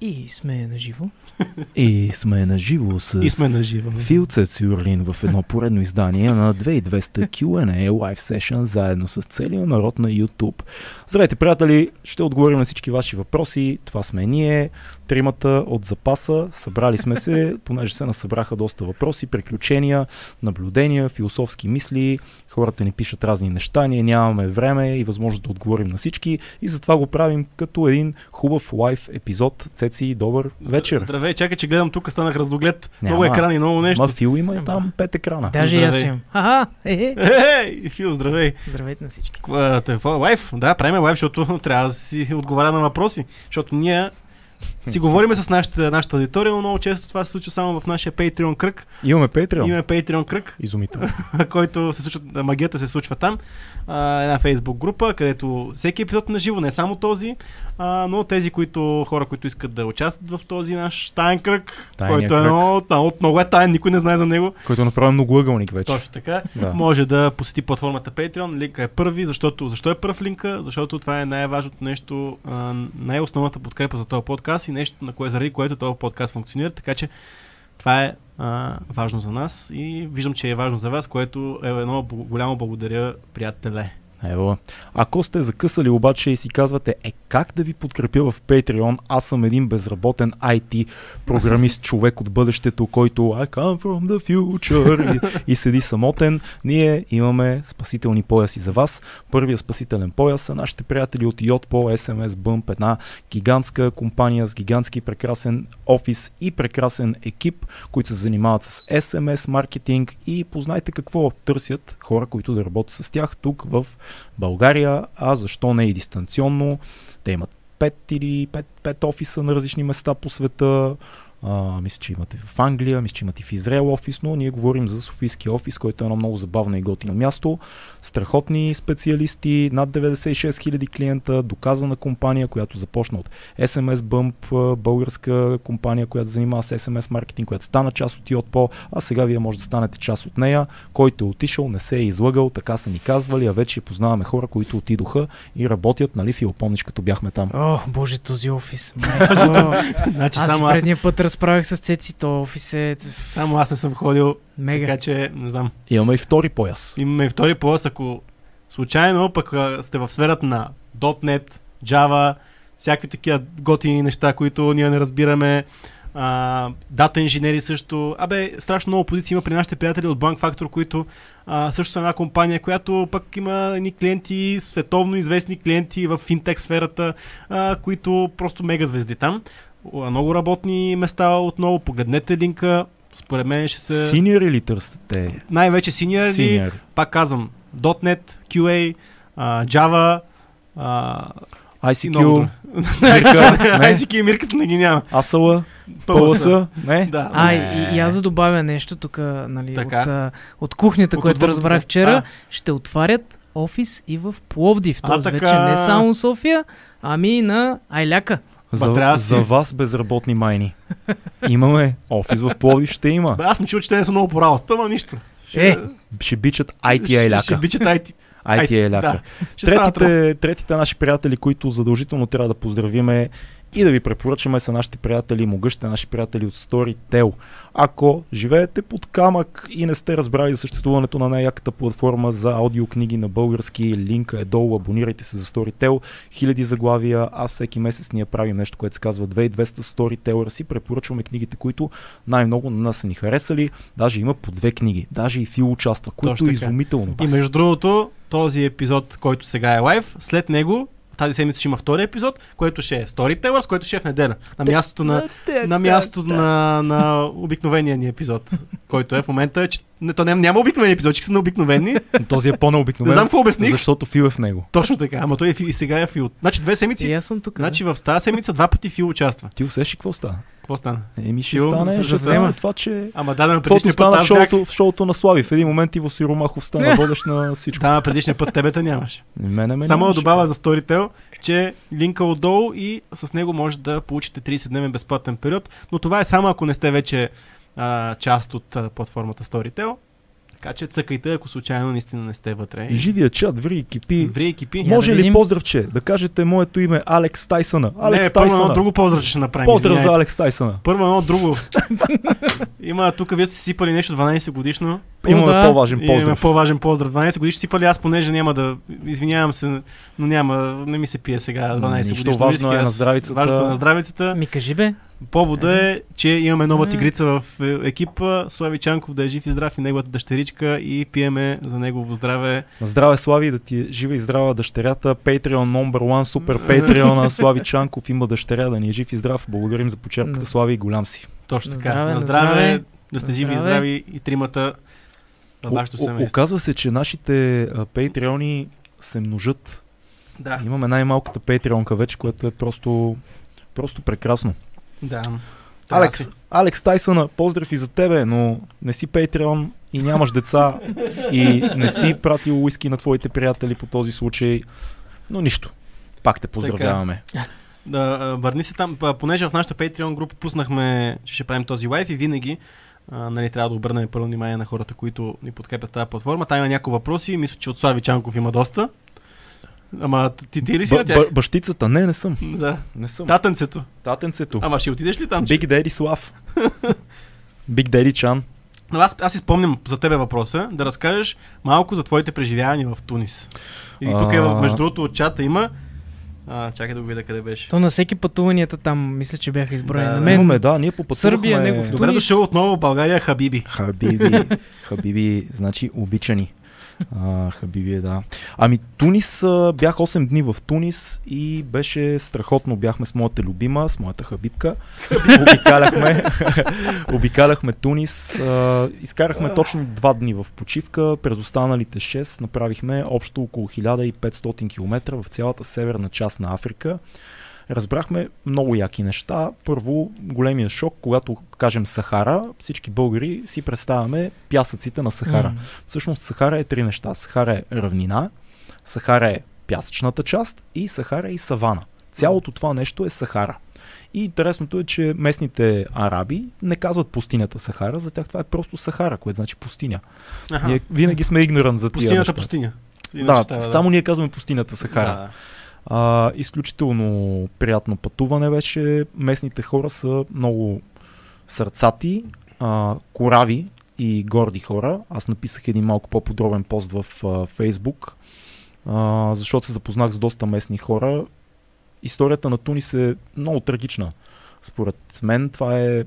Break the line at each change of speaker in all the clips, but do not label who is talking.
И сме на живо.
И сме на живо с
И сме на живо.
Филцет Сюрлин в едно поредно издание на 2200 Q&A Live Session заедно с целия народ на YouTube. Здравейте, приятели! Ще отговорим на всички ваши въпроси. Това сме ние, тримата от запаса. Събрали сме се, понеже се насъбраха доста въпроси, приключения, наблюдения, философски мисли. Хората ни пишат разни неща, ние нямаме време и възможност да отговорим на всички и затова го правим като един хубав лайв епизод. Цеци, добър вечер!
Здравей, чакай, че гледам тук, станах разноглед.
Няма.
Много екрани, много нещо.
Ма Фил има и там пет екрана.
Даже и аз имам. Аха, е, е.
Ей, Фил, здравей.
Здравейте на всички.
Лайв? Да, правим лайв, защото трябва да си отговаря на въпроси. Защото ние си говориме с нашата, нашата аудитория, но много често това се случва само в нашия Patreon кръг.
Имаме Patreon.
Имаме Patreon кръг,
Изумително.
който се случва, магията се случва там. А, една Facebook група, където всеки епизод е на живо, не само този, а, но тези, които, хора, които искат да участват в този наш таен кръг,
Тайния
който е
кръг.
много, много, много е таен, никой не знае за него.
Който направи многоъгълник вече.
Точно така.
Да.
Може да посети платформата Patreon. Линка е първи, защото защо е първ линка? Защото това е най-важното нещо, най-основната подкрепа за този подкаст и нещо, на кое, заради което този подкаст функционира. Така че това е а, важно за нас и виждам, че е важно за вас, което е едно голямо благодаря, приятеле.
Ево. Ако сте закъсали обаче и си казвате, е как да ви подкрепя в Patreon, аз съм един безработен IT програмист, човек от бъдещето, който I come from the future и, и седи самотен, ние имаме спасителни пояси за вас. Първият спасителен пояс са нашите приятели от Yotpo SMS Bump, една гигантска компания с гигантски прекрасен офис и прекрасен екип, които се занимават с SMS маркетинг и познайте какво търсят хора, които да работят с тях тук в България, а защо не и дистанционно. Те имат 5 или 5, 5 офиса на различни места по света. А, мисля, че имате в Англия, мисля, че имате в Израел офис, но ние говорим за Софийски офис, който е едно много забавно и готино място. Страхотни специалисти, над 96 000 клиента, доказана компания, която започна от SMS Bump, българска компания, която се занимава с SMS маркетинг, която стана част от Yotpo, а сега вие може да станете част от нея. Който е отишъл, не се е излъгал, така са ни казвали, а вече познаваме хора, които отидоха и работят, нали, Фил, помниш като бяхме там.
О, боже, този офис.
Значи
аз
само,
и
аз,
предния път разправях с Цеци, то офис е
само аз не съм ходил,
мега.
така че не знам.
Имаме и втори пояс.
Имаме и втори полос, ако случайно пък а, сте в сферата на .NET, Java, всякакви такива готини неща, които ние не разбираме, а, дата инженери също. Абе, страшно много позиции има при нашите приятели от Bank Factor, които а, също са една компания, която пък има едни клиенти, световно известни клиенти в финтек сферата, а, които просто мега звезди там. А, Много работни места отново, погледнете линка, според мен ще са
Синьор или търсите?
най-вече синьор
Синьор.
пак казвам, .NET, QA, Java, много
ICQ.
ICQ и Мирката не ги няма.
ASL,
Пълса.
Не?
Да.
А,
Не.
и, и аз да добавя нещо тук, нали,
Така.
от, а, от кухнята,
От
което
отвъдното,
разбрах вчера,
А.
ще отварят офис и в Пловдив. Тоест
така.
вече не само София, ами и на Айляка.
За,
си-
за вас безработни майни. Имаме офис в Пловдив, ще има.
Бе, аз ми чул, че те не са много по работа, ама нищо.
Е,
Ще бичат IT
ще, ще бичат IT.
IT еляка.
Да. Ще.
Третите, третите наши приятели, които задължително трябва да поздравиме и да ви препоръчаме са нашите приятели, могъщите наши приятели от Storytel. Ако живеете под камък и не сте разбрали за съществуването на най-яката платформа за аудиокниги на български, линка е долу, абонирайте се за Storytel. Хиляди заглавия, а всеки месец ние правим нещо, което се казва 2200 Storyteller. Си препоръчваме книгите, които най-много на нас са ни харесали. Даже има по две книги. Даже и Фил участва, което е изумително.
И между другото, този епизод, който сега е лайв, след него тази седмица ще има втори епизод, който ще е Storytellers, който ще е в неделя. На мястото на, на мястото на, на обикновения ни епизод, който е в момента. Че, не, то няма, няма обикновени епизоди, че са на обикновени.
Този е по-необикновен.
Не знам какво обясних.
Защото Фил е в него.
Точно така, ама той е, и сега е Фил. Значи две седмици.
и аз съм тук.
Значи в тази седмица два пъти Фил участва.
Ти усещаш какво става?
Какво стана?
Еми ще
Фил
стане, ще стане това, че...
Ама да, на предишния
стана
път
в
аз бях...
шоуто, в шоуто на Слави. В един момент Иво Сиромахов стана водещ на всичко.
Да, на предишния път тебе те нямаше.
Мене ме
Само
нямаше.
добавя за Storytel, че линка отдолу и с него може да получите 30-дневен безплатен период, но това е само ако не сте вече а, част от а, платформата Storytel. Така че цъкайте, ако случайно наистина не сте вътре.
Живия чат, ври, кипи.
Ври екипи.
Я
Може
да
ли
видим.
поздравче? Да кажете моето име Алекс Тайсъна. Алекс
не, първо едно
Тайсъна.
друго поздрав ще направим.
Поздрав за. Алекс Тайсъна.
Първо едно друго. Има, тук вие сте си сипали нещо 12 годишно.
Имаме
да.
по-важен
Имаме
поздрав.
по-важен поздрав. 12 годишно сипали, аз понеже няма да... Извинявам се, но няма, не ми се пие сега 12
Нищо,
годишно.
важно
виски,
е на здравицата.
Важното е на здравицата.
Ми кажи бе.
Повода е, че имаме нова тигрица в е, екипа. Слави Чанков да е жив и здрав и неговата дъщеричка и пиеме за негово здраве.
Здраве Слави, да ти е жива и здрава дъщерята. Patreon номер 1, супер Patreon Слави Чанков има дъщеря, да ни е жив и здрав. Благодарим за почерката,
На-
Слави и голям си.
Точно така.
здраве,
на здраве,
здраве.
да сте живи и здрави и тримата на вашето семейство.
Оказва се, че нашите Patreoни се множат.
Да,
Имаме най-малката Patreonка вече, което е просто, просто прекрасно.
Да.
Алекс,
си-
Алекс Тайсъна, поздрав и за тебе, но не си Patreon и нямаш деца и не си пратил уиски на твоите приятели по този случай. Но нищо. Пак те поздравяваме.
Да, а, върни се там, понеже в нашата Patreon група пуснахме, че ще правим този лайф и винаги а, нали, трябва да обърнем първо внимание на хората, които ни подкрепят тази платформа. Там има няколко въпроси, мисля, че от Слави Чанков има доста. Ама ти, ти ли си
Б-
на тях?
б- бащицата, не, не съм.
Да.
Не съм.
Татенцето.
Татенцето.
Ама ще отидеш ли там?
Big Daddy Слав. Big Daddy Чан.
Но аз, аз си спомням за тебе въпроса, да разкажеш малко за твоите преживявания в Тунис. И тук е, между другото, от чата има. А, чакай да го видя къде беше.
То на всеки пътуванията там мисля, че бяха изброени.
Да,
на
да.
мен
Имаме, да, ние попътувахме...
Сърбия, негов
Добре
Тунис.
дошъл отново в България, Хабиби.
Хабиби, Хабиби, значи обичани. А, Хабиби е, да. Ами Тунис, бях 8 дни в Тунис и беше страхотно. Бяхме с моята любима, с моята Хабибка. обикаляхме, обикаляхме Тунис. А, изкарахме точно 2 дни в почивка. През останалите 6 направихме общо около 1500 км в цялата северна част на Африка. Разбрахме много яки неща. Първо, големия шок, когато кажем Сахара, всички българи си представяме пясъците на Сахара.
М.
Всъщност Сахара е три неща. Сахара е равнина, Сахара е пясъчната част и Сахара е и савана. Цялото това нещо е Сахара. И интересното е, че местните араби не казват пустинята Сахара, за тях това е просто Сахара, което значи пустиня.
Аха.
Ние винаги сме игнорант за тия
Пустинята
неща.
пустиня.
Да,
Иначе става,
само ние казваме пустинята Сахара.
Да.
А, изключително приятно пътуване беше. Местните хора са много сърцати, а, корави и горди хора. Аз написах един малко по-подробен пост в Фейсбук, защото се запознах с доста местни хора. Историята на Тунис е много трагична. Според мен това е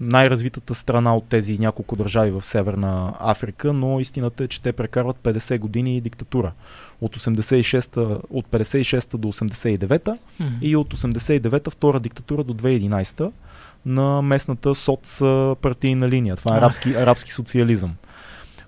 най-развитата страна от тези няколко държави в Северна Африка, но истината е, че те прекарват 50 години диктатура. От, 86-та, от 56-та до 89-та
М.
и от 89-та втора диктатура до 2011-та на местната соц партийна линия. Това е арабски, арабски социализъм.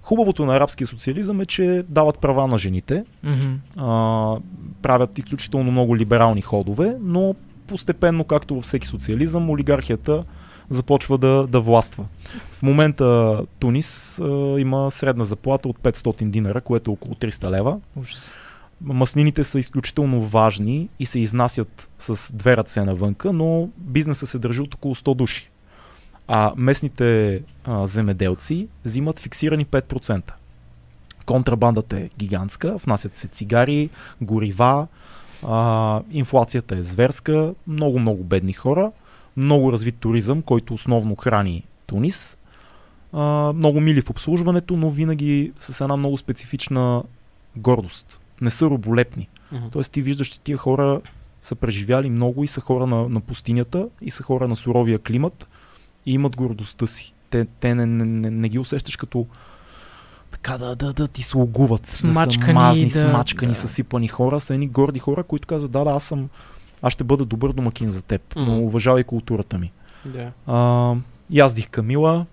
Хубавото на арабския социализъм е, че дават права на жените,
Мгм.
а, правят изключително много либерални ходове, но постепенно, както във всеки социализъм, олигархията започва да, да властва. В момента Тунис а, има средна заплата от 500 динара, което е около 300 лева.
Ужас.
Маснините са изключително важни и се изнасят с две ръце навънка, но бизнеса се държи от около 100 души. А местните а, земеделци взимат фиксирани 5%. Контрабандата е гигантска, внасят се цигари, горива, а, инфлацията е зверска, много-много бедни хора, много развит туризъм, който основно храни Тунис, а, много мили в обслужването, но винаги с една много специфична гордост. Не са роболепни.
Мгм.
Тоест ти виждаш, че тия хора са преживяли много и са хора на, на пустинята и са хора на суровия климат и имат гордостта си. Те, те не, не, не, не ги усещаш като така да, да, да ти слугуват, да са
Смачкани,
мазни,
да-
смачкани,
да.
съсипани хора, са едни горди хора, които казват, да, да, аз съм, аз ще бъда добър домакин за теб, но
Мгм.
уважавай културата ми.
Да.
А, яздих Камила,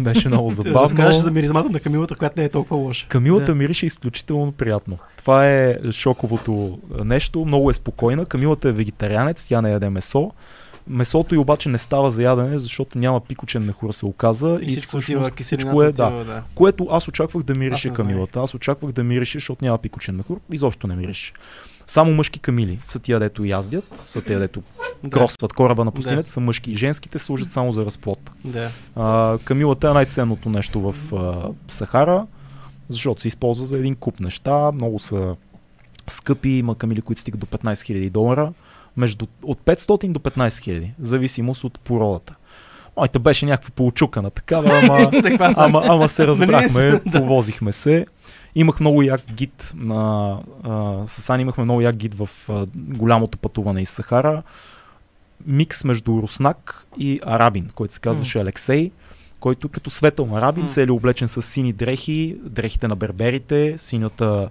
беше много забавно.
Разкажеш за миризмата на камилата, която не е толкова лоша.
Камилата
Да.
мирише изключително приятно. Това е шоковото нещо. Много е спокойна. Камилата е вегетарианец, тя не яде месо. Месото й обаче не става за ядене, защото няма пикочен мехур се оказа.
И отива,
всъщност всичко е, да.
отива, да.
Което аз очаквах да мирише камилата. Аз очаквах да мирише, защото няма пикочен мехур. Изобщо не мирише. Само мъжки камили са тия, дето яздят, са тия, дето
Да.
кросват кораба на пустинята,
Да.
са мъжки. Женските служат само за разплод.
Да.
А, камилата е най-ценното нещо в а, Сахара. защото се използва за един куп неща, много са скъпи, има камили, които стигат до 15 000 долара, между, от 500 до 15 000, в зависимост от породата. Моята беше някаква получукана такава, ама, ама, ама се разбрахме,
Нали? Да.
повозихме се. Имах много як гид на... А, с Ани имахме много як гид в а, голямото пътуване из Сахара. Микс между руснак и арабин, който се казваше Алексей, който като светъл арабин,
М.
цели облечен с сини дрехи, дрехите на берберите, синята,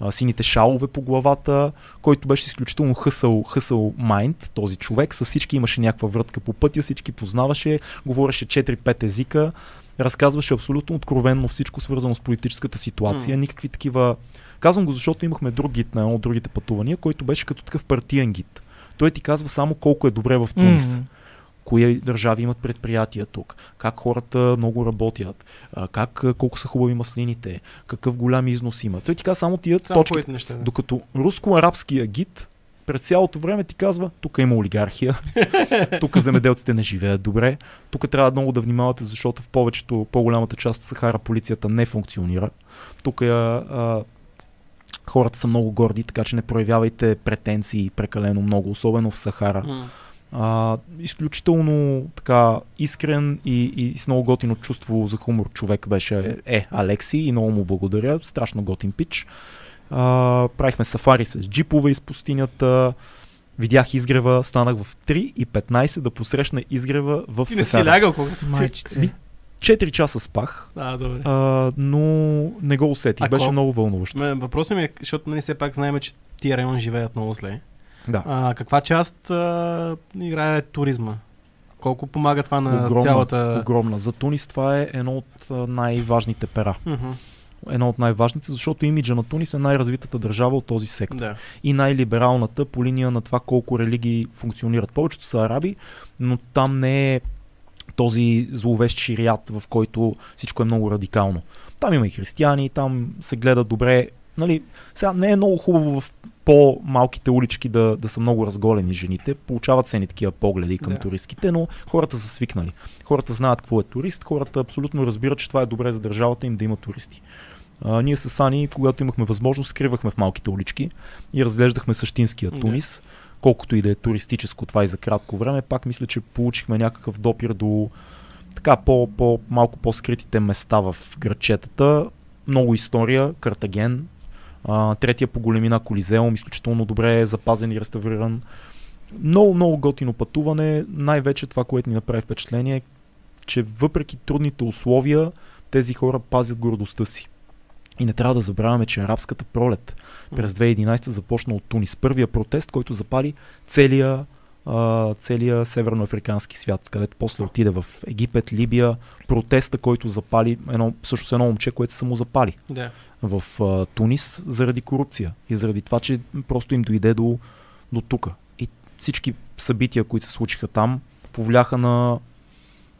а, сините шалове по главата, който беше изключително хъсъл, хъсъл майнд, този човек. С всички имаше някаква врътка по пътя, всички познаваше, говореше 4-5 езика, разказваше абсолютно откровенно всичко свързано с политическата ситуация,
М.
никакви такива... Казвам го, защото имахме друг гид на едно от другите пътувания, който беше като такъв партиен гид. Той ти казва само колко е добре в Тунис.
М.
Кои държави имат предприятия тук, как хората много работят, как, колко са хубави маслините, какъв голям износ има. Той ти казва само тия
Само
точки.
неща. да.
Докато руско-арабския гид през цялото време ти казва, тук има олигархия, тук земеделците не живеят добре, тук трябва много да внимавате, защото в повечето, по-голямата част от Сахара полицията не функционира. Тук а, хората са много горди, така че не проявявайте претенции прекалено много, особено в Сахара.
М.
А, изключително така искрен и, и с много готино чувство за хумор човек беше е Алекси и много му благодаря. Страшно готин пич. А, правихме сафари с джипове из пустинята. Видях изгрева, станах в 3.15 да посрещна изгрева в
Ти не си
Сахара.
лягал, колко си
Майчице.
Ми, 4 часа спах,
А, добре.
а, но не го усетих.
А
Беше
кол-
много вълнуващо.
Въпросът ми е, защото нали все пак знаем, че тия райони живеят много зле.
Да.
А, каква част а, играе туризма? Колко помага това на
Огромна,
цялата...
огромна. За Тунис това е едно от най-важните пера.
Мгм,
едно от най-важните, защото имиджа на Тунис е най-развитата държава от този сектор.
Да.
И най-либералната по линия на това колко религии функционират. Повечето са араби, но там не е този зловещ ширият, в който всичко е много радикално. Там има и християни, там се гледа добре. Нали, сега не е много хубаво в по-малките улички да, да са много разголени жените. Получават се ни такива погледи към
Да.
да. туристите, но хората са свикнали. Хората знаят какво е турист, хората абсолютно разбират, че това е добре за държавата им да има туристи. А, ние с Ани, когато имахме възможност, скривахме в малките улички и разглеждахме същинския
Да.
Тунис. Колкото и да е туристическо това и за кратко време, пак мисля, че получихме някакъв допир до така по, по, малко по-скритите места в градчетата. Много история, Картаген, а, третия по големина Колизеум, изключително добре е запазен и реставриран. Много, много готино пътуване. Най-вече това, което ни направи впечатление е, че въпреки трудните условия, тези хора пазят гордостта си. И не трябва да забравяме, че арабската пролет през 2011 започна от Тунис. Първия протест, който запали целия, а, целия северноафрикански свят, където после отиде в Египет, Либия. Протеста, който запали едно, всъщност едно момче, което се му запали
Да.
в а, Тунис заради корупция и заради това, че просто им дойде до, до тук. И всички събития, които се случиха там, повляха на,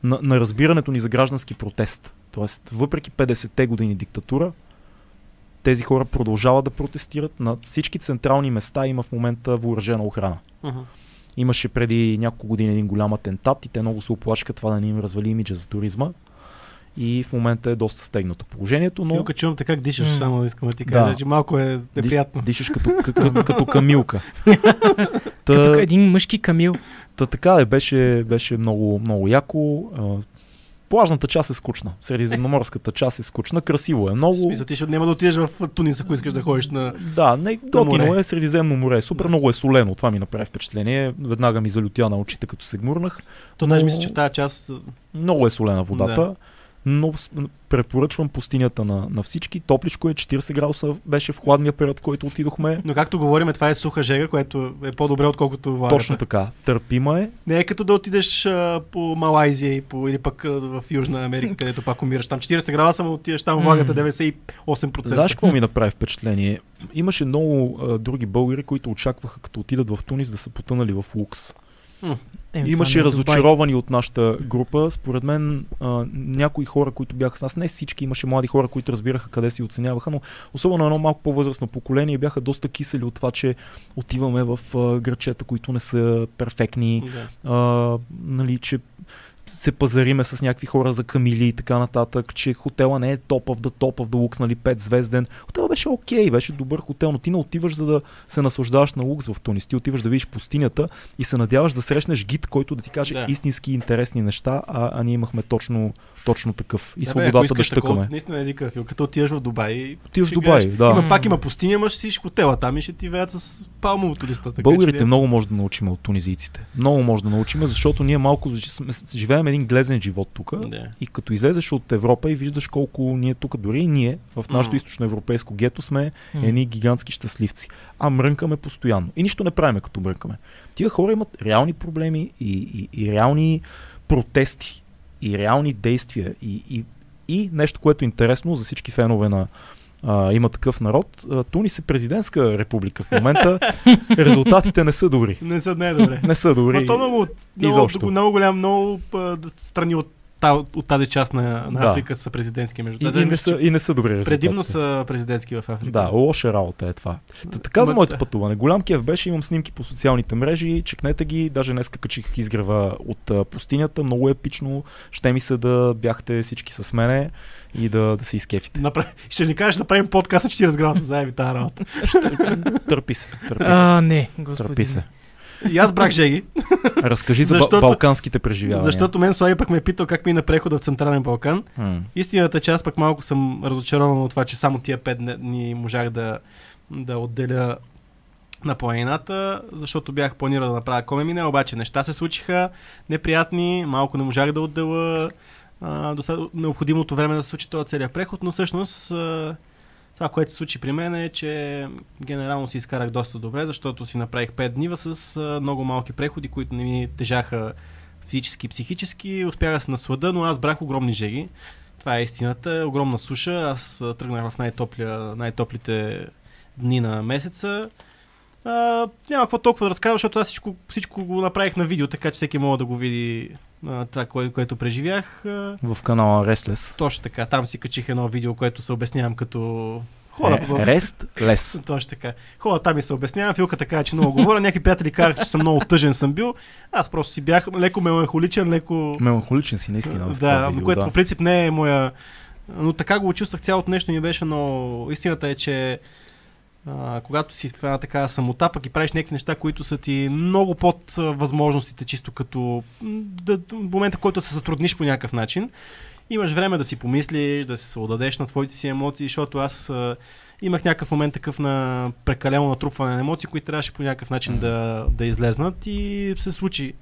на, на разбирането ни за граждански протест. Тоест, въпреки 50-те години диктатура, тези хора продължават да протестират. На всички централни места има в момента въоръжена охрана.
Мгм.
Имаше преди няколко години един голям атентат и те много се оплашиха това да не им развали имиджа за туризма. И в момента е доста стегнато положението, но
Филка, чувам те как дишаш,
М.
само искам да ти
Да.
кажа, че малко е неприятно.
дишаш като, като, като камилка.
Като
Та,
един мъжки камил.
та така е, беше, беше много, много яко. Плажната част е скучна. Средиземноморската част е скучна. Красиво е
В
много.
смисъл, ти ще няма да отидеш в Тунис, ако искаш да ходиш на...
Да, не, готино е, Средиземно море. Супер
Да.
много е солено. Това ми направи впечатление. Веднага ми залютя на очите, като се гмурнах.
То даже мисля, че в тази част...
Много е солена водата.
Да.
Но препоръчвам пустинята на, на всички. Топличко е, 40 градуса беше в хладния период, в който отидохме.
Но както говорим, това е суха жега, което е по-добре, отколкото влагата.
Точно така. Търпима е.
Не е като да отидеш а, по Малайзия и по, или пък а, в Южна Америка, където пак умираш. Там 40 градуса, но отидеш там влагата
М.
98%.
Знаеш какво ми направи впечатление? Имаше много а, други българи, които очакваха като отидат в Тунис да са потънали в лукс.
Е, това
Имаше
е Дубай.
разочаровани от нашата група. Според мен а, някои хора, които бяха с нас, не всички, имаше млади хора, които разбираха къде си оценяваха, но особено едно малко по-възрастно поколение бяха доста кисели от това, че отиваме в а, грачета, които не са перфектни.
Да.
А, нали, че се пазариме с някакви хора за камили и така нататък, че хотела не е топ of the top of the looks, нали, 5 звезден. Хотел беше окей, беше добър хотел, но ти не отиваш за да се наслаждаваш на лукс в Тунис. Ти отиваш да видиш пустинята и се надяваш да срещнеш гид, който да ти каже
Да.
истински интересни неща, а, а ние имахме точно, точно такъв. И
Да, бе,
свободата
ако
да
искаш такова,
щъкаме.
Наистина е дика фил. Като отиваш в Дубай.
Отиваш в Дубай,
гледаш.
да.
Има, пак има пустиня, имаш си хотела там и ще ти веят с палмовото листо.
Българите
че,
много може да научим от тунизийците. Много може да научим, защото ние малко сме- живеем един глезен живот тук.
Да.
И като излезеш от Европа и виждаш колко ние тук, дори и ние, в нашото
М.
източноевропейско гето сме
М.
едни гигантски щастливци. А мрънкаме постоянно. И нищо не правиме като мрънкаме. Тия хора имат реални проблеми и, и, и реални протести, и реални действия. И, и, и нещо, което е интересно за всички фенове на а, има такъв народ. А, Тунис е президентска република в момента. Резултатите не са добри.
Не са не е добре.
Не са добри.
Но то много, много,
Изобщо.
много голям, много страни от, та, от тази част на, на
Да.
Африка са президентски между
И, и, не са,
че
и не са добри резултати.
Предимно са президентски в Африка.
Да, лоша работа е това. Та, така за моето
да.
пътуване. Голям кеф беше, имам снимки по социалните мрежи, чекнете ги, даже днес качих изгрева от пустинята, много епично, ще ми се да бяхте всички с мене и да, да се изкефите.
Направи, ще ни кажеш да правим подкаст на 40 градуса заеби тази работа.
Търпи се, търпи се.
А, не, господин.
Търпи се.
И аз брах Жеги,
Разкажи за
Защото-
ба- балканските преживявания.
защото мен Слави пък ме е питал как мина прехода в Централен Балкан.
М.
Истината е, че аз пък малко съм разочарован от това, че само тия 5 дни можах да, да отделя на планината, защото бях планирал да направя комемина, обаче неща се случиха неприятни, малко не можах да отделя а, необходимото време да се случи този целият преход, но всъщност а, това, което се случи при мен е, че генерално си изкарах доста добре, защото си направих 5 днива с много малки преходи, които не ми тежаха физически и психически. Успях да се наслада, но аз брах огромни жеги. Това е истината. Огромна суша. Аз тръгнах в най-топлите дни на месеца. А, няма какво толкова да разказвам, защото аз всичко, всичко го направих на видео, така че всеки може да го види това, кое, което преживях.
В канала Restless.
точно така. Там си качих едно видео, което се обяснявам като хора.
Е, Rest Less.
Точно така. Хора, там ми се обяснявам, Филка така, че много говоря. Някакви приятели казаха, че съм много тъжен съм бил. Аз просто си бях леко меланхоличен, леко...
Меланхоличен си наистина в
да,
видео,
което
да.
по принцип не е моя... Но така го чувствах цялото нещо ми беше, но истината е, че а, когато си в една такава самота, пък и правиш някакви неща, които са ти много под възможностите, чисто като да, в момента, в който се затрудниш по някакъв начин, имаш време да си помислиш, да се отдадеш на твоите си емоции, защото аз а, имах някакъв момент такъв на прекалено натрупване на емоции, които трябваше по някакъв начин
Мгм.
да, да излезнат и се случи.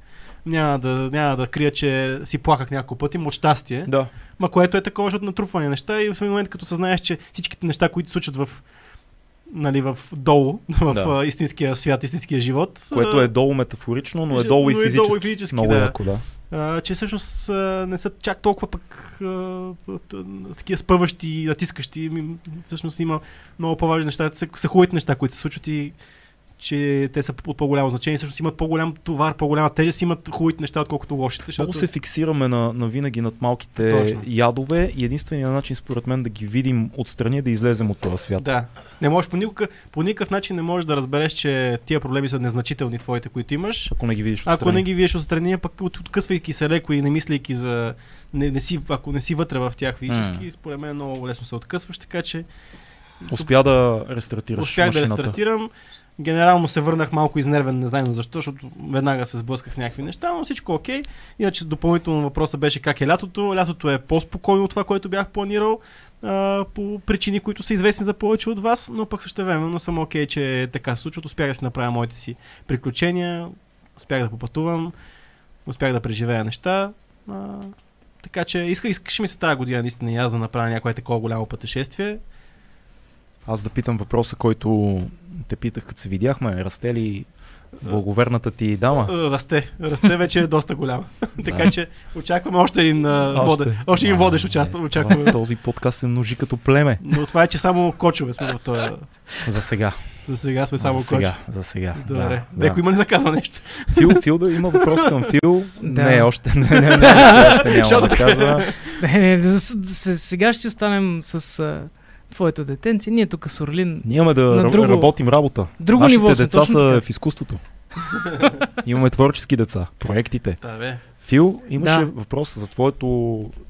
Няма да, няма да крия, че си плаках няколко пъти, от щастие.
Да.
Ма което е такова, защото натрупване на неща и в момент, като съзнаеш, че всичките неща, които се случват в нали, в долу, в
Да.
истинския свят, истинския живот.
Което е долу метафорично, но е долу и
но е
физически.
долу и физически,
Много
да.
яко, да.
а, че всъщност а, не са чак толкова пък а, такива спъващи и натискащи. Всъщност има много по-важни неща, са, са хубавите неща, които се случват и че те са от по-голямо значение, всъщност имат по-голям товар, по-голяма тежест, имат хубавите неща, отколкото лошите.
Много се фиксираме на, на винаги над малките
Точно.
ядове и единственият начин според мен да ги видим отстрани е да излезем от този свят.
Да. Не можеш по никакъв, по никакъв начин не можеш да разбереш, че тия проблеми са незначителни твоите, които имаш.
Ако не ги видиш
Ако
отстрани.
не ги виеш отстрани, пък от- откъсвайки се леко и не мислейки за... Не, не си, ако не си вътре в тях физически,
М.
според мен много лесно се откъсваш, така че
Успя да рестартираш
успях да
машината.
рестартирам. Генерално се върнах малко изнервен, не знам защо, защото веднага се сблъсках с някакви неща, но всичко е окей. Иначе допълнително въпросът беше как е лятото. Лятото е по-спокойно от това, което бях планирал по причини, които са известни за повече от вас, но пък също времено съм окей, че така се случват. Успях да си направя моите си приключения, успях да попътувам, успях да преживея неща. А, така че иска, искаше ми се тази година наистина и аз да направя някое такова голямо пътешествие.
Аз да питам въпроса, който те питах, като се видяхме. Расте ли благоверната ти дама?
Расте. Расте вече е доста голяма. така
Да.
че очакваме още един, а, воде, още един водещ
не,
участва.
това-
Очакваме.
Този подкаст се множи като племе.
Но това е, че само кочове сме в този.
За сега.
За сега сме само
за сега.
кочове.
За сега.
Добре.
Да,
Некой има ли да казва нещо?
Фил, Фил да има въпрос към Фил.
Да.
Не, още не, не, не, не, още няма да казва.
Не, не, сега ще останем с твоето детенци. Ние тук с Орлин.
Ние имаме да
На друго-
работим работа.
друго
Нашите
ниво сме,
деца са
така.
в изкуството. Имаме творчески деца. Проектите.
Да, бе.
Фил, имаше
Да.
въпрос за твоето...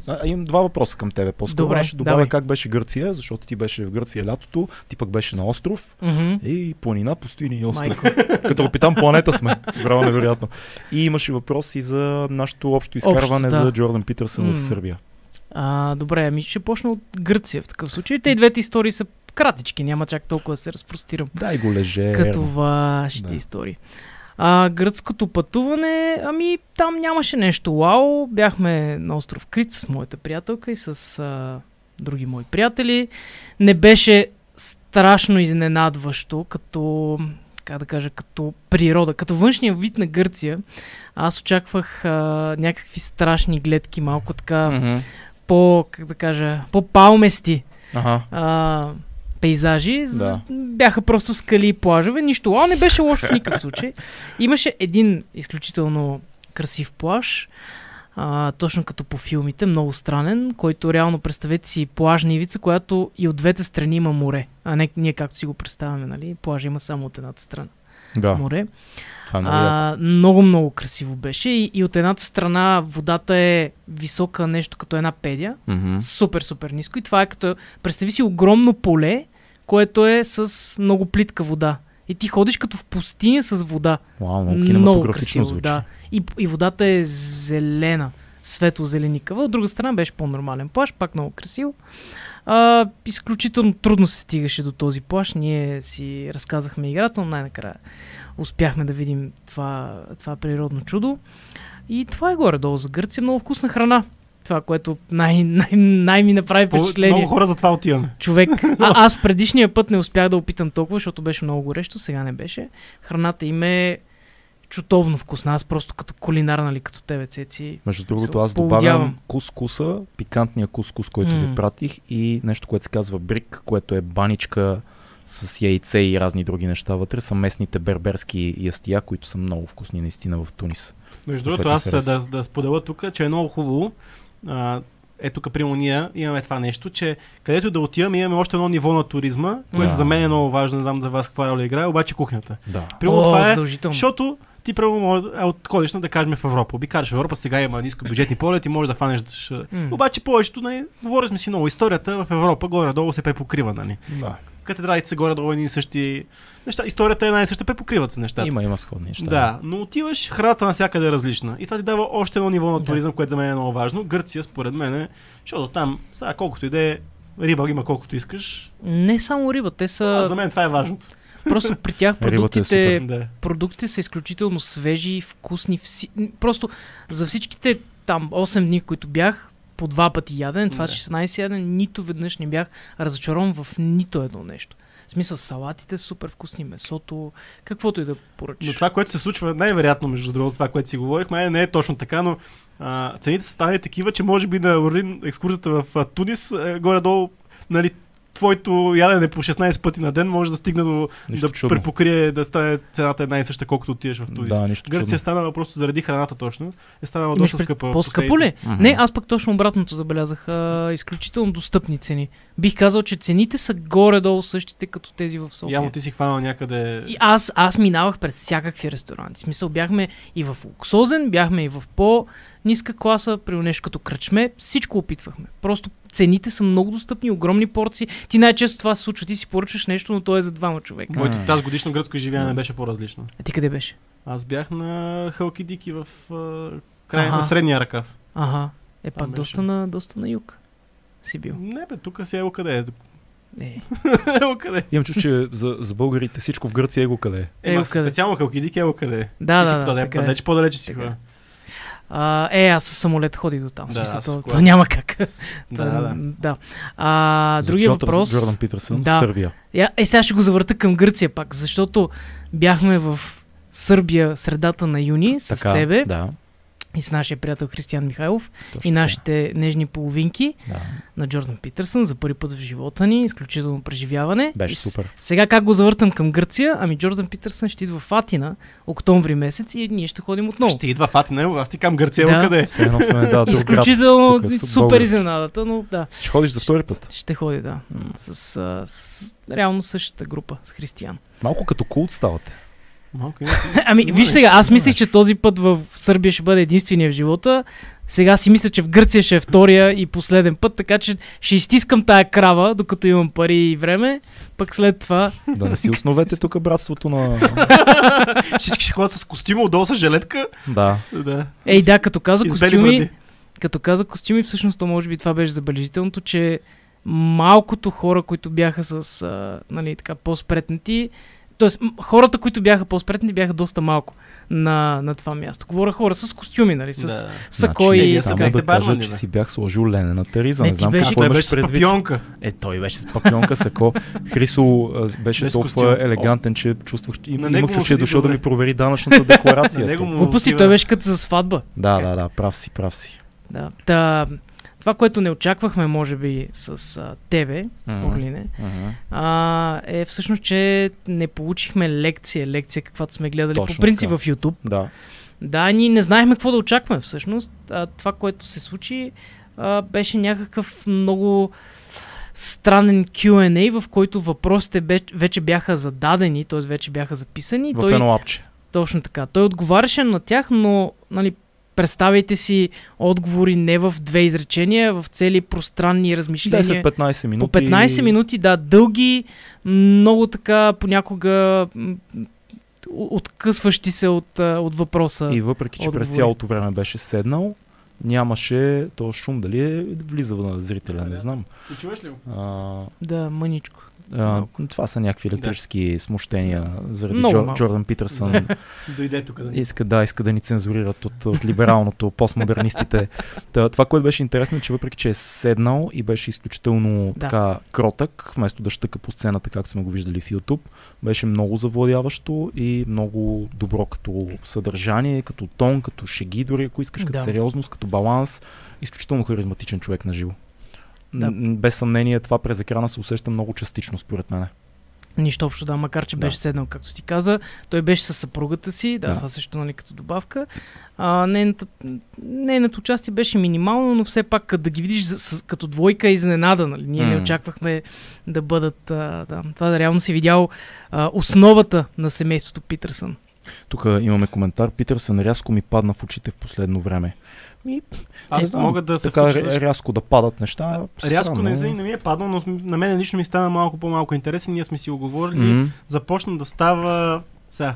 А, имам два въпроса към тебе. По-скоро
Добре,
ще добавя
давай.
как беше Гърция, защото ти беше в Гърция лятото, ти пък беше на остров.
Мгм.
Ей, планина, пустини и остров.
Майко.
Като капитан планета сме. Браво, невероятно. И имаше въпрос и за нашето общо изкарване
да.
за Джордан Питърсън
М.
в Сърбия.
А, добре, ами ще почна от Гърция в такъв случай. Те и двете истории са кратички, няма чак толкова да се разпростирам.
Дай го леже.
Като вашите
Да.
истории. А, гръцкото пътуване, ами там нямаше нещо вау. Бяхме на остров Крит с моята приятелка и с а, други мои приятели. Не беше страшно изненадващо, като как да кажа, като природа, като външния вид на Гърция. Аз очаквах а, някакви страшни гледки, малко така
Мгм.
По, как да кажа, по-палмести
Ага.
а, пейзажи.
Да.
Бяха просто скали и плажове. Нищо. А не беше лошо в никакъв случай. Имаше един изключително красив плаж. А, точно като по филмите, много странен, който реално представете си плажна ивица, която и от двете страни има море. А не ние както си го представяме, нали? Плажа има само от едната страна.
Да,
Море.
това е много.
А, много, много красиво беше. И, и от едната страна водата е висока нещо като една педя.
Мгм.
Супер, супер ниско. И това е като, представи си огромно поле, което е с много плитка вода. И ти ходиш като в пустиня с вода.
Вау, много
много красиво,
звучи.
да. И, и водата е зелена, светло-зеленикава. От друга страна беше по-нормален плаш, пак много красиво. А, изключително трудно се стигаше до този плаш. Ние си разказахме играта, но най-накрая успяхме да видим това, това природно чудо. И това е горе-долу за Гърция. Много вкусна храна. Това, което най- най- най- ми направи впечатление.
Много хора за това отиваме.
Човек, а, аз предишния път не успях да опитам толкова, защото беше много горещо, сега не беше. Храната им е чутовно вкусна. Аз просто като кулинар, нали, като тебе, Цеци.
Между другото, аз добавям кускуса, пикантния кускус, който
М.
ви пратих и нещо, което се казва брик, което е баничка с яйце и разни други неща вътре. Са местните берберски ястия, които са много вкусни наистина в Тунис.
Между другото, аз да, да споделя тук, че е много хубаво. А, ето тук, примерно, ние имаме това нещо, че където да отиваме, имаме още едно ниво на туризма, което
Да.
за мен е много важно, не знам за вас каква роля играе, обаче кухнята.
Да.
Примерно, това е,
задължително.
защото ти примерно може да отходиш на да кажем в Европа. Обикараш в Европа, сега има ниско бюджетни полети, може да фанеш. ш-
М.
Обаче повечето, нали, говорили сме си много. Историята в Европа горе-долу се препокрива, нали.
да.
Катедралите са горе-долу едни и същи неща. Историята е една и съща, препокриват се нещата.
Има, има сходни неща.
Да, но отиваш, храната навсякъде е различна. И това ти дава още едно ниво на
Да.
туризъм, което за мен е много важно. Гърция, според мен, е, защото там, сега колкото и да е, риба има колкото искаш.
Не само риба, те
А
са...
за мен това е важното.
Просто при тях
е
продуктите,
Да.
продуктите са изключително свежи, вкусни. Вси... Просто за всичките там 8 дни, които бях, по два пъти яден, това
Да.
16 яден, нито веднъж не бях разочарован в нито едно нещо. В смисъл, салатите са супер вкусни, месото, каквото и да поръчаш.
Но това, което се случва, най-вероятно, между другото, това, което си говорихме, не е точно така, но а, цените са станали такива, че може би на Орлин екскурзията в а, Тунис, е, горе-долу, нали, твоето ядене по 16 пъти на ден може да стигне до
Нищо
да
чудно.
препокрие да стане цената една и съща, колкото отидеш в Тунис.
Да, нищо
Гърция е
чудно.
станала просто заради храната точно. Е станала
Имаш
доста скъпа.
По-скъпо ли?
Мгм.
Не, аз пък точно обратното забелязах. А, изключително достъпни цени. Бих казал, че цените са горе-долу същите, като тези в София.
Явно ти си хванал някъде.
И аз, аз минавах през всякакви ресторанти. В смисъл, бяхме и в луксозен, бяхме и в по-ниска класа, при нещо като кръчме. Всичко опитвахме. Просто цените са много достъпни, огромни порции. Ти най-често това се случва. Ти си поръчаш нещо, но то е за двама човека.
Моето тази годишно гръцко изживяване беше по-различно.
А ти къде беше?
Аз бях на Халкидики в а, края на средния ръкав.
Ага. Е пак доста на, доста на юг си бил.
Не бе, тук си е къде е.
Е.
Ево къде е.
Имам чувство, че за, за българите всичко в Гърция е го къде е.
Ево къде.
специално Халкидики ево къде е.
Да, да, да. е.
Далеч по-далече си хора.
Е. А, е, аз със самолет ходих до там.
Да,
смисъл, то, то,
кола.
няма как.
Да, да, да.
А, другия
Джотър-
въпрос.
Джордан Питърсън
Да.
в Сърбия.
Е, сега ще го завърта към Гърция пак, защото бяхме в Сърбия средата на юни с
Така,
тебе
Да,
и с нашия приятел Християн Михайлов
точно
и
така.
нашите нежни половинки
Да,
на Джордан Питърсън за първи път в живота ни. Изключително преживяване.
беше
И с-
супер.
Сега как го завъртам към Гърция? Ами Джордан Питърсън ще идва в Атина октомври месец и ние ще ходим отново.
Ще идва в Атина, ево, аз ти кам Гърция,
Да.
къде е.
Сме да.
Изключително
тук е су-
супер изненадата, но да,
Ще ходиш за втори път.
ще ходи, да. С, а, с реално същата група, с Християн.
Малко като култ ставате.
Малко има.
Ами,
Има
виж сега, аз
има
мислех, че този път в Сърбия ще бъде единствения в живота. Сега си мисля, че в Гърция ще е втория и последен път, така че ще изтискам тая крава, докато имам пари и време. Пък след това...
Да не си основете тук братството на...
Всички ще ходят с костюма, отдолу с жилетка.
да.
Да.
Ей, да, като каза костюми,
бради.
като каза костюми, всъщност то може би това беше забележителното, че малкото хора, които бяха с, а, нали, така, по-спретнати, Тоест, хората, които бяха по-спретни, бяха доста малко на, на това място. Говоря хора с костюми, нали, с
Да.
сако
Значи,
и
вие
само да кажа,
бармани,
че си бях сложил ленената риза.
Не,
Не, знам
беше-
какво
Той беше с папионка.
Е, той беше с папионка, сако. Хрисо беше
Без
толкова
костюм.
елегантен, че чувствах, и,
На
и
него
му
му
че е дошъл да ми провери данъчната декларация.
Глупости, той беше като за сватба.
Да, да, да, прав си, прав си.
Да. Та, това, което не очаквахме, може би, с а, тебе,
Мгм.
Орлине,
Мгм.
а, е всъщност, че не получихме лекция, лекция, каквато сме гледали
Точно
по принцип
така.
в YouTube.
Да.
Да, ние не знаехме какво да очакваме всъщност. А, това, което се случи, а, беше някакъв много странен Q&A, в който въпросите бе- вече бяха зададени, т.е. вече бяха записани.
В
той,
едно апче.
Точно така. Той отговаряше на тях, но нали, представяйте си отговори не в две изречения, в цели пространни размишления.
10-15 минути.
По 15 минути, да, дълги, много така понякога откъсващи се от, от въпроса.
И въпреки, че през
отговори.
цялото време беше седнал, нямаше то шум, дали е влиза на зрителя, не знам.
И чуваш ли го?
А,
Да, мъничко.
А, това са някакви електрически смущения заради
Много малко.
Джордан Питърсън.
Дойде тук да.
Иска да, иска да ни цензурират от, от либералното, постмодернистите. Та, това, което беше интересно, е, че въпреки, че е седнал и беше изключително
Да.
така кротък, вместо да щъка по сцената, както сме го виждали в YouTube, беше много завладяващо и много добро като съдържание, като тон, като шеги, дори ако искаш, като
Да.
сериозност, като баланс. Изключително харизматичен човек на живо.
Да.
Без съмнение, това през екрана се усеща много частично, според мен.
Нищо общо, да, макар че
Да.
беше седнал, както ти каза. Той беше със съпругата си, да,
Да.
това също нали, като добавка. А, нейната, нейното участие беше минимално, но все пак като да ги видиш с, като двойка е изненада. Нали? Ние не
М.
очаквахме да бъдат. А, да, това да реално си видял а, основата на семейството Питърсън.
Тук имаме коментар. Питърсън рязко ми падна в очите в последно време. Ми,
Аз
не знам,
мога да се
така
включа,
рязко да падат неща.
Рязко
странно.
не, за- не ми е паднал, но на мен лично ми стана малко по-малко интересен. Ние сме си го говорили.
М,
Започна да става сега.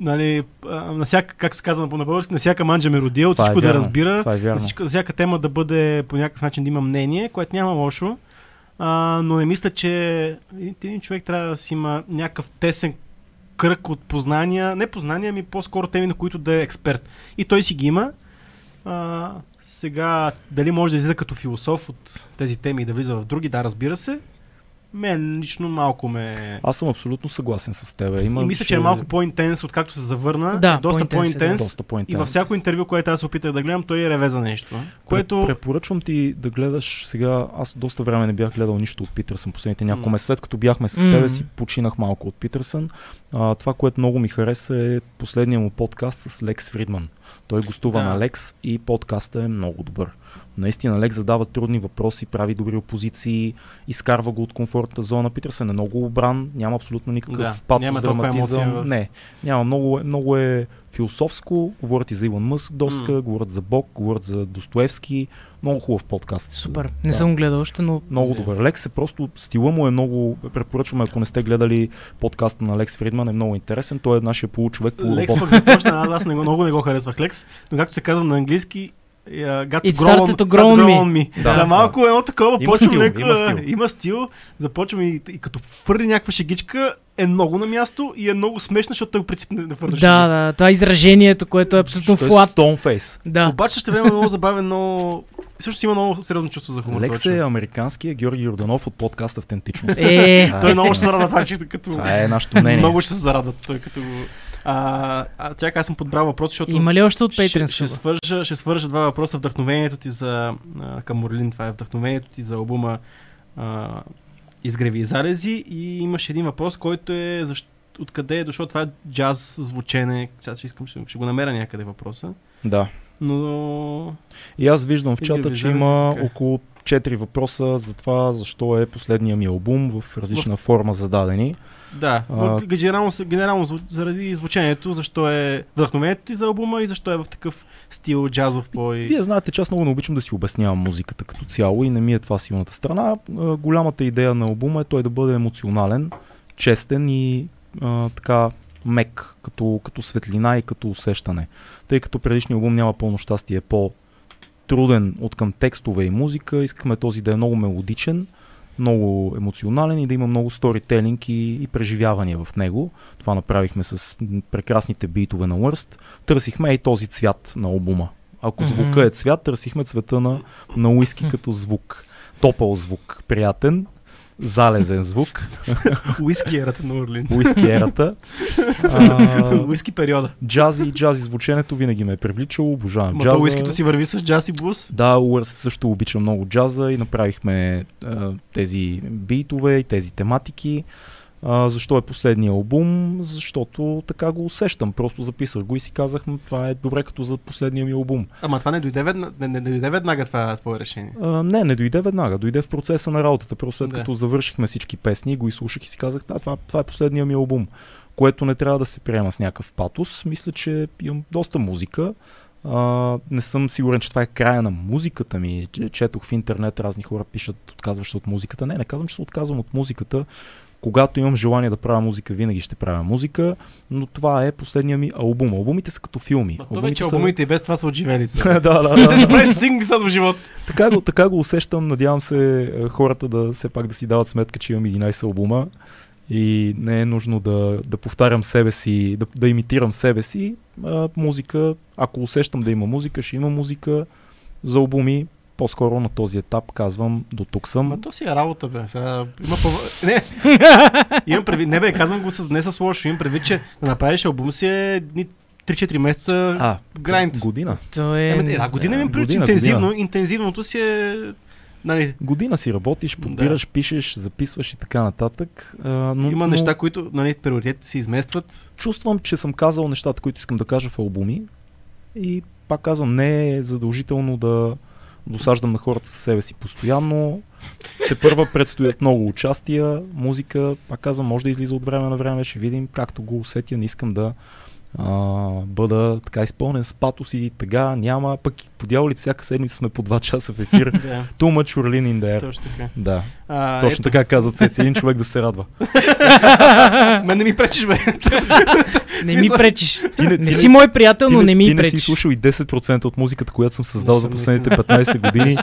Нали, на всяка, как се казва на български, на всяка манджа ме родил,
е
всичко да
вярно.
разбира,
е
всичко, за всяка тема да бъде по някакъв начин да има мнение, което няма лошо. А, но не мисля, че един, човек трябва да си има някакъв тесен кръг от познания, не познания, ами по-скоро теми, на които да е експерт. И той си ги има. А, сега, дали може да излиза като философ от тези теми и да влиза в други, да, разбира се. Мен лично малко ме...
Аз съм абсолютно съгласен с теб. Има,
И мисля, че е малко по-интенс, откакто се завърна.
Да,
е доста
по-интенс е,
по-интенс.
доста по-интенс.
И във всяко интервю, което аз опитах да гледам, той е реве за нещо. Което...
Препоръчвам ти да гледаш сега. Аз доста време не бях гледал нищо от Питърсън. Последните няколко
М.
месеца, след като бяхме с
М.
тебе си, починах малко от Питърсън. А, това, което много ми хареса е последния му подкаст с Лекс Фридман. Той гостува
Да.
на Лекс и подкаста е много добър. Наистина Лекс задава трудни въпроси, прави добри опозиции, изкарва го от комфортната зона. Питърсън е много обран, няма абсолютно никакъв
Да,
патос,
няма
драматизъм.
емоция в-
Не, няма. Много, е- много е философско. Говорят и за Илон Мъск доста,
М.
говорят за Бог, говорят за Достоевски. Много хубав подкаст.
Супер. Не
Да.
съм гледал още, но
Много добър. Лекс е просто, стила му е много, препоръчваме, ако не сте гледали подкаста на Лекс Фридман, е много интересен. Той е нашия получовек,
Лекс
полуробот.
пък започна, аз, аз не, го- много не го харесвах Лекс, но както се казва на английски, uh, got
It
to grow
started to grow on
grow
me.
on me.
Да,
Да, да, малко е едно такова,
Има
почвам
стил,
леко,
има стил.
има стил, започвам и, и като фърли някаква шегичка, е много на място и е много смешно, защото той в принцип не, не фърля
да, да, това е изражението, което е абсолютно
Той е
флат.
Stoneface.
Да.
Обаче ще време е много забавен, но също си има много сериозно чувство за хумор.
Лекс е американския Георги Йорданов от подкаст Автентичност.
Е.
Той много ще се зарадва това, че като...
Това е нашето мнение.
Много ще се зарадва той като... А, а чакай, аз съм подбрал въпрос, защото...
има ли още от
ще,
Patreon?
ще, свържа, ще свържа два въпроса. Вдъхновението ти за... Към Орлин, това е вдъхновението ти за албума а, Изгреви и залези. И имаш един въпрос, който е защ... откъде е дошло това джаз звучене. Сега ще искам, ще, ще го намеря някъде въпроса.
Да.
Но...
И аз виждам в чата, че има
така.
около четири въпроса за това защо е последния ми албум в различна форма зададени.
Да,
А-
генерално, генерално заради звучението, защо е вдъхновението ти за албума и защо е в такъв стил джазов по.
Вие знаете, че аз много не обичам да си обяснявам музиката като цяло и не ми е това силната страна. Голямата идея на албума е той да бъде емоционален, честен и а, така мек, като, като светлина и като усещане. Тъй като предишният албум няма пълно щастие, е по-труден от към текстове и музика, искаме този да е много мелодичен, много емоционален и да има много сторителинг и, и преживявания в него. Това направихме с прекрасните битове на Worst. Търсихме и този цвят на албума. Ако звука е цвят, търсихме цвета на, на уиски като звук. Топъл звук, приятен, залезен звук,
Уиски ерата на Орлин.
уиски ерата.
Уиски периода.
джази и джази звученето винаги ме е привличало, обожавам
Ма
джаза.
уискито си върви с джаз и блуз.
Да, Уърст също обича много джаза и направихме а, тези битове и тези тематики. А, защо е последния албум? Защото така го усещам. Просто записах го и си казах, «М, това е добре като за последния ми албум.
Ама това не дойде веднага, не, не, дойде веднага това твое решение.
А, не, не дойде веднага. Дойде в процеса на работата. Просто след
Да.
като завършихме всички песни, го изслушах и си казах, да, това, това е последния ми албум. Което не трябва да се приема с някакъв патос. Мисля, че имам доста музика. А, не съм сигурен, че това е края на музиката ми. Четох в интернет, разни хора пишат, отказваш се от музиката. Не, не казвам, че се отказвам от музиката. Когато имам желание да правя музика, винаги ще правя музика, но това е последния ми албум. Албумите са като филми.
Ма то вече албумите и без това са отживелица.
да, да, да.
Ще правиш сингли са в живот.
Така го, така го усещам. Надявам се хората да все пак да си дават сметка, че имам 11 албума и не е нужно да, да повтарям себе си, да, да имитирам себе си. А, музика, ако усещам да има музика, ще има музика за албуми. По-скоро на този етап казвам, до тук съм.
Ма то си е работа, бе. Сега, има пъв... Не, имам предвид, не бе, казвам го с, не с лошо, имам предвид, че да направиш албум си е едни 3-4 месеца
А,
грайнд.
година.
То е...
Е, а година ми че
година,
интензивно,
година.
интензивното си е... Нали,
Година си работиш, подбираш, пишеш, записваш и така нататък. А, но,
има
но
неща, които нали, приоритетите си изместват.
чувствам, че съм казал нещата, които искам да кажа в албуми. И пак казвам, не е задължително да досаждам на хората със себе си постоянно. Те първа предстоят много участия, музика, пак казвам, може да излиза от време на време, ще видим както го усетя, не искам да а, бъда така изпълнен с патос и тъга, няма, пък по дяволите всяка седмица сме по 2 часа в ефир.
Да,
Too much Urlin in the air.
точно така.
Да,
А,
точно
ето,
така каза Цеци, един човек да се радва.
Мен не ми пречиш, бе.
Не ми пречиш.
Ти не,
Не
ти
си мой приятел,
ти
но не ми
ти не си
пречиш.
слушал и 10% от музиката, която съм създал
Не
за последните
наистина.
15 години.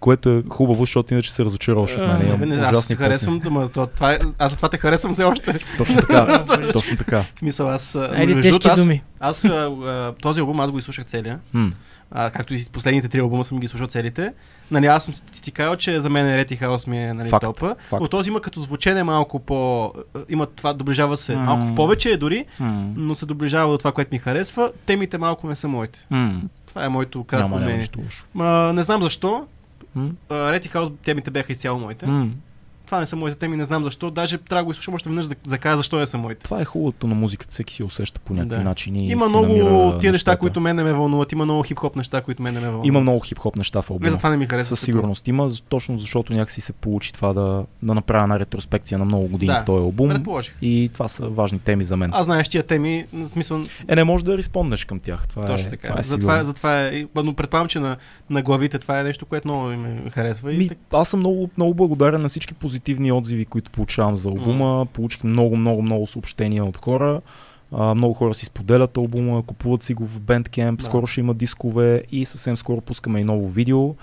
Което е хубаво, защото иначе се разочароваш от мен.
не,
Имам
Не, не, аз се харесвам, ама то, това е, аз затова те харесвам все още.
Точно така. точно така.
В смисъл, аз...
Айде,
между
тежки
аз,
думи.
аз, а, а, този албум аз го изслушах целия.
М.
А, както и последните три албума съм ги слушал целите. Нали, аз съм ти, ти казал, че за мен Рети Хаус ми е нали,
Факт,
топа.
факт.
Но този има като звучене малко по... Има това, доближава се
М.
малко в повече е дори,
М.
но се доближава до това, което ми харесва. Темите малко не са моите.
М.
Това е моето кратко мнение. не знам защо. Рети Хаус темите бяха изцяло моите.
М.
Това не са моите теми, не знам защо. Даже трябва да го изслушам още веднъж, за да кажа защо не са моите.
Това е хубавото на музиката, всеки си усеща по някакви
Да.
начини. и
Има много тия неща,
нещата.
които мен не ме вълнуват. Има много хип-хоп неща, които мен не ме вълнуват.
Има много хип-хоп неща в албума.
Не, затова не ми харесва.
Със сигурност има, з- точно защото някакси се получи това да, да направя една ретроспекция на много години
Да,
в този албум.
Предположих.
И това са важни теми за мен.
Аз знаеш тия теми, в смисъл,
Е, не можеш да респонднеш към тях. Това
точно
е,
така.
Това е
затова, затова е, но предполагам, че на, на главите това е нещо, което много ми харесва. И
Ми,
так-
аз съм много, много благодарен на всички позитивни отзиви, които получавам за албума. Получих много, много, много съобщения от хора. А, много хора си споделят албума, купуват си го в Bandcamp,
Да.
скоро ще има дискове и съвсем скоро пускаме и ново видео,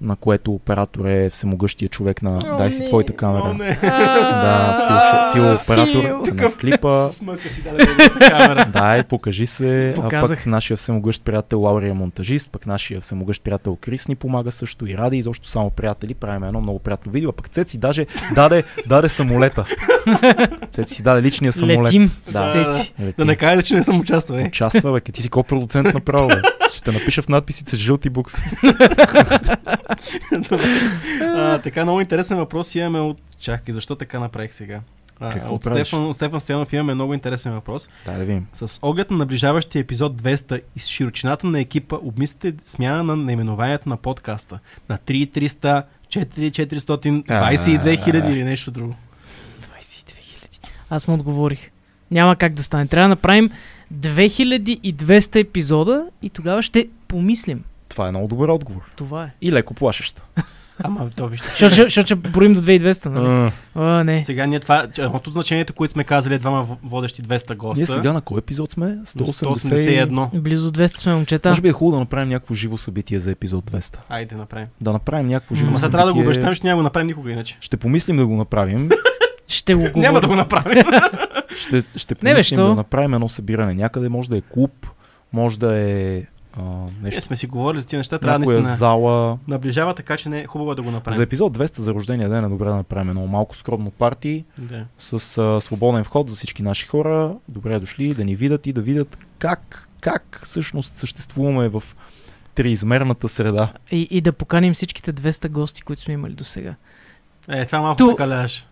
на което оператор е всемогъщия човек на
О,
Дай си
не.
твоята камера.
О, не.
Да, Фил, Фил оператор
Фил.
на клипа.
С мъка си даде камера.
Дай, покажи се. А
Показах.
пък нашия всемогъщ приятел Лаурия е монтажист, пък нашия всемогъщ приятел Крис ни помага също и Ради, изобщо само приятели. Правим едно много приятно видео. А пък Цеци даже даде, даде самолета. Цеци си даде личния самолет.
Летим
Да.
с цеци.
Лети.
Да не кажа, че не съм участвал. Е.
Участва, бе, ти си ко-продуцент направо, бе. Ще напиша в надписите с жълти букви.
А, така, много интересен въпрос имаме от... Чакай, защо така направих сега? А,
Какво
от,
правиш?
Стефан, от Стефан Стоянов имаме много интересен въпрос.
Дай да видим.
С оглед на наближаващия епизод 200 и с широчината на екипа, обмислите смяна на наименованието на подкаста на 3300, 422 хиляди или нещо друго.
22 хиляди. Аз му отговорих. Няма как да стане. Трябва да направим 2200 епизода и тогава ще помислим.
Това е много добър отговор.
Това е.
И леко плашещ.
Ама то вижте.
Защото ще- ще броим до 2200, нали?
А,
А, не.
Сега ние това, едното значението, което сме казали, е двама водещи 200 госта.
Ние сега на кой епизод сме? 180.
181.
Близо 200 сме момчета.
Може би е хубаво да направим някакво живо събитие за епизод 200.
Айде, направим.
Да направим някакво живо
Ама
събитие.
трябва да го обещаем, че няма го направим никога иначе.
Ще помислим да го направим.
Ще го говорим.
Няма да го направим.
ще, ще
Не, бе,
помислим да направим едно събиране. Някъде може да е клуб, може да е а,
Ние
нещо,
сме си говорили за тези неща, трябва
някоя
наистина
зала.
наближава, така че не е хубаво да го направим.
За епизод 200 за рождения ден е добре да направим едно малко скромно парти
Да.
с а, свободен вход за всички наши хора. Добре дошли да ни видят и да видят как, как всъщност съществуваме в триизмерната среда.
И, и да поканим всичките 200 гости, които сме имали до сега.
Е, това малко
Ту-
прекаляваш.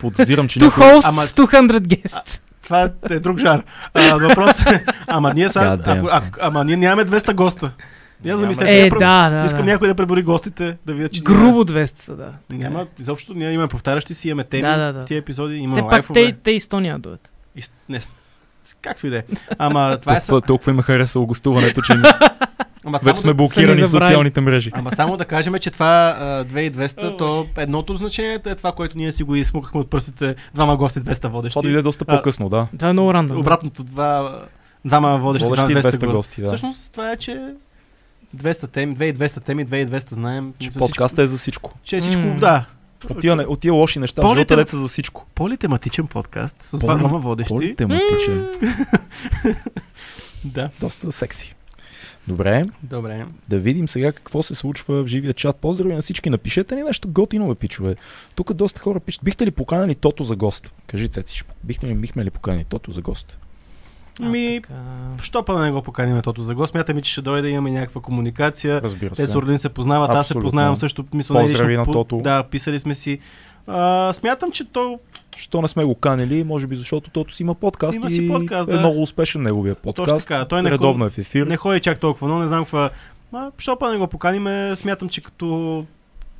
Подозирам, че някой...
Ама-
hosts, 200 guests.
Това е друг жар. А, въпрос е, ама ние сега, ако, ако, ама ние нямаме 200 госта. Я
Няма.
замислете.
Е,
про-
да, да.
Искам
да.
някой да пребори гостите, да видят, че
Грубо 200 са, да.
Няма, изобщо ние имаме повтарящи си, имаме теми
Да, да, да.
в тези епизоди,
Те
имаме
пак
лайфове.
те, те и 100 няма да дойдат.
И, не, както и да е. Ама това е...
толкова, толкова им е харесало гостуването, че
Ама само,
вече сме
да,
блокирани в социалните мрежи.
ама само да кажем, че това а, 2200,
О,
то едното от значенията е това, което ние си го изсмукахме от пръстите. Двама гости, 200 водещи.
Това дойде доста по-късно, да.
Това е много рандом.
Обратното, два, двама водещи,
Водещи и
двама
200
200 гости.
гости, да.
Всъщност това е, че 200 теми, 2200 теми, 2200 знаем.
Че
за
подкастът е за всичко.
Че е всичко,
М.
да.
От тия, от тия лоши неща, в
По-ли
живота деца за всичко.
Политематичен подкаст с
Поли-
двама водещи.
По-тематичен.
Да.
Доста секси. Добре,
Добре.
да видим сега какво се случва в живия чат. Поздрави на всички. Напишете ни нещо готино, бе, пичове. Тук доста хора пишат. Бихте ли поканали Тото за гост? Кажи, Цеци, бихте ли, бихме ли поканали Тото за гост?
Ми,
така.
що па да не го поканим тото за гост? Смятаме, че ще дойде, имаме някаква комуникация.
Разбира
Те
се.
с Орлин се познават, аз се
Абсолютно.
познавам също. Мисля,
Поздрави
лично
на
по-
Тото.
Да, писали сме си. А, смятам, че то
Що не сме го канили? Може би защото Тото си има подкаст
Има
и
си подкаст,
е
да.
много успешен неговия
точно
подкаст.
така. Той не,
Редовно е в ефир.
не ходи чак толкова, но не знам каква. Ма, що па не го поканим? Смятам, че като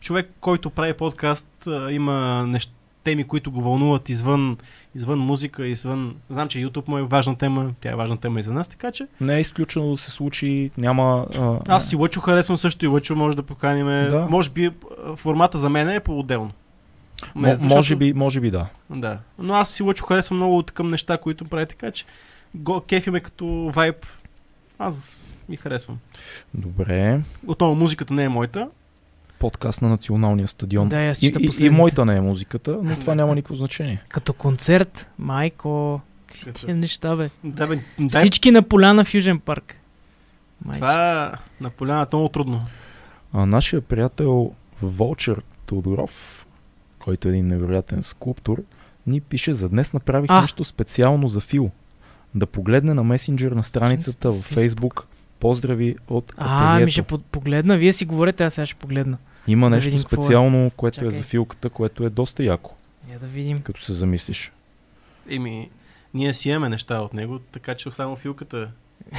човек, който прави подкаст, има неща, теми, които го вълнуват извън, извън музика, извън... Знам, че YouTube му е важна тема, тя е важна тема и за нас, така че
Не е изключено да се случи. Няма. А,
Аз си Лъчо харесвам също и Лъчо може да поканим.
Да.
Може би формата за мен е по-отделно.
Мо- може, би, може би да.
Да. Но аз си Лъчо харесвам много от към неща, които прави така, че го, кефи ме като вайб. Аз ми харесвам.
Добре.
Отново музиката не е моята.
Подкаст на националния стадион.
Да, аз
и, и, и моята не е музиката, но това няма никакво значение.
Като концерт, майко, какви тия неща, бе.
Да, бе, дай,
Всички на поляна Фюжен парк. Майчица.
това на поляната много трудно.
А нашия приятел Волчер Тодоров, който е един невероятен скулптор, ни пише за днес направих
А.
нещо специално за Фил. Да погледне на месенджер на страницата в
Фейсбук.
Поздрави от
А, ми
ателието.
ще по- погледна. Вие си говорите, аз сега ще погледна.
Има
да
нещо
е.
специално, което е
Чакай.
за филката, което е доста яко,
Я да видим.
като се замислиш.
Еми, ние си имаме неща от него, така че само филката.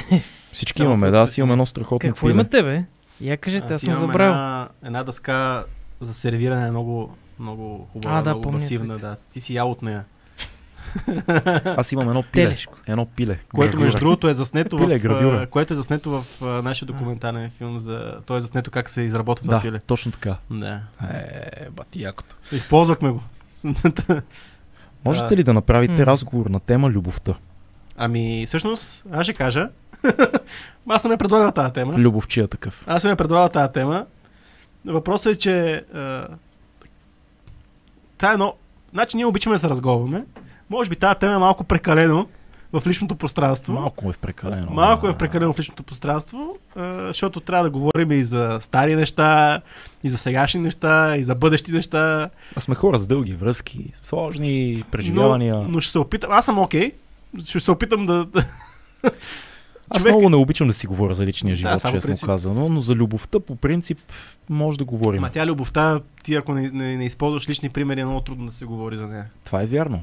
Всички
Само
имаме, да,
филката
аз
си
имам
има.
едно страхотно
Какво
пиле.
имате, бе? Я кажете, аз съм
имам
забравил.
Една, една дъска за сервиране, много, много хубава,
А, да,
много
помня
масивна.
твоите.
Да. Ти си ял от нея.
Аз имам едно пиле.
Телешко.
Едно пиле.
Което между другото е заснето
Пиле,
в,
гравюра.
а, което е заснето в а, нашия документален филм за... Той е заснето как се изработва това
Да,
пиле.
точно така.
Да.
Е, бати якото.
Използвахме го.
Можете ли да направите разговор на тема любовта?
ами, всъщност, аз ще кажа. аз съм я предлагал тази тема.
Любовчия такъв.
Аз съм я предлагал тази тема. Въпросът е, че а, това е едно... Значи ние обичаме да се разговаряме. Може би тази тема е малко прекалено в личното пространство.
Малко е в прекалено.
Малко е прекалено в личното пространство, защото трябва да говорим и за стари неща, и за сегашни неща, и за бъдещи неща.
А сме хора с дълги връзки, сложни
Но,
преживявания.
но ще се опитам. Аз съм окей. Ще се опитам да. да-
Аз
човек-
много не обичам да си говоря за личния
Да,
живот,
по
честно
принцип.
казано, но за любовта по принцип може да говорим.
Ма тя любовта, ти ако не, не, не използваш лични примери, е много трудно да се говори за нея.
Това е вярно.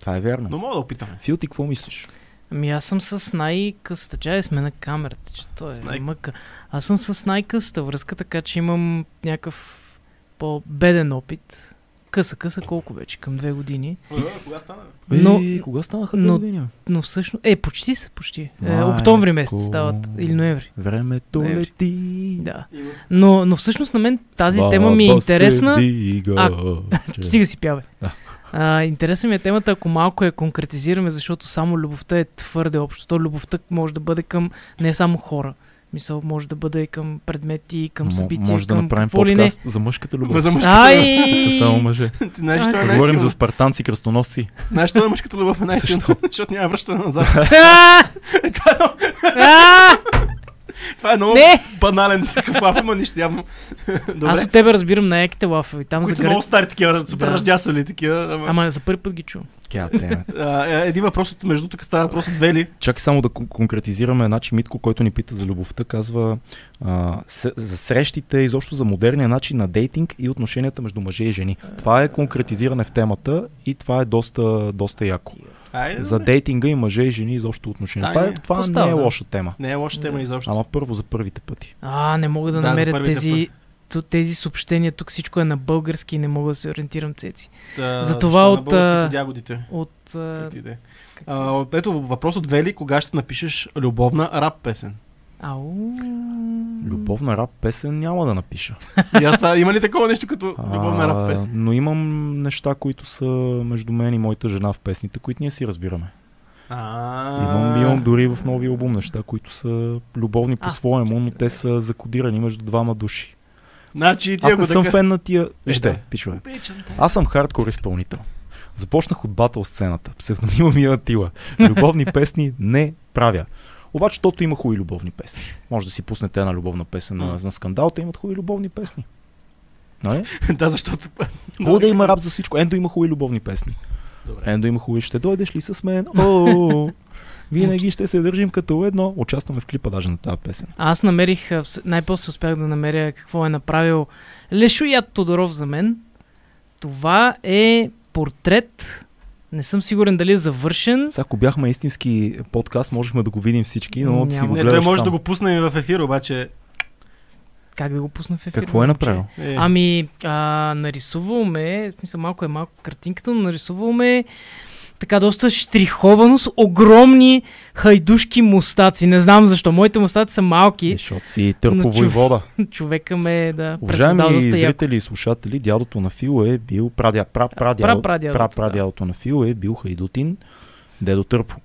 Това е вярно.
Но мога да опитаме.
Фил, ти какво мислиш?
Ами аз съм с най-къста. Чай сме на камерата, че то е
С най-
мъка. Аз съм с най-къста връзка, така че имам някакъв по-беден опит. Къса-къса колко вече? Към две години.
Кога стана?
Но-
Е, кога станаха
но-
две години?
Но всъщност... Е, почти са, почти. Е, октомври месец стават. Или ноември.
Времето
Ноември.
лети.
Да. Но, но всъщност на мен тази тема ми е интересна.
вдига.
А, Стига си пявай.
Да.
А, интересна ми е темата, ако малко я конкретизираме, защото само любовта е твърде общо. То любовта може да бъде към не само хора. Мисъл, може да бъде и към предмети, към
Мо-
събития,
Може да
към
направим
какво ли не.
подкаст за мъжката любов.
За мъжката
Ай!
Са само мъже.
Ти знаеш, това е
Говорим за спартанци, кръстоносци.
Знаеш, това е мъжката любов е най-силно,
Защо?
защото няма връщане назад. това е много
Не!
банален такъв лав, има нищо явно. Добре.
Аз от тебе разбирам на еките лафови. Там за
които са
гър...
много стари такива, супер
Да.
ръждясали такива. Ама...
Ама за първи път ги чувам.
Е, един въпрос от между тук става въпрос от Вели.
Чакай само да кон- конкретизираме. Значи Митко, който ни пита за любовта, казва а, с, за срещите, изобщо за модерния начин на дейтинг и отношенията между мъже и жени. Това е конкретизиране в темата и това е доста, доста яко.
Айде,
За дейтинга и мъже и жени изобщо отношения.
Да,
Това, е, това
Остава,
не е
да.
лоша тема.
Не е лоша тема изобщо.
Ама първо за първите пъти.
А, не мога да,
Да,
намеря тези, тези съобщения. Тук всичко е на български и не мога да се ориентирам цеци.
Та,
Затова
защо
от,
ягодите.
От... А...
Да е. Ето въпрос от Вели, кога ще напишеш любовна рап песен?
Ау.
Любовна рап песен няма да напиша.
И аз това, има ли такова нещо като любовна рап
А,
песен?
но имам неща, които са между мен и моята жена в песните, които ние си разбираме.
А,
Имам, имам дори в новия албум неща, които са любовни
А.
по-своему, но те са закодирани между двама души.
Значи ти
Аз не съм
така...
фен на тия...
да.
Вижте.
Обичам те.
Аз съм хардкор изпълнител. Започнах от батъл сцената. Псевдонима ми е Атила. Любовни песни не правя. Обаче тото има хубави любовни песни. Може да си пуснете една любовна песен на, на скандал, те имат хубави любовни песни. Нали?
да, защото...
Хубаво да има рап за всичко. Ендо има хубави любовни песни.
Добре.
Ендо има хубави. Ще дойдеш ли с мен? О, винаги ще се държим като едно. Участваме в клипа даже на тази песен.
Аз намерих, най-после успях да намеря какво е направил Лешоят Тодоров за мен. Това е портрет. Не съм сигурен дали е завършен.
Сега, ако бяхме истински подкаст, можехме да го видим всички, но ти си го
Не, той може
сам.
да го пусне и в ефир, обаче...
Как да го пусна в ефир?
Какво е направил?
Е,
Ами, а, нарисувал ме, в смисъл малко е малко картинката, но нарисувал ме така доста штриховано с огромни хайдушки мустаци. Не знам защо. Моите мустаци са
Е,
малки.
Защото си търпо войвода.
Човека ме да пресъздал
Уважаеми
доста
зрители и слушатели, дядото на Фил е бил прадя, пра,
Прапрадядото,
пра,
да.
прадядото на Фил е бил Хайдутин, дедо Търпо.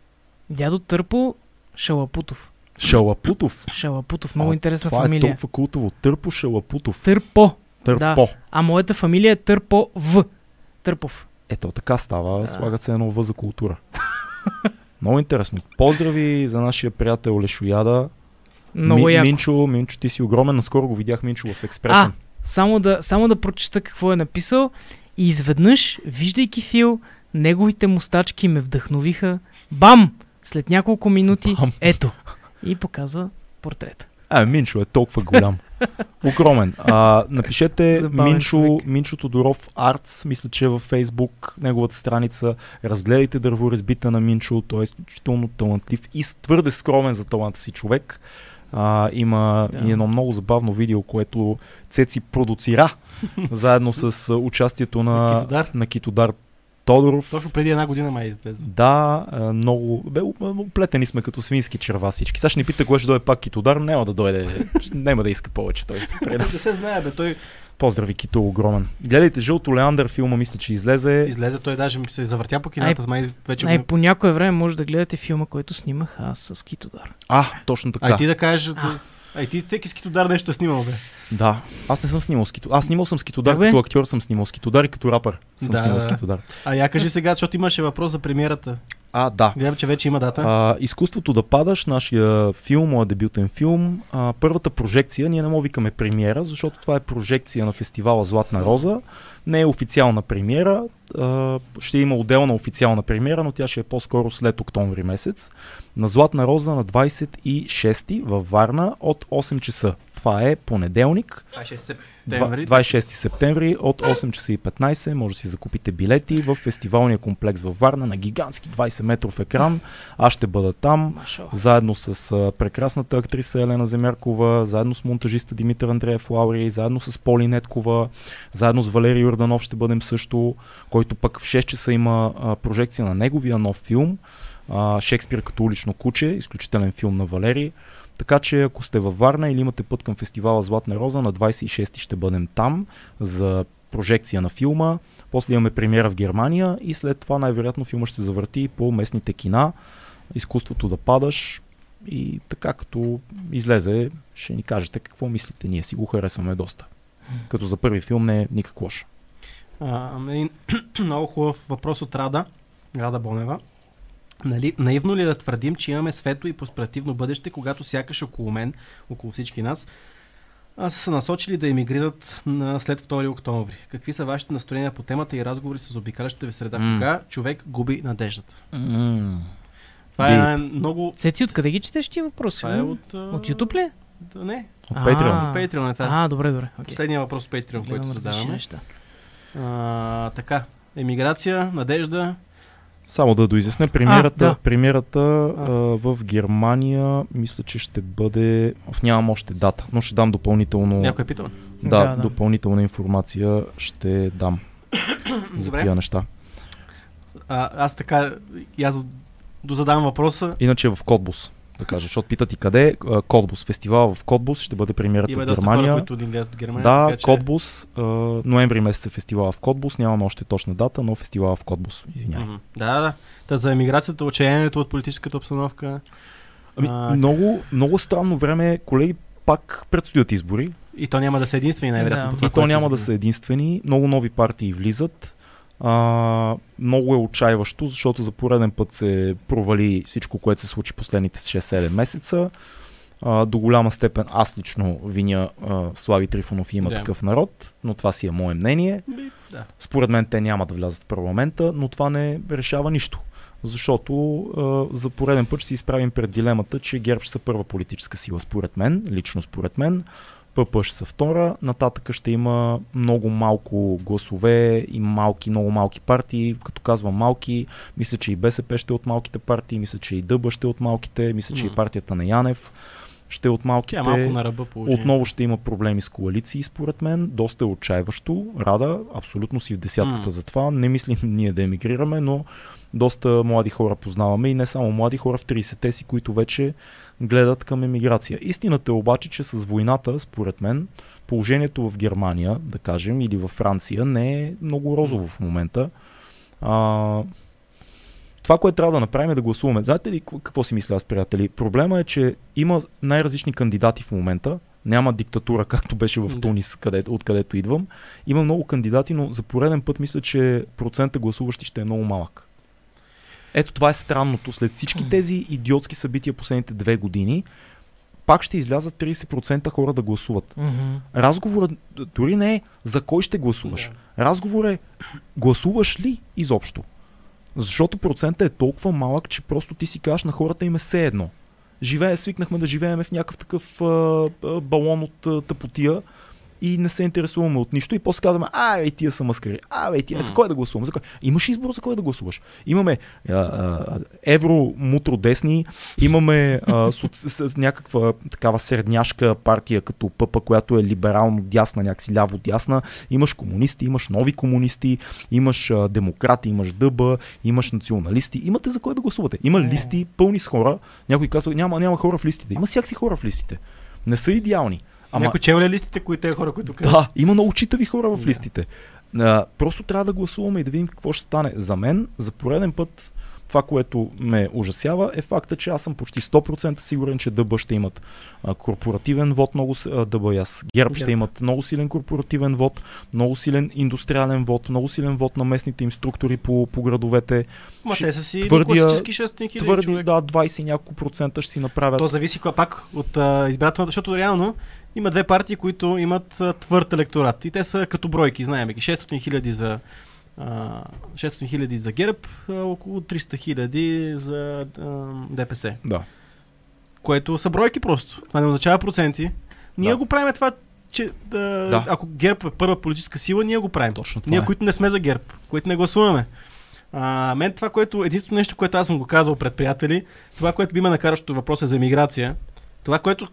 Дядо Търпо Шалапутов.
Шалапутов.
Шалапутов, много
А,
интересна
това
фамилия.
е толкова култово. Търпо Шалапутов.
Търпо.
Търпо.
А моята фамилия е Търпо В. Търпов.
Ето така става,
Да.
слагат се едно за култура. Много интересно. Поздрави за нашия приятел Лешояда.
Много яко.
Минчо, Минчо, ти си огромен. Наскоро го видях Минчо в
А,
Експресен.
само да, само да прочета какво е написал. И изведнъж, виждайки Фил, неговите мустачки ме вдъхновиха. Бам! След няколко минути,
Бам.
ето. И показа портрета.
А, Минчо е толкова голям. Огромен. А, напишете
Забавен
Минчо,
човек.
Минчо Тодоров Артс, мисля, че е във Фейсбук, неговата страница. Разгледайте дърворезбита на Минчо, той е изключително талантлив и твърде скромен за таланта си човек. А, има
Да.
и едно много забавно видео, което Цеци продуцира заедно с участието на,
На Китодар.
на Китодар Тодоров.
Точно преди една година май излезе.
Да, а, много. Бе, оплетени сме като свински черва всички. Сега ще ни пита кога ще дойде пак Китодар, няма да дойде. няма да иска повече. Той си при
Не се знае, бе, той
Поздрави, Кито, огромен. Гледайте Жълто Леандър филма, мисля, че излезе.
излезе, той даже ми се завъртя по кината, май вече
Ай, по някое време може да гледате филма, който снимах аз с Китодар.
А, точно така.
Ай ти да кажеш...
А.
Да... Ай ти всеки скитодар нещо е снимал, бе.
Да. Аз не съм снимал с Китодар. Аз снимал съм с Китодар,
Как бе?
като актьор съм снимал с Китодар и като рапър съм
Да,
снимал с
да.
Китодар.
А я кажи сега, защото имаше въпрос за премиерата.
А, да.
Гледам, че вече има дата.
А, изкуството да падаш, нашия филм, моят дебютен филм, а, първата прожекция, ние не му викаме премиера, защото това е прожекция на фестивала Златна роза, не е официална премиера, а, ще има отделна официална премиера, но тя ще е по-скоро след октомври месец. На Златна роза на 26 във Варна от 8 часа. Това е понеделник,
26
два-
септември.
26 септември от 8 часа и 15. Може да си закупите билети в фестивалния комплекс във Варна на гигантски 20 метров екран. Аз ще бъда там. Заедно с прекрасната актриса Елена Земяркова, заедно с монтажиста Димитър Андреев Лаури, заедно с Поли Неткова, заедно с Валерий Йорданов ще бъдем също, който пък в 6 часа има а, прожекция на неговия нов филм. А, Шекспир като улично куче, изключителен филм на Валери. Така че ако сте във Варна или имате път към фестивала Златна роза, на 26 ще бъдем там за прожекция на филма. После имаме премиера в Германия и след това най-вероятно филма ще се завърти по местните кина. Изкуството да падаш и така като излезе ще ни кажете какво мислите. Ние си го харесваме доста. Като за първи филм не е никак лош.
А, един много хубав въпрос от Рада, Рада Бонева. Нали, наивно ли е да твърдим, че имаме светло и просперативно бъдеще, когато сякаш около мен, около всички нас, а, са се насочили да емигрират на след 2 октомври? Какви са вашите настроения по темата и разговори с обикалящата ви среда?
М.
Кога човек губи надеждата?
Mm.
Това е много...
Цеци, откъде ги четеш ти въпроси?
Това е от...
От YouTube ли?
Да, не,
От Patreon.
от Patreon е това.
А, добре, добре. окей.
Последния въпрос от Patreon, който задаваме.
неща.
А, така, емиграция, надежда,
Само да доизясня, премиерата,
А, да.
премиерата а, в Германия мисля, че ще бъде, в нямам още дата, но ще дам допълнително,
някой е питал.
да,
Да, да.
допълнителна информация ще дам за
Добре.
тия неща.
А, аз така, аз дозадавам въпроса.
Иначе в Котбус, да кажа, защото питат и къде. Котбус, фестивал в Котбус ще бъде премиерата
Има
в Германия.
хора, които от Германия.
да,
така, че...
Котбус, ноември месец е фестивала в Котбус, нямаме още точна дата, но фестивала в Котбус, извинявай.
Мгм. Да, да. Та за емиграцията, отчаянието от политическата обстановка.
Ами,
А,
много, много странно време, колеги, пак предстоят избори.
И то няма да са единствени, най-вероятно.
Да.
това,
и то няма да са единствени. Много нови партии влизат. А, много е отчаиващо, защото за пореден път се провали всичко, което се случи последните 6-7 месеца. А, до голяма степен аз лично виня а, Слави Трифонов и има
Да.
такъв народ, но това си е мое мнение.
Да.
Според мен те няма да влязат в парламента, но това не решава нищо. Защото а, за пореден път ще си изправим пред дилемата, че ГЕРБ ще са първа политическа сила, според мен, лично според мен. ПП ще са втора, нататък ще има много малко гласове и малки, много малки партии. Като казвам малки, мисля, че и БСП ще е от малките партии, мисля, че и ДБ ще е от малките, мисля, че и
М.
партията на Янев ще е от малките.
Тя е малко на ръба положение.
Отново ще има проблеми с коалиции, според мен. Доста е отчаиващо. Рада, абсолютно си в десятката
М.
за това. Не мислим ние да емигрираме, но доста млади хора познаваме и не само млади хора в 30-те си, които вече гледат към емиграция. Истината е обаче, че с войната, според мен, положението в Германия, да кажем, или във Франция не е много розово в момента. А, това, което трябва да направим е да гласуваме. Знаете ли какво- си мисля аз, приятели? Проблема е, че има най-различни кандидати в момента. Няма диктатура, както беше в. Тунис, къде, откъдето идвам. Има много кандидати, но за пореден път мисля, че процента гласуващи ще е много малък. Ето това е странното. След всички тези идиотски събития последните две години, пак ще излязат 30% хора да гласуват.
Мгм.
Разговорът дори не е за кой ще гласуваш. Разговор е гласуваш ли изобщо. Защото процентът е толкова малък, че просто ти си кажеш на хората им е все едно. Живее, свикнахме да живеем в някакъв такъв а, а, балон от а, тъпотия и не се интересуваме от нищо и после казваме, а, ей, тия са маскари, а, ей, тия, за кой да гласувам? За кой? Имаш избор за кой да гласуваш. Имаме а, а, евро, мутро десни, имаме а, с, с, с, някаква такава средняшка партия като ПП, която е либерално дясна, някакси ляво дясна. Имаш комунисти, имаш нови комунисти, имаш а, демократи, имаш ДБ, имаш националисти. Имате за кой да гласувате. Има листи пълни с хора. Някой казва, няма, няма хора в листите. Има всякакви хора в листите. Не са идеални. Ама,
Някой чел ли листите, които те хора, които казват?
да, има много читави хора в
Да.
листите. А, просто трябва да гласуваме и да видим какво ще стане. За мен, за пореден път, това, което ме ужасява, е факта, че аз съм почти 100% сигурен, че ДБ ще имат а, корпоративен вод, много а, ДБ и аз. ГЕРБ ще имат много силен корпоративен вод, много силен индустриален вод, много силен вод на местните им структури по, по градовете.
Ма
Ще-
те са си
твърдия-
класически 600 хиляди
Твърди,
човек.
да, 20 и няколко процента ще си направят.
То зависи пак от а, избирателната, защото реално има две партии, които имат твърд електорат. И те са като бройки, знаем ги. 600 хиляди за а, 600 хиляди за ГЕРБ, около 300 хиляди за ДПС.
Да.
Което са бройки просто. Това не означава проценти. Ние
Да.
го правим това, че да,
Да.
ако ГЕРБ е първа политическа сила, ние го правим.
Точно това
Ние,
е.
които не сме за ГЕРБ, които не гласуваме. А, мен това, което единствено нещо, което аз съм го казал пред приятели, това, което би ме накарало, защото въпрос е за емиграция, това, което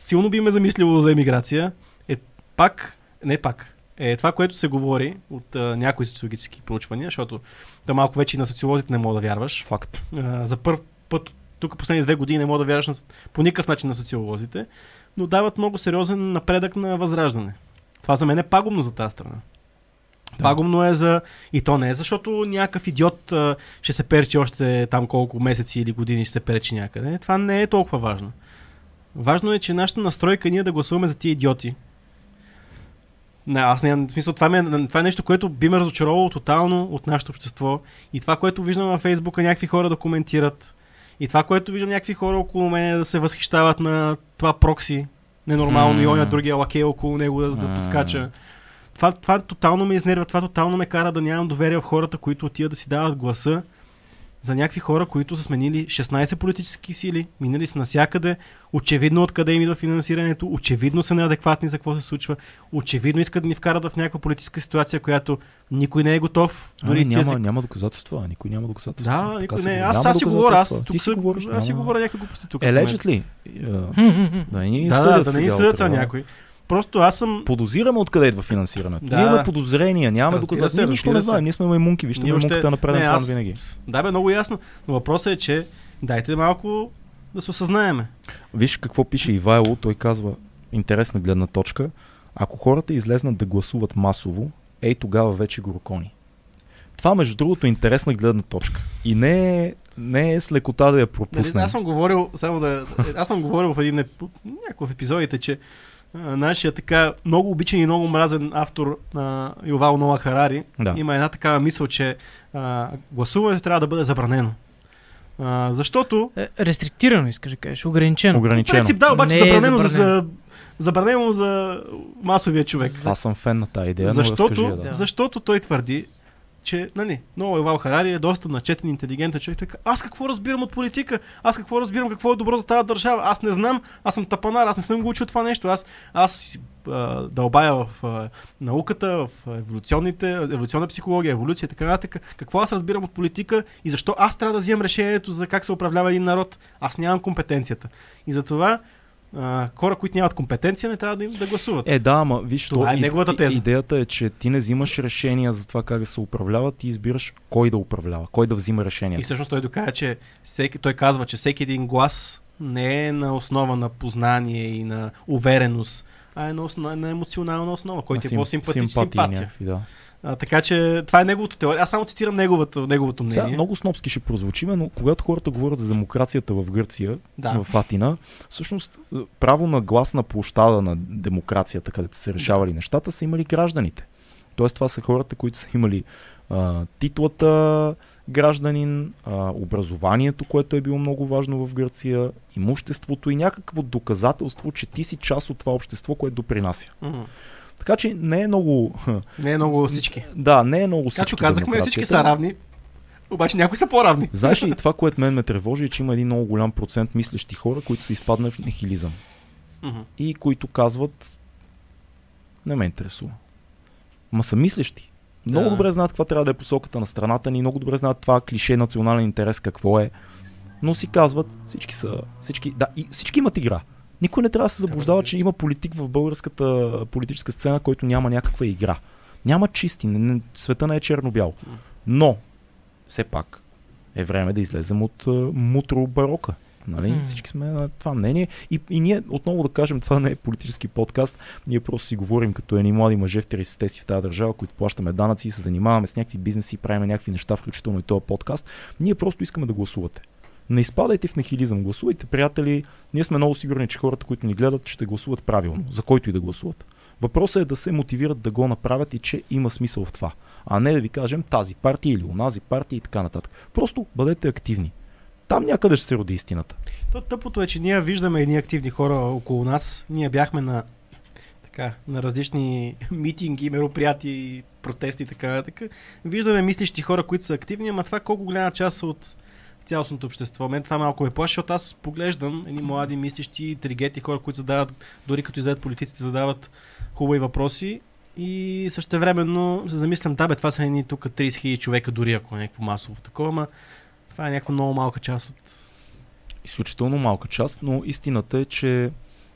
силно би ме замислило за емиграция, е пак, не пак, е това, което се говори от а, някои социологически проучвания, защото то малко вече и на социолозите не мога да вярваш.
Факт.
А, за първ път тук последните две години не мога да вярваш на, по никакъв начин на социолозите, но дават много сериозен напредък на възраждане. Това за мен е пагубно за тази страна.
Да.
Пагубно е за... И то не е защото някакъв идиот а, ще се перчи още там колко месеци или години ще се перчи някъде. Това не е толкова важно. Важно е, че нашата настройка е ние да гласуваме за тия идиоти. Не, аз не, в смисъл, това, ме, това е нещо, което би ме разочаровало тотално от нашето общество. И това, което виждам във Фейсбука, някакви хора да коментират. И това, което виждам някакви хора около мен да се възхищават на това прокси. Ненормално.
М.
И оня другия лакей около него да, да подскача. Това, това тотално ме изнервя. Това тотално ме кара да нямам доверие в хората, които отиват да си дават гласа за някакви хора, които са сменили 16 политически сили, минали са навсякъде, очевидно откъде им идва финансирането, очевидно са неадекватни за какво се случва, очевидно искат да ни вкарат в някаква политическа ситуация, която никой не е готов.
Ами,
Дори тия
няма,
си-
няма доказателства. Никой няма доказателства.
Да,
Така
никой не. Аз, аз си говоря, аз тук
си говориш.
аз си говоря някакви глупости тук.
Allegedly. Uh, да не ни
Да, не ни съдят някой. Просто аз съм...
Подозираме откъде идва финансирането.
Да.
Ние имаме подозрения, нямаме доказателства. Ние нищо не знаем. Ние сме маймунки. Вижте
Ние
маймунката на преден
Не,
план
аз-
винаги.
Да, бе, много ясно. Но въпросът е, че дайте малко да се осъзнаеме.
Виж какво пише Ивайло. Той казва интересна гледна точка. Ако хората излезнат да гласуват масово, ей тогава вече го рокони. Това, между другото, е интересна гледна точка. И не е, не е с лекота да я
Нали,
пропуснем.
аз съм говорил, само да. Аз съм говорил в един в епизодите, че нашия така много обичан и много мразен автор на Ювал Ноа Харари
Да.
има една такава мисъл, че а, гласуването трябва да бъде забранено. А, защото
Е, Рестриктирано, искаш да кажеш, ограничено.
в
Ограничено.
принцип да, обаче
Не е
забранено, за,
забранено.
за, забранено за масовия човек.
Аз съм фен на тази идея,
защото,
разкажи. Да.
защото той твърди, че, нали, много Евал Харари е доста начетен, интелигентен човек. Той аз какво разбирам от политика? Аз какво разбирам, какво е добро за тази държава? Аз не знам, аз съм тапанар, аз не съм го учил това нещо. Аз, аз дълбая в а, науката, в еволюционните, еволюционна психология, еволюция и така нататък. Какво аз разбирам от политика и защо аз трябва да вземам решението за как се управлява един народ? Аз нямам компетенцията. И затова а, хора, които нямат компетенция, не трябва да им да гласуват.
Е, да, ама виж,
Това
то,
е
и-
неговата
и-
теза.
Идеята е, че ти не взимаш решения за това как да се управлява, ти избираш кой да управлява, кой да взима
И
решения.
всъщност той доказа, че всеки, той казва, че всеки един глас не е на основа на познание и на увереност, а е на, основа, на емоционална основа, който е по-симпатичен, симпатия.
някакви, да.
А, така че това е неговото теория. Аз само цитирам неговото, неговото мнение.
Сега, много снобски ще прозвучиме, но когато хората говорят за демокрацията в Гърция,
Да.
в Атина, всъщност е, право на глас на площада на демокрацията, където са решавали нещата, са имали гражданите. Тоест това са хората, които са имали а, титлата гражданин, а, образованието, което е било много важно в Гърция, имуществото и някакво доказателство, че ти си част от това общество, което допринася.
Мгм.
Така че не е много...
Не е много всички.
Да, не е много всички
Както казахме, всички са равни, обаче някои са по-равни.
Знаеш ли, това, което мен ме тревожи, е, че има един много голям процент мислещи хора, които са изпаднали в нехилизъм
Мгм.
и които казват не ме интересува. Ма са мислещи. Много
Да.
добре знаят каква трябва да е посоката на страната ни, много добре знаят това клише национален интерес какво е, но си казват всички са, всички, да, и всички имат игра. Никой не трябва да се заблуждава, че има политик в българската политическа сцена, който няма някаква игра. Няма чисти, не, света не е черно-бял. Но, все пак, е време да излезем от мутро барока. Нали?
М.
Всички сме на това мнение. И, и ние, отново да кажем, това не е политически подкаст. Ние просто си говорим като едни млади мъже в 30-те си в тази държава, които плащаме данъци и се занимаваме с някакви бизнеси, правим някакви неща, включително и този подкаст. Ние просто искаме да гласувате. Не изпадайте в нехилизъм, гласувайте, приятели. Ние сме много сигурни, че хората, които ни гледат, ще гласуват правилно, за който и да гласуват. Въпросът е да се мотивират да го направят и че има смисъл в това. А не да ви кажем тази партия или онази партия и така нататък. Просто бъдете активни. Там някъде ще се роди истината.
То тъпото е, че ние виждаме едни активни хора около нас. Ние бяхме на, така, на различни митинги, мероприятия, протести и така нататък. Виждаме мислещи хора, които са активни, ама това колко голяма част от цялостното общество. Мен това малко ме плаши, защото аз поглеждам едни млади, мислещи, тригети хора, които задават, дори като излезат политиците, задават хубави въпроси. И същевременно се замислям, да бе, това са едни тук 30 000 човека, дори ако е някакво масово такова, ама това е някаква много малка част от...
Изключително малка част, но истината е, че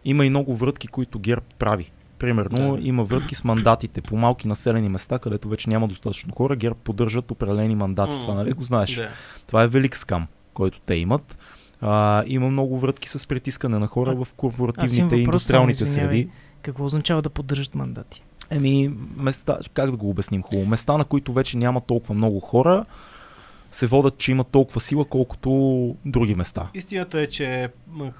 има и много врътки, които ГЕРБ прави. Примерно
Да.
има врътки с мандатите по малки населени места, където вече няма достатъчно хора. ГЕРБ поддържат определени мандати.
М.
Това нали го знаеш?
Да.
Това е велик скам, който те имат. А, има много врътки с притискане на хора
А,
в корпоративните и индустриалните среди.
Какво означава да поддържат мандати?
Еми, места, как да го обясним хубаво? Места, на които вече няма толкова много хора, се водят, че има толкова сила, колкото други места.
Истината е, че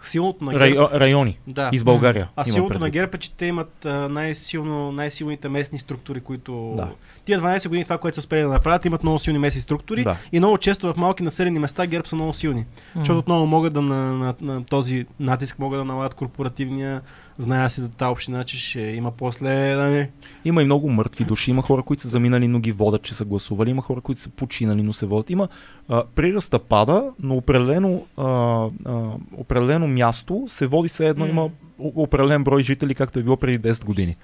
силното на ГЕРБ...
Рай, райони
Да.
из България.
А силното на. ГЕРБ е, че те имат най-силно, най-силните местни структури, които...
Да.
Тия 12 години това, което са успели да направят, имат много силни местни структури
Да.
и много често в малки населени места ГЕРБ са много силни. Защото отново могат да на, на, на този натиск могат да налагат корпоративния, зная си за тази община, че ще има после, нали,
Има и много мъртви души, има хора, които са заминали, но ги водят, че са гласували, има хора, които са починали, но се водят. Има а, приръста пада, но определено, а, а, определено място се води все едно,
М.
има определен брой жители, както е било преди 10 години.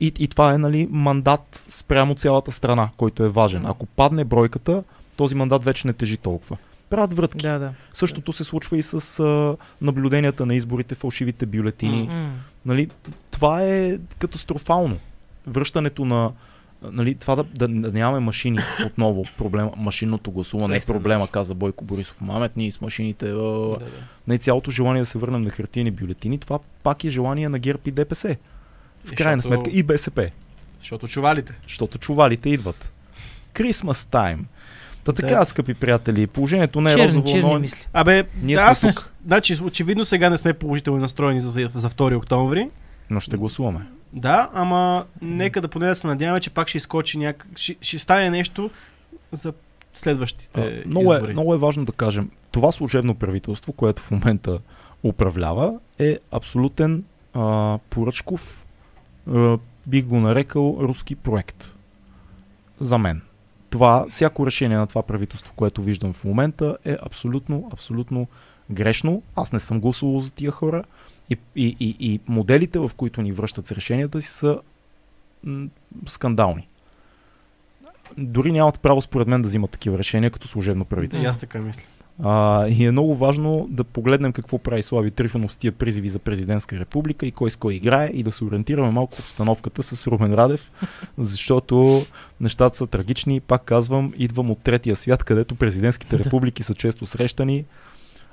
И, и това е нали, мандат спрямо цялата страна, който е важен. Ако падне бройката, този мандат вече не тежи толкова. Правят врътки.
Да, да.
Същото се случва и с а, наблюденията на изборите, фалшивите бюлетини.
М.
Нали, това е катастрофално. Връщането на нали, това да, да, да нямаме машини отново проблема, машинното гласуване е проблема, каза Бойко Борисов. Мамет ние с машините. А,
да, да.
не цялото желание да се върнем на хартиени бюлетини, това пак е желание на ГЕРБ и ДПС. В крайна
защото-
сметка и БСП,
Защото чувалите.
защото чувалите идват. Christmas time. Та така,
Да.
скъпи приятели, положението не е
Черни,
розово,
черни
но
мисли.
Абе,
Ние
да,
сме
аз,
тук.
значи, очевидно сега не сме положително настроени за, за, за 2 октомври.
но ще гласуваме.
Да, ама нека да поне да се надяваме, че пак ще изкочи някак... Ще, ще стане нещо за следващите
А, много, е,
избори.
много е важно да кажем, това служебно правителство, което в момента управлява, е абсолютен а, поръчков, а, бих го нарекал, руски проект. За мен. Това, всяко решение на това правителство, което виждам в момента, е абсолютно, абсолютно грешно. Аз не съм гласувал за тия хора. И, и, и, и моделите, в които ни връщат с решенията си, са скандални. Дори нямат право, според мен, да взимат такива решения като служебно правителство.
И аз така мисля.
А, и е много важно да погледнем какво прави Слави Трифонов с тия призиви за президентска република и кой с кой играе и да се ориентираме малко в обстановката с Румен Радев, защото нещата са трагични. Пак казвам, идвам от третия свят, където президентските републики са често срещани,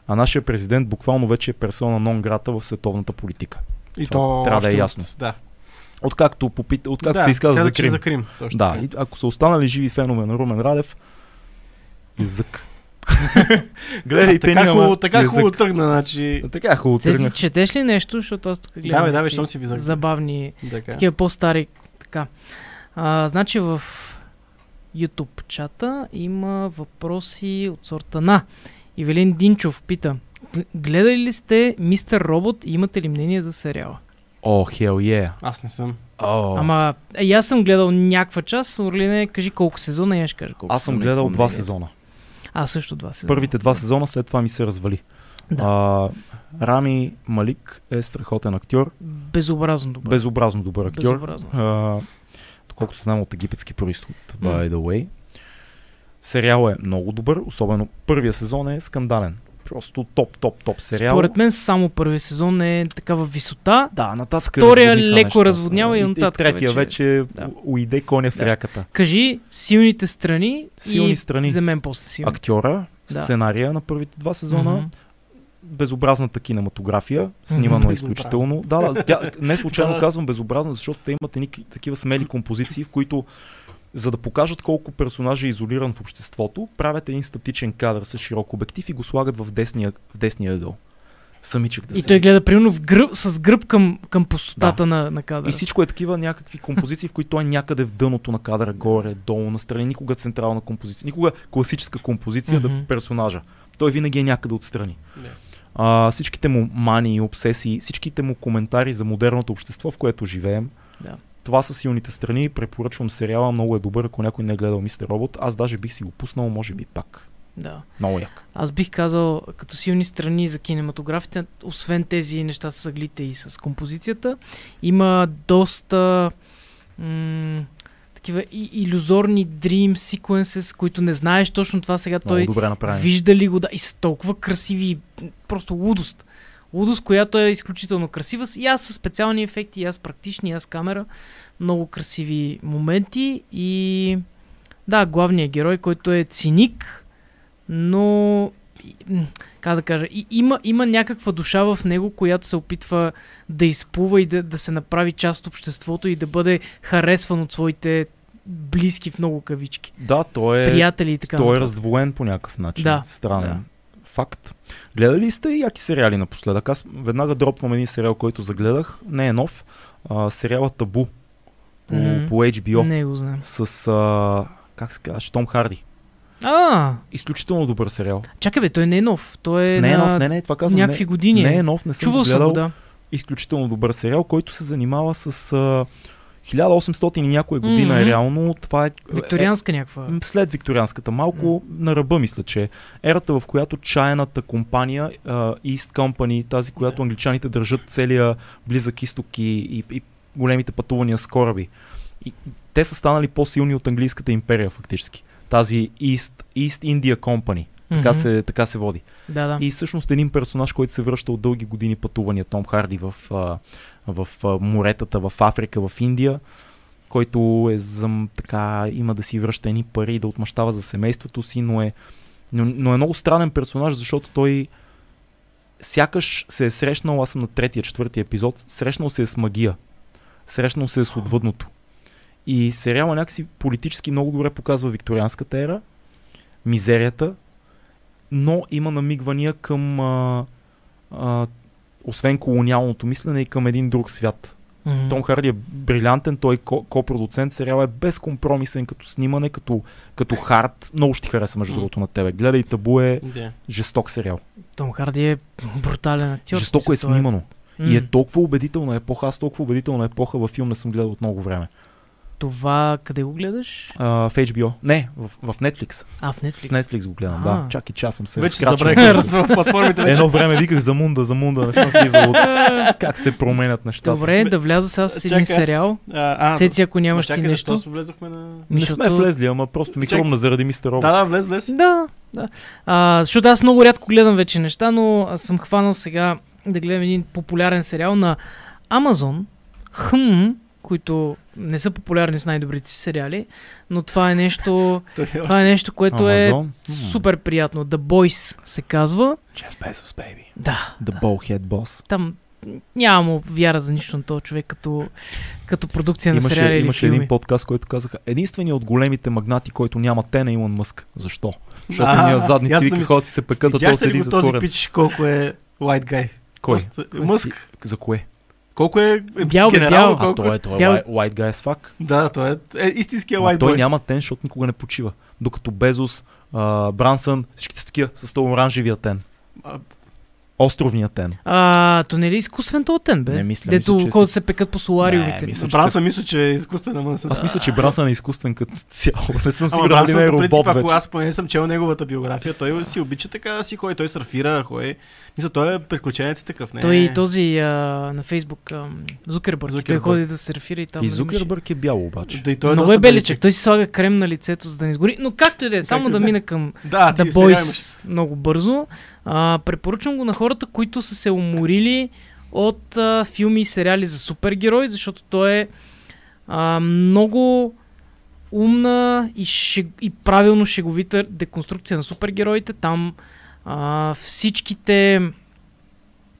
а нашия президент буквално вече е персона нон грата в световната политика.
И
Това
то
трябва да е ясно.
Да.
Откакто, попит... Откакто
да,
се изказа
каза,
за Крим.
за Крим. Точно
Да, и ако са останали живи фенове на Румен Радев, язък. Гледайте,
така хубаво, така
язък.
хубаво тръгна, значи...
Така хубаво тръгна.
четеш ли нещо, защото аз тук гледам
Давай, давай,
някакви
щом си ви
забавни,
Така.
такива по-стари. Така. А, значи в YouTube чата има въпроси от сорта на Ивелин Динчов пита «Г- Гледали ли сте Мистер Робот и имате ли мнение за сериала?
О, hell yeah.
Аз не съм.
О,
Ама е, и аз съм гледал някаква част, Орлине, кажи колко сезона и аз ще кажа колко
аз съм гледал два сезона.
Аз също два сезона.
Първите два сезона, след това ми се развали.
Да.
А, Рами Малик е страхотен актьор,
Безобразно добър.
безобразно добър актьор.
Безобразно.
А, доколкото знам от египетски происход, by the way. Сериал е много добър, особено първия сезон е скандален. Просто топ, топ, топ сериал.
Според мен само първи сезон е такава висота.
Да, нататък
Втория леко
нещата.
разводнява и нататък
третия
вече-
вече,
Да.
уйде коня в
Да.
ряката.
Кажи силните страни
Силни
и
страни.
за мен после силни.
Актьора,
Да.
сценария на първите два сезона,
Мгм.
безобразната кинематография, снимано
Мгм.
е изключително. Да, да, тя, не случайно
Да,
казвам безобразна, защото те имат едни ки- такива смели композиции, в които за да покажат колко персонаж е изолиран в обществото, правят един статичен кадър с широк обектив и го слагат в десния, в десния ъгъл. Самичък да
И
се
той гледа примерно в гръб, с гръб към, към пустотата на, на кадъра.
И всичко е такива някакви композиции, в които той е някъде в дъното на кадъра, горе, долу, настрани. Никога централна композиция, никога класическа композиция
Мгм.
да персонажа. Той винаги е някъде отстрани. А, всичките му мании, обсесии, всичките му коментари за модерното общество, в което живеем.
Да.
Това са силните страни. Препоръчвам сериала, много е добър, ако някой не е гледал Мистер Робот. Аз даже бих си го пуснал, може би пак.
Да.
Много як.
Аз бих казал, като силни страни за кинематографите, освен тези неща с аглите и с композицията, има доста м- такива и- иллюзорни dream sequences, които не знаеш точно това сега той
Много добре направено.
вижда ли го, да, и с толкова красиви, просто лудост. Лудост, която е изключително красива. И аз с специални ефекти, и аз практични, и аз камера. Много красиви моменти и да, главният герой, който е циник, но как да кажа, и, има, има някаква душа в него, която се опитва да изплува и да, да се направи част от обществото и да бъде харесван от своите близки в много кавички.
Да, той е,
Приятели и така.
той е
нататък.
раздвоен по някакъв начин.
Да,
Странен.
да.
Факт. Гледали ли сте яки сериали напоследък? Аз веднага дропвам един сериал, който загледах. Не е нов. А, сериала Табу по,
Мгм.
по HBO.
Не го знам.
С, а, как се казва, Том Харди.
А,
Изключително добър сериал.
чакай бе, той не е нов. Той е
не е нов, не, не, това казвам.
някакви
не,
години.
Не
е.
е нов, не съм
Чувал
го
съм
гледал.
го, да.
Изключително добър сериал, който се занимава с а, 1800 и някоя година
Мгм.
е реално. Това е,
Викторианска някаква.
М, След викторианската, малко на ръба мисля, че е. ерата, в която чайната компания uh, East Company, тази, която
Да.
англичаните държат целия близък изток и, и, и големите пътувания с кораби. И те са станали по-силни от английската империя фактически. Тази East, East India Company. Така,
Мгм.
се, така се води.
Да, да.
И всъщност един персонаж, който се връща от дълги години пътувания, Том Харди в, в а, моретата, в Африка, в Индия, който е зам, така, има да си връща едни пари и да отмъщава за семейството си, но е, но, но е много странен персонаж, защото той сякаш се е срещнал, аз съм на третия, четвъртия епизод, срещнал се е с магия, срещнал се е с отвъдното. И сериала някакси политически много добре показва викторианската ера, мизерията, но има намигвания към а, а, освен колониалното мислене и към един друг свят.
Мгм.
Том Харди е брилянтен, той е ко- копродуцент, сериал е безкомпромисен като снимане, като, като хард. Много ще хареса между
М.
другото на тебе. Гледай Табу е
Да.
жесток сериал.
Том Харди е брутален актьор.
Жестоко е
той
снимано.
М.
И е толкова убедителна епоха. Аз толкова убедителна епоха във филм не съм гледал от много време.
Това къде го гледаш?
А, в HBO. Не, в, в Netflix.
А, в Netflix.
В Netflix го гледам,
А.
да. Чакай, че аз съм се
Вече забравих в платформите вече.
Едно време виках за Мунда, за Мунда, не съм влизал от как се променят нещата.
Добре, да вляза сега с един сериал.
А, а,
Цеци, ако
ма
нямаш ти
чакай,
нещо.
защо влезохме на...
Не сме влезли, ама просто ми хрумна заради мистер Робот.
Да, да, влез, влез.
Да, да. А, защото аз много рядко гледам вече неща, но аз съм хванал сега да гледам един популярен сериал на Amazon, хм, които не са популярни с най-добрите си сериали, но това е нещо,
е
това е нещо, което е супер приятно. The Boys се казва.
Jeff Bezos, baby.
Да,
The Ballhead Boss.
там нямам вяра за нищо на този човек като, като продукция на сериали
Имаше,
или
имаше
филми.
един подкаст, който казаха единственият от големите магнати, който няма те на Илон Мъск. Защо? Защото ние задници вика
мис-
ходят и се пекат, а
ли
седи
го този
затворен.
пич колко е white guy?
Кой?
Просто- Мъск.
За кое?
Колко е е
Бял,
генерал,
бял.
А
колко
той
е...
той е
Бял-
white, guy as fuck.
Да, той е, е истинския white
той
boy.
няма тен, защото никога не почива. Докато Безос, а, Брансън, всичките са такива с този оранжевия тен.
А,
Островния тен.
А, то не е ли изкуствен тотен, бе?
Не мисля,
Дето
мисля, че си-
се пекат по солариумите.
Не, мисля, че
Бран
се-
съм мисля, че е изкуствен, ама не съм
Аз мисля, че Брансън е изкуствен като цяло. Не съм сигурен дали не е
по принцип,
робот
ако
вече.
аз поне съм чел неговата биография, той си обича така да си ходи, той сърфира, ходи. Мисля, той е приключенец и такъв, не
Той и този а, на Фейсбук, а, Зукербърг. Той
Зукербърг.
ходи да серфира и там.
И
нали,
Зукербърг е бял обаче.
Да, и той е
Много е беличък. Той си слага крем на лицето, за да не изгори. Но както и да е, само да
е.
мина към
Да.
Boys много бързо. А, препоръчвам го на хората, които са се уморили от а, филми и сериали за супергерои, защото той е а, много умна и, шег... и правилно шеговита деконструкция на супергероите. Там а, всичките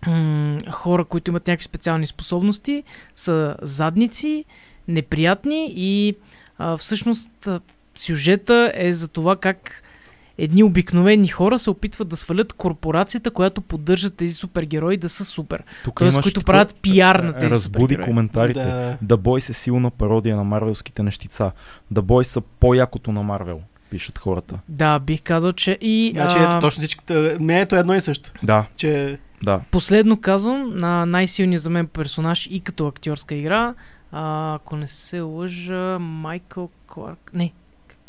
м- хора, които имат някакви специални способности, са задници, неприятни и а, всъщност сюжета е за това как едни обикновени хора се опитват да свалят корпорацията, която поддържа тези супергерои да са супер.
Тук
Тоест, които
такова-
правят пиар на тези
Разбуди
супергерои.
коментарите.
Да.
The Boys е силна пародия на марвелските нещица. The Boys са по-якото на Марвел, пишат хората.
Да, бих казал, че и
Значи,
а,
ето, точно всичките. Не, ето едно и също.
Да,
Че
да.
последно казвам на най-силният за мен персонаж и като актьорска игра, а, ако не се лъжа, Майкъл Кларк. Не,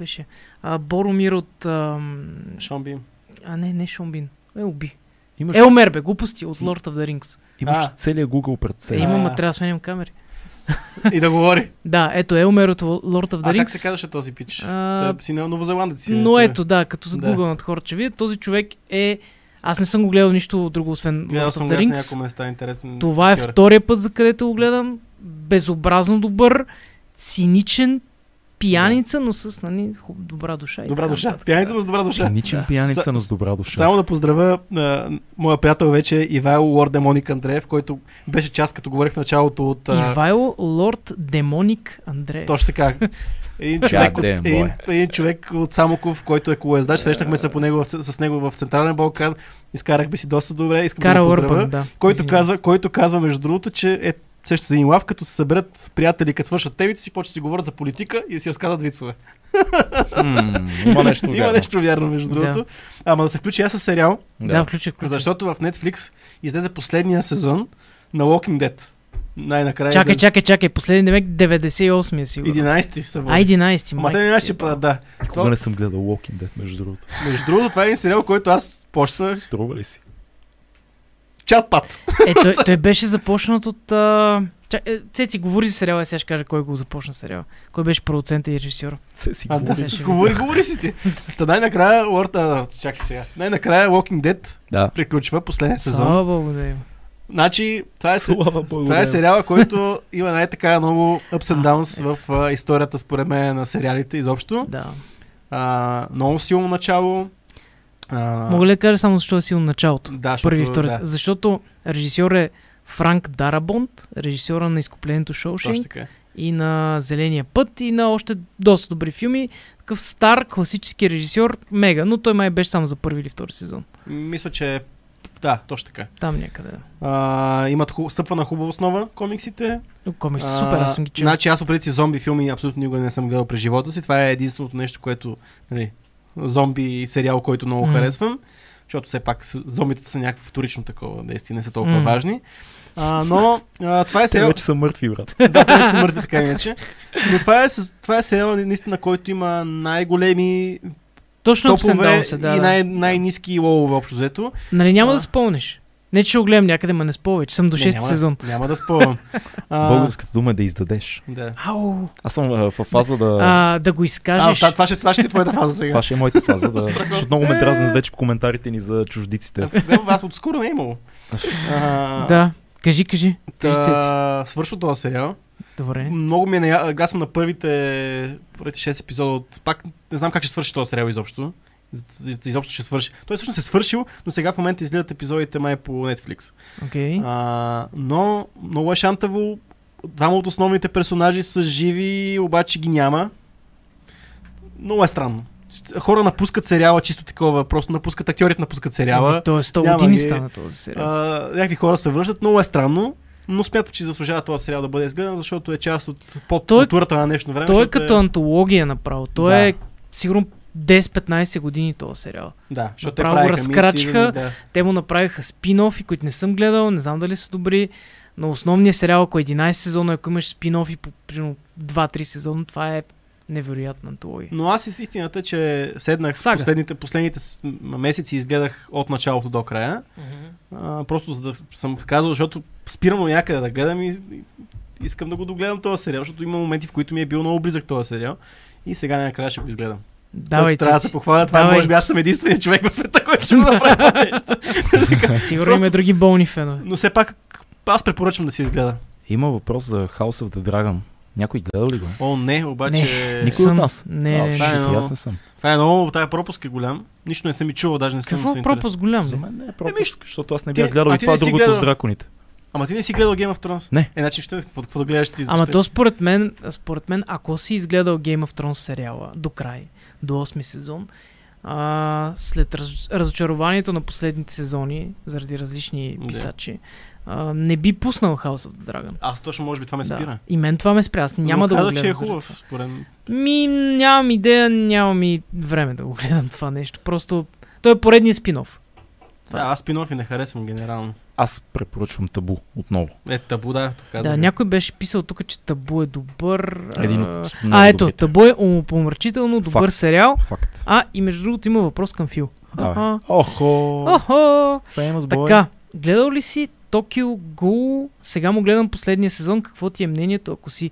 беше? А, Боромир от... ам,
Шомби.
А, не, не Шомбин. Е, уби.
Имаш,
Елмер, бе, глупости от Lord of the Rings.
имаш
А.
целият Google пред
Е,
себе.
А.
имам, ма трябва да сменям камери.
И да говори.
Да, ето Елмер от Lord of the
А
Rings.
как се казваше този пич?
А,
Той си на новозеландец. си,
но
той-
ето, да, като с
Да.
Google над хора, че вие, този човек е... Аз не съм го гледал нищо друго, освен
Гледал
Lord
съм
of the Rings.
места, интересен.
Това е втория път, за където го гледам. Безобразно добър, циничен, пияница, но с нали, добра душа.
Добра
така
душа. Пияница, но с добра душа.
Циничен
Да.
пияница, но с добра душа.
Само да поздравя а, моя приятел вече Ивайло Лорд Демоник Андреев, който беше част, като говорих в началото от... а,
Ивайло Лорд Демоник Андреев.
Точно така. Един човек, от,
damn,
един, един човек от Самоков, който е колоездач, срещнахме се по него, в- с него в Централен Балкан, изкарахме си доста добре, искам
Кара
да го поздравя.
Урбан, да.
който,
Извинявам
казва, който казва, между другото, че е също за лав, като се съберат приятели, като свършат темите си, почват да си говорят за политика и да си разказват вицове.
М, Има нещо
Има
вярно.
нещо вярно, между
Да.
другото. Ама да се включи аз с сериал,
Да, включих. включих.
защото в Netflix излезе последния сезон на Walking Dead. Най-накрая.
Чакай,
излезе.
чакай, чакай. Последния век 98 е сигурно.
11 са
А, 11.
Ама те не че правят, да.
Никога не съм гледал Walking Dead, между другото.
Между другото, това е един сериал, който аз почнах
Струва ли си?
Чат-пат.
Е, той, той беше започнат от... А... Ча, е, Цеци, говори за сериала, сега ще кажа кой го започна сериала. Кой беше продуцента и режисьор.
Се си
А,
ще
говори, говори си ти. Та най-накрая, Лорд, а, чакай сега. Най-накрая Walking Dead
Да.
приключва последния сезон.
Слава Богу да има.
Значи, това е,
Слава Богу.
това е
да.
сериала, който има най-така много ups and
А,
downs в а, историята, според мен, на сериалите изобщо.
Да.
А, много силно начало. А,
Мога ли да кажа само защо е силно началото?
Да, защото,
Първи втори.
да,
Защото режисьор е Франк Дарабонт, режисьора на изкуплението
е.
и на Зеления път и на още доста добри филми. Такъв стар класически режисьор, мега, но той май беше само за първи или втори сезон.
Мисля, че да, точно така.
Там някъде.
А, имат хуб... стъпва на хубава основа комиксите.
Комикс,
А,
супер, аз съм ги чел.
Значи аз по принцип зомби филми абсолютно никога не съм гледал през живота си. Това е единственото нещо, което нали, зомби сериал, който много
Мгм.
харесвам. Защото все пак зомбите са някакво вторично такова действие, не са толкова
Мгм.
важни. А, но а, това е
Те
сериал.
вече са мъртви, брат.
да, те вече са мъртви така иначе. Но това е, това е сериал, наистина, който има най-големи
Точно
топове
се, да,
и най- най-низки лолове общо взето.
Нали няма
А.
да спомнеш. Не, че ще го гледам някъде, ма не спомня, че съм до
Не,
6
няма,
сезон.
Няма да спомням. А,
Българската дума е да издадеш.
да.
Ау.
Аз съм а, в фаза да...
А, да го
А,
изкажеш.
това, това, ще, това ще е твоята фаза сега.
Това ще е моята фаза. Да... Защото много ме дразнят вече коментарите ни за чуждиците.
Да, аз отскоро не е имало. А,
Да, кажи, кажи.
Та, свършва този сериал.
Добре.
Много ми е. Аз съм на първите, първите 6 епизода от... Пак не знам как ще свърши този сериал изобщо. Изобщо ще свърши. Той всъщност е свършил, но сега в момента изгледат епизодите май по Netflix.
Окей.
А, но много е шантаво. Двама от основните персонажи са живи, обаче ги няма. Много е странно. Хора напускат сериала чисто такова, просто напускат актьорите, напускат сериала.
То е 100
няма
години
ги.
стана този сериал.
А, някакви хора се връщат, много е странно, но смятам, че заслужава този сериал да бъде изгледан, защото е част от под
Той-
културата на днешно време.
Той е като антология направо. Той
Да.
е сигурно 10-15 години този сериал.
Да, защото те
го разкрачиха.
мици, да.
Те му направиха спин-офи, които не съм гледал, не знам дали са добри, но основният сериал, ако е 11 сезона, ако имаш спин-офи по примерно 2-3 сезона, това е невероятна антология.
Но аз и с истината, че седнах
Сага.
последните, последните месеци и изгледах от началото до края. А, просто за да съм казал, защото спирам някъде да гледам и, и искам да го догледам този сериал, защото има моменти, в които ми е бил много близък този сериал. И сега накрая ще го изгледам.
Давай,
трябва да се похваля, това
Давай.
може би аз съм единственият човек в света, който ще го направи това нещо.
Сигурно има и други болни фенове.
Но все пак аз препоръчвам да си изгледа.
Има въпрос за House of the Dragon. Някой гледал ли го? е?
О, не, обаче...
Никой
Съм-
от нас.
Не,
А,
не,
това е много-
аз не съм.
Това е много, тая пропуск е голям. Нищо не съм и чувал, даже не съм
Какво
се
пропуск голям?
За мен не е
Еми,
пропуск, защото аз не бях гледал и това
не
другото
гледал.
с драконите.
Ама ти не си гледал Game of Thrones?
Не.
Е, значи ще, какво, какво да гледаш ти?
Ама
ще-
то според мен, според мен, ако си изгледал Game of Thrones сериала до край, до 8 сезон, а, след раз, разочарованието на последните сезони, заради различни писачи, а, не би пуснал House of the Dragon.
Аз точно може би това ме спира.
Да. И мен това ме спря. Аз няма
Но
да го гледам.
че е хубав, според.
Ми, нямам идея, нямам и време да го гледам това нещо. Просто той е поредният спин-оф.
Да, аз спин-офи не харесвам генерално.
Аз препоръчвам табу отново.
Е, табу, да.
Да, да някой беше писал тук, че Табу е добър.
Един
а,
от много
а, ето,
добрите.
Табу е умопомрачително, добър
Факт.
сериал.
Факт.
А, и между другото има въпрос към Фил.
Давай. Охо!
Охо!
Famous boy.
Така, гледал ли си Токио Гул? Сега му гледам последния сезон. Какво ти е мнението, ако си?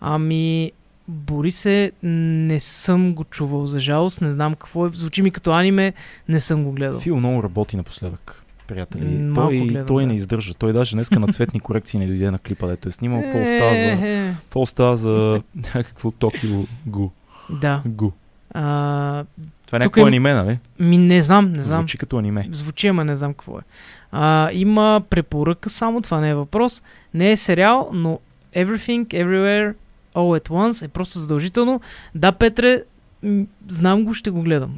Ами, Борисе, не съм го чувал, за жалост. Не знам какво е. Звучи ми като аниме, не съм го гледал.
Фил много работи напоследък, приятели.
Малко
той,
гледам,
той
да.
не издържа. Той даже днеска на цветни корекции не дойде на клипа, дето е снимал. Какво остава за,
Е,
какво остава за някакво Токио Гу.
Да.
Гу.
А,
Това е някакво
им-
аниме, нали?
ми не знам, не знам.
Звучи като аниме.
Звучи, ама не знам какво е. А, има препоръка само, това не е въпрос. Не е сериал, но Everything, Everywhere, All at Once е просто задължително. Да, Петре, знам го, ще го гледам.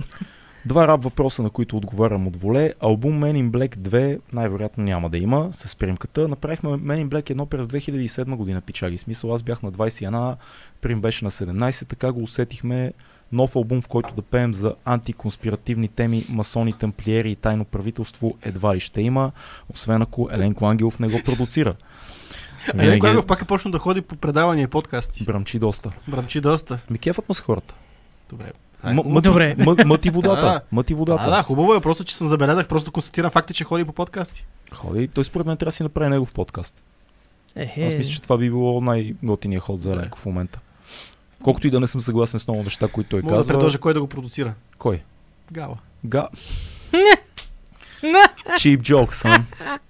Два раб въпроса, на които отговарям от воле. Албум Men in Black 2 най-вероятно няма да има с примката. Направихме Men in Black 1 през 2007 година, пичаги. Смисъл, аз бях на 21, Прим беше на 17, така го усетихме нов албум, в който да пеем за антиконспиративни теми, масони, тамплиери и тайно правителство едва ли ще има, освен ако Еленко Ангелов не го продуцира.
А Елен Глагов пак е почнал да ходи по предавания и подкасти.
Бръмчи доста.
Бръмчи доста.
Ми кефът му с хората.
Добре.
М-
Добре.
м- мъти водата.
Да.
Мъти водата.
А, да, хубаво е, просто че съм забелязах, просто констатирам факта, че ходи по подкасти.
Ходи, той според мен трябва да си направи негов подкаст.
Ехе.
Аз мисля, че това би било най-готиният ход за
Да.
Еленко в момента. Колкото и да не съм съгласен с много неща, които той
Мога да
казва.
предложа кой да го продуцира.
Кой?
Гала.
Га... Cheap jokes, son.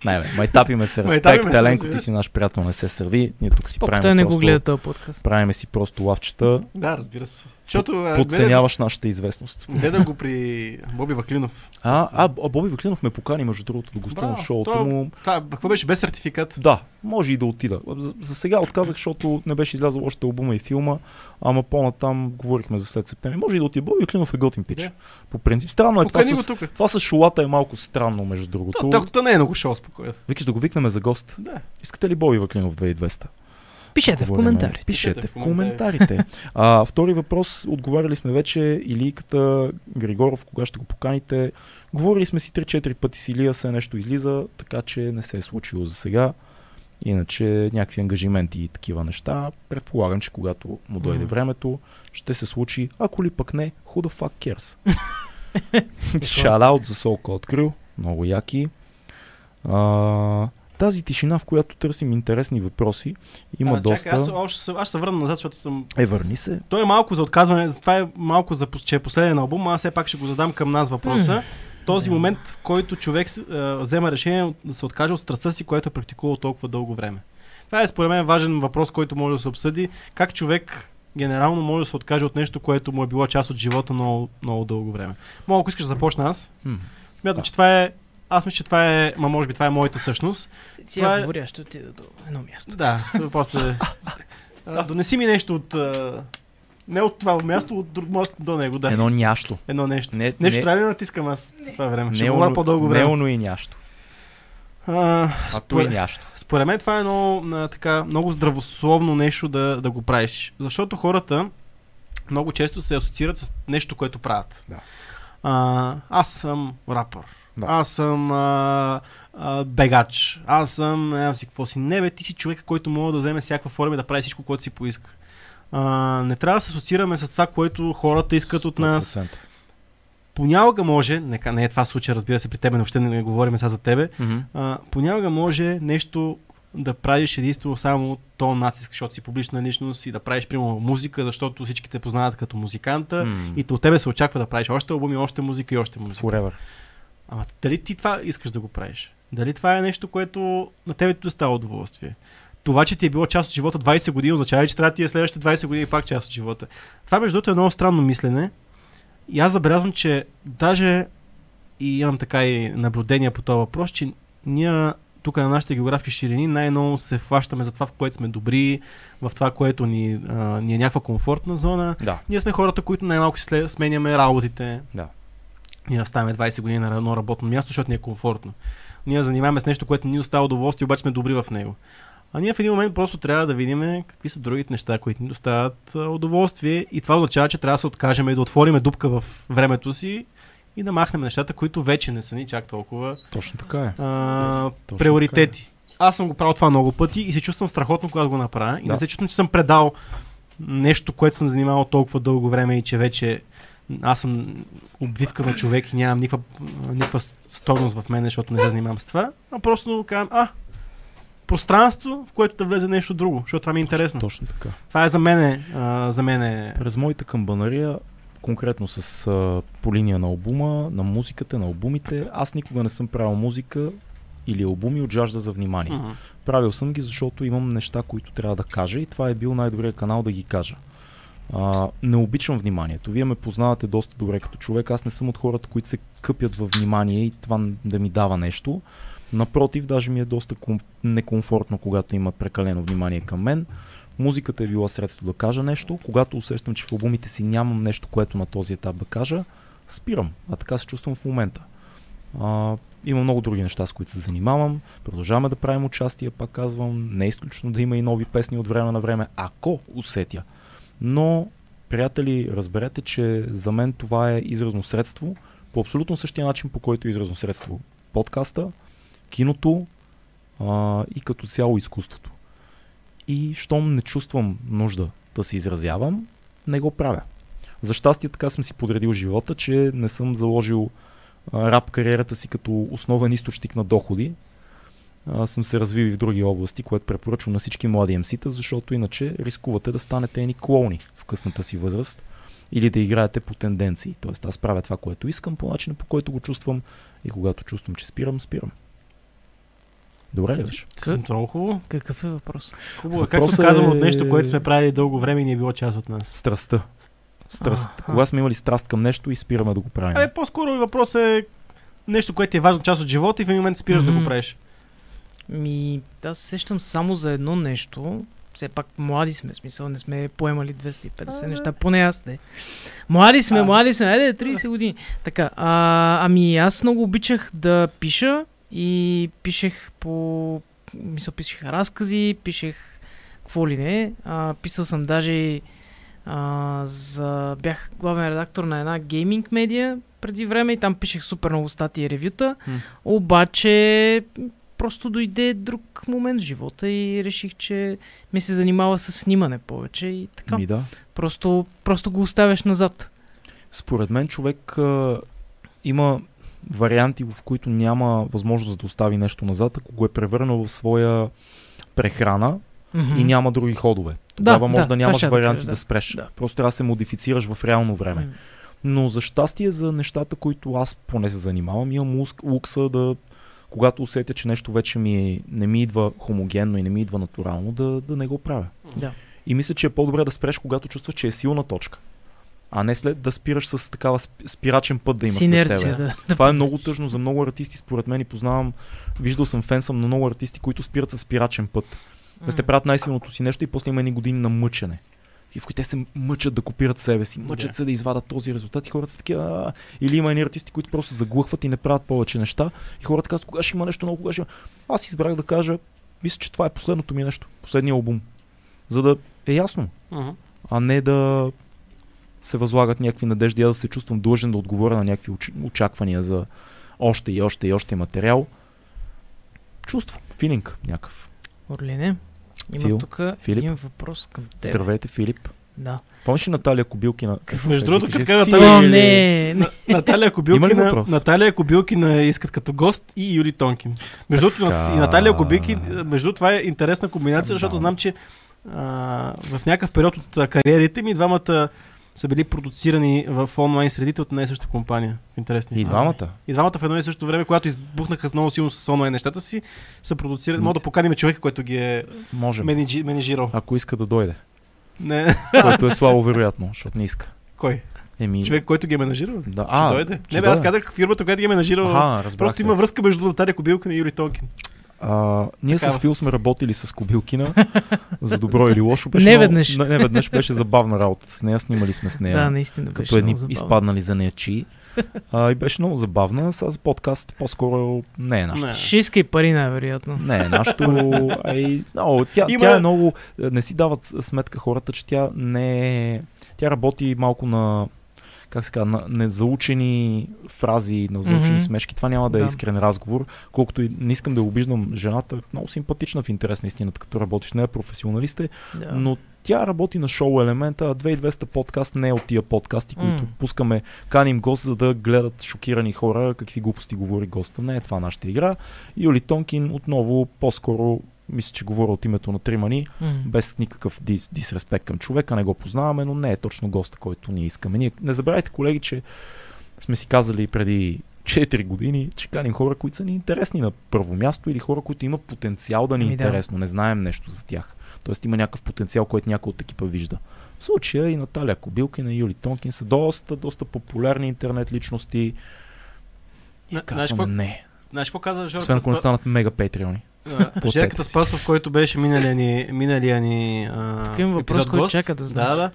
Не, бе, майтапиме се,
Майтапиме
респект,
се,
Еленко,
разбира
ти си наш приятел, не се сърди. Ние тук си
той
правим
не
просто,
го гледа този подкаст.
правиме си просто лавчета.
Да, разбира се. Защото
Подценяваш нашата известност.
гледа го при Боби Ваклинов.
А, а, а Боби Ваклинов ме покани, между другото, да гостувам в шоуто
Той-
му.
Това, какво беше без сертификат?
Да, може и да отида. За, за сега отказах, защото не беше излязъл още албума и филма, ама по-натам говорихме за след септември. Може и да отида. Боби Клинов е готин пич.
Да.
По принцип. Странно е това
Покани
с,
тук.
това с шолата е малко странно, между другото.
То, то, то не е много шоу, спокойно.
Викаш да го викнем за гост.
Да.
Искате ли Боби Ваклинов 2200?
Пишете в коментарите.
Пишете в коментарите. а, втори въпрос. Отговаряли сме вече Илийката, Григоров, кога ще го поканите. Говорили сме си 3-4 пъти с Илия, се нещо излиза, така че не се е случило за сега. Иначе някакви ангажименти и такива неща. Предполагам, че когато му дойде
Мгм.
времето, ще се случи. Ако ли пък не, who the fuck cares? Шараут за Солка открил. Много яки. А, тази тишина, в която търсим интересни въпроси, има
а,
доста...
Чакай, аз, аз, ще- аз ще се върна назад, защото съм...
Е, върни се.
Той е малко за отказване, това е малко за, че е последен албум, аз все пак ще го задам към нас въпроса. Този момент, в който човек а, взема решение да се откаже от страстта си, което е практикувал толкова дълго време. Това е според мен важен въпрос, който може да се обсъди. Как човек генерално може да се откаже от нещо, което му е било част от живота много, много дълго време. Мога, ако искаш да започна аз. Смятам,
Да.
че това е аз мисля, че това е, ма може би това е моята същност.
Сега
Това е-
говоря, ще отида до едно място.
Да, после. А, Донеси ми нещо от. а, Не от това място, от друг мост до него, да. Едно,
нящо.
Едно нещо.
Не,
Нещо
не,
трябва ли да натискам аз в това време? Ще
не,
говоря по-дълго
Не
време.
оно и нящо.
А,
А то
според,
нящо.
според мен това е едно а, така, много здравословно нещо да, да го правиш. Защото хората много често се асоциират с нещо, което правят.
Да.
А, аз съм рапър.
Да.
Аз съм а, а, бегач. Аз съм не знам си какво си. Не бе, ти си човек, който може да вземе всякаква форма и да прави всичко, което си поиска. А, не трябва да се асоциираме с това, което хората искат от нас.
100%.
Понякога може, нека не е това случай, разбира се, при тебе, въобще не говорим сега за тебе, а, понякога може нещо да правиш единствено само то натиск, защото си публична личност и да правиш, примерно, музика, защото всички те познават като музиканта
М.
и от тебе се очаква да правиш още албуми, още музика и още музика.
Forever.
Ама дали ти това искаш да го правиш? Дали това е нещо, което на тебе ти доставя удоволствие? Това, че ти е било част от живота 20 години, означава че трябва да ти е следващите 20 години пак част от живота? Това, между другото, е много странно мислене. И аз забелязвам, че даже и имам така и наблюдения по този въпрос, че ние тук на нашите географски ширини най-ново се хващаме за това, в което сме добри, в това, което ни, а, ни е някаква комфортна зона.
Да.
Ние сме хората, които най-малко си сменяме работите.
Да.
Ние оставаме 20 години на едно работно място, защото ни е комфортно. Ние занимаваме с нещо, което ни остава удоволствие, обаче сме добри в него. А ние в един момент просто трябва да видим какви са другите неща, които ни доставят удоволствие и това означава, че трябва да се откажем и да отворим дупка в времето си и да махнем нещата, които вече не са ни чак толкова
Точно така е.
а,
Точно
приоритети. Аз съм го правил това много пъти и се чувствам страхотно, когато го направя. И
Да.
не се чувствам, че съм предал нещо, което съм занимавал толкова дълго време и че вече аз съм обвивка на човек и нямам никаква, никаква стойност в мен, защото не се занимавам с това. А просто казвам, а, пространство, в което да влезе нещо друго, защото това ми е интересно.
Точно така.
Това е за мене, а, за мене
През моята камбанария, конкретно с а, по линия на албума, на музиката, на албумите, аз никога не съм правил музика или албуми от жажда за внимание.
Мгм.
Правил съм ги, защото имам неща, които трябва да кажа и това е бил най-добрият канал да ги кажа. А, не обичам вниманието. Вие ме познавате доста добре като човек. Аз не съм от хората, които се къпят във внимание и това да ми дава нещо. Напротив, даже ми е доста ком- некомфортно, когато има прекалено внимание към мен. Музиката е била средство да кажа нещо. Когато усещам, че в албумите си нямам нещо, което на този етап да кажа, спирам. А така се чувствам в момента. А, има много други неща, с които се занимавам. Продължаваме да правим участия, пак казвам. Не е изключно да има и нови песни от време на време, ако усетя. Но, приятели, разберете, че за мен това е изразно средство, по абсолютно същия начин, по който е изразно средство подкаста, киното а, и като цяло изкуството. И щом не чувствам нужда да се изразявам, не го правя. За щастие така съм си подредил живота, че не съм заложил рап кариерата си като основен източник на доходи. А, съм се развил и в други области, което препоръчвам на всички млади МС-та, защото иначе рискувате да станете едни клоуни в късната си възраст или да играете по тенденции. Тоест аз правя това, което искам, по начина по който го чувствам и когато чувствам, че спирам, спирам. Добре ли беше?
Как? Много хубаво.
Какъв е въпрос?
Хубаво. е. Как се
Въпросът
отказвам
е-
от нещо, което сме правили дълго време и не е било част от нас?
Страстта. Страст.
Аха.
Кога сме имали страст към нещо и спираме да го правим.
Абе, по-скоро въпрос е нещо, което е важна част от живота и в един момент спираш да
Мгм.
го правиш.
Ми, аз се сещам само за едно нещо. Все пак млади сме, смисъл не сме поемали 250
А,
неща, поне аз не. Млади сме,
А.
млади сме, айде 30 години. Така, а, ами аз много обичах да пиша и пишех по... Мисля, пишех разкази, пишех какво ли не. А, писал съм даже а, за... Бях главен редактор на една гейминг медия преди време и там пишех супер много статии и ревюта.
М.
Обаче просто дойде друг момент в живота и реших, че ми се занимава с снимане повече и така.
Ми да.
Просто, просто го оставяш назад.
Според мен човек а, има варианти, в които няма възможност да остави нещо назад, ако го е превърнал в своя прехрана
Мгм.
и няма други ходове. Тогава може
да,
да, нямаш
да
варианти да,
да.
спреш.
Да.
Просто трябва да се модифицираш в реално време.
М.
Но за щастие за нещата, които аз поне се занимавам, имам лукса да, когато усетя, че нещо вече ми е, не ми идва хомогенно и не ми идва натурално, да, да не го правя.
Да.
И мисля, че е по-добре да спреш, когато чувстваш, че е силна точка. А не след да спираш с такава сп- спирачен път да има
С
след тебе.
да. да
Това е
пътеш.
много тъжно за много артисти, според мен и познавам, виждал съм фен съм на много артисти, които спират с спирачен път. Тоест те правят най-силното си нещо и после има едни години на мъчене. И в които те се мъчат да копират себе си, мъчат
Да.
се да извадат този резултат и хората са такива. Или има едни артисти, които просто заглъхват и не правят повече неща. И хората казват, кога ще има нещо ново, кога ще има. Аз избрах да кажа, мисля, че това е последното ми нещо, последния албум. За да е ясно,
Мгм.
а не да се възлагат някакви надежди, аз да се чувствам длъжен да отговоря на някакви оч- очаквания за още и още и още материал. Чувство, филинг някакъв.
Орлине, има
Фил,
тук
Филип.
един въпрос към теб.
Здравейте, Филип.
Да.
Помниш ли Наталия Кобилкина?
Между другото, като. Наталия-
О, не, не.
На- Наталия Кобилкина? Наталия Кобилкина искат като гост и Юли Тонкин. Между другото, и Наталия Кобилки, между това е интересна комбинация, защото знам, че а, в някакъв период от кариерите ми двамата са били продуцирани в онлайн средите от една и съща компания. Интересни
И двамата.
И двамата в едно и също време, когато избухнаха с много силно с онлайн нещата си, са продуцирани. Мога да поканим човека, който ги е
Можем.
менеджи, менеджирал.
Ако иска да дойде.
Не,
Което е слабо вероятно, защото не иска.
кой?
Еми,
Човек, който ги е менеджирал?
да.
Ще
А,
дойде.
ще
Не, бе, аз
дойде.
казах фирмата, която ги е
разбрах.
Просто има връзка между Наталия Кобилкина и Юри Тонкин.
А, ние
Такава.
с Фил сме работили с Кобилкина, за добро или лошо. Беше
Не
много-
веднъж.
Не, не веднъж беше забавна работа с нея, снимали сме с нея.
Да, наистина беше
като едни
много
изпаднали за неячи. А, и беше много забавна. С подкаст по-скоро не е нашето.
Не.
Ще иска и пари, най-вероятно.
Не е нашето. Ай, много, тя,
Има-
тя е много. Не си дават сметка хората, че тя не е. Тя работи малко на. Как се казва, незаучени фрази, на заучени
Мгм.
смешки. Това няма да е
Да.
искрен разговор, колкото и не искам да обиждам жената. е Много симпатична в интерес на истината, като работиш с нея, професионалист е,
Да.
но тя работи на шоу елемента, а 2200 подкаст не е от тия подкасти, които
М.
пускаме, каним гост, за да гледат шокирани хора какви глупости говори госта. Не е това нашата игра. Юли Тонкин отново по-скоро мисля, че говоря от името на Тримани,
М.
без никакъв дис, дисреспект към човека, не го познаваме, но не е точно госта, който ние искаме. Ние, не забравяйте, колеги, че сме си казали преди 4 години, че каним хора, които са ни интересни на първо място или хора, които имат потенциал да ни е
Ами да.
интересно, не знаем нещо за тях. Тоест има някакъв потенциал, който някой от екипа вижда. В случая и Наталия Кобилка и на Юли Тонкин са доста, доста популярни интернет личности. И
На- знаеш
казваме
какво-
не.
Знаеш какво каза Жорка?
Освен ако не станат мега патреони. Си.
Спасов, който беше миналия ни, миналия ни а,
Тук има въпрос,
епизод
който
гост.
чака да знае.
Да, да.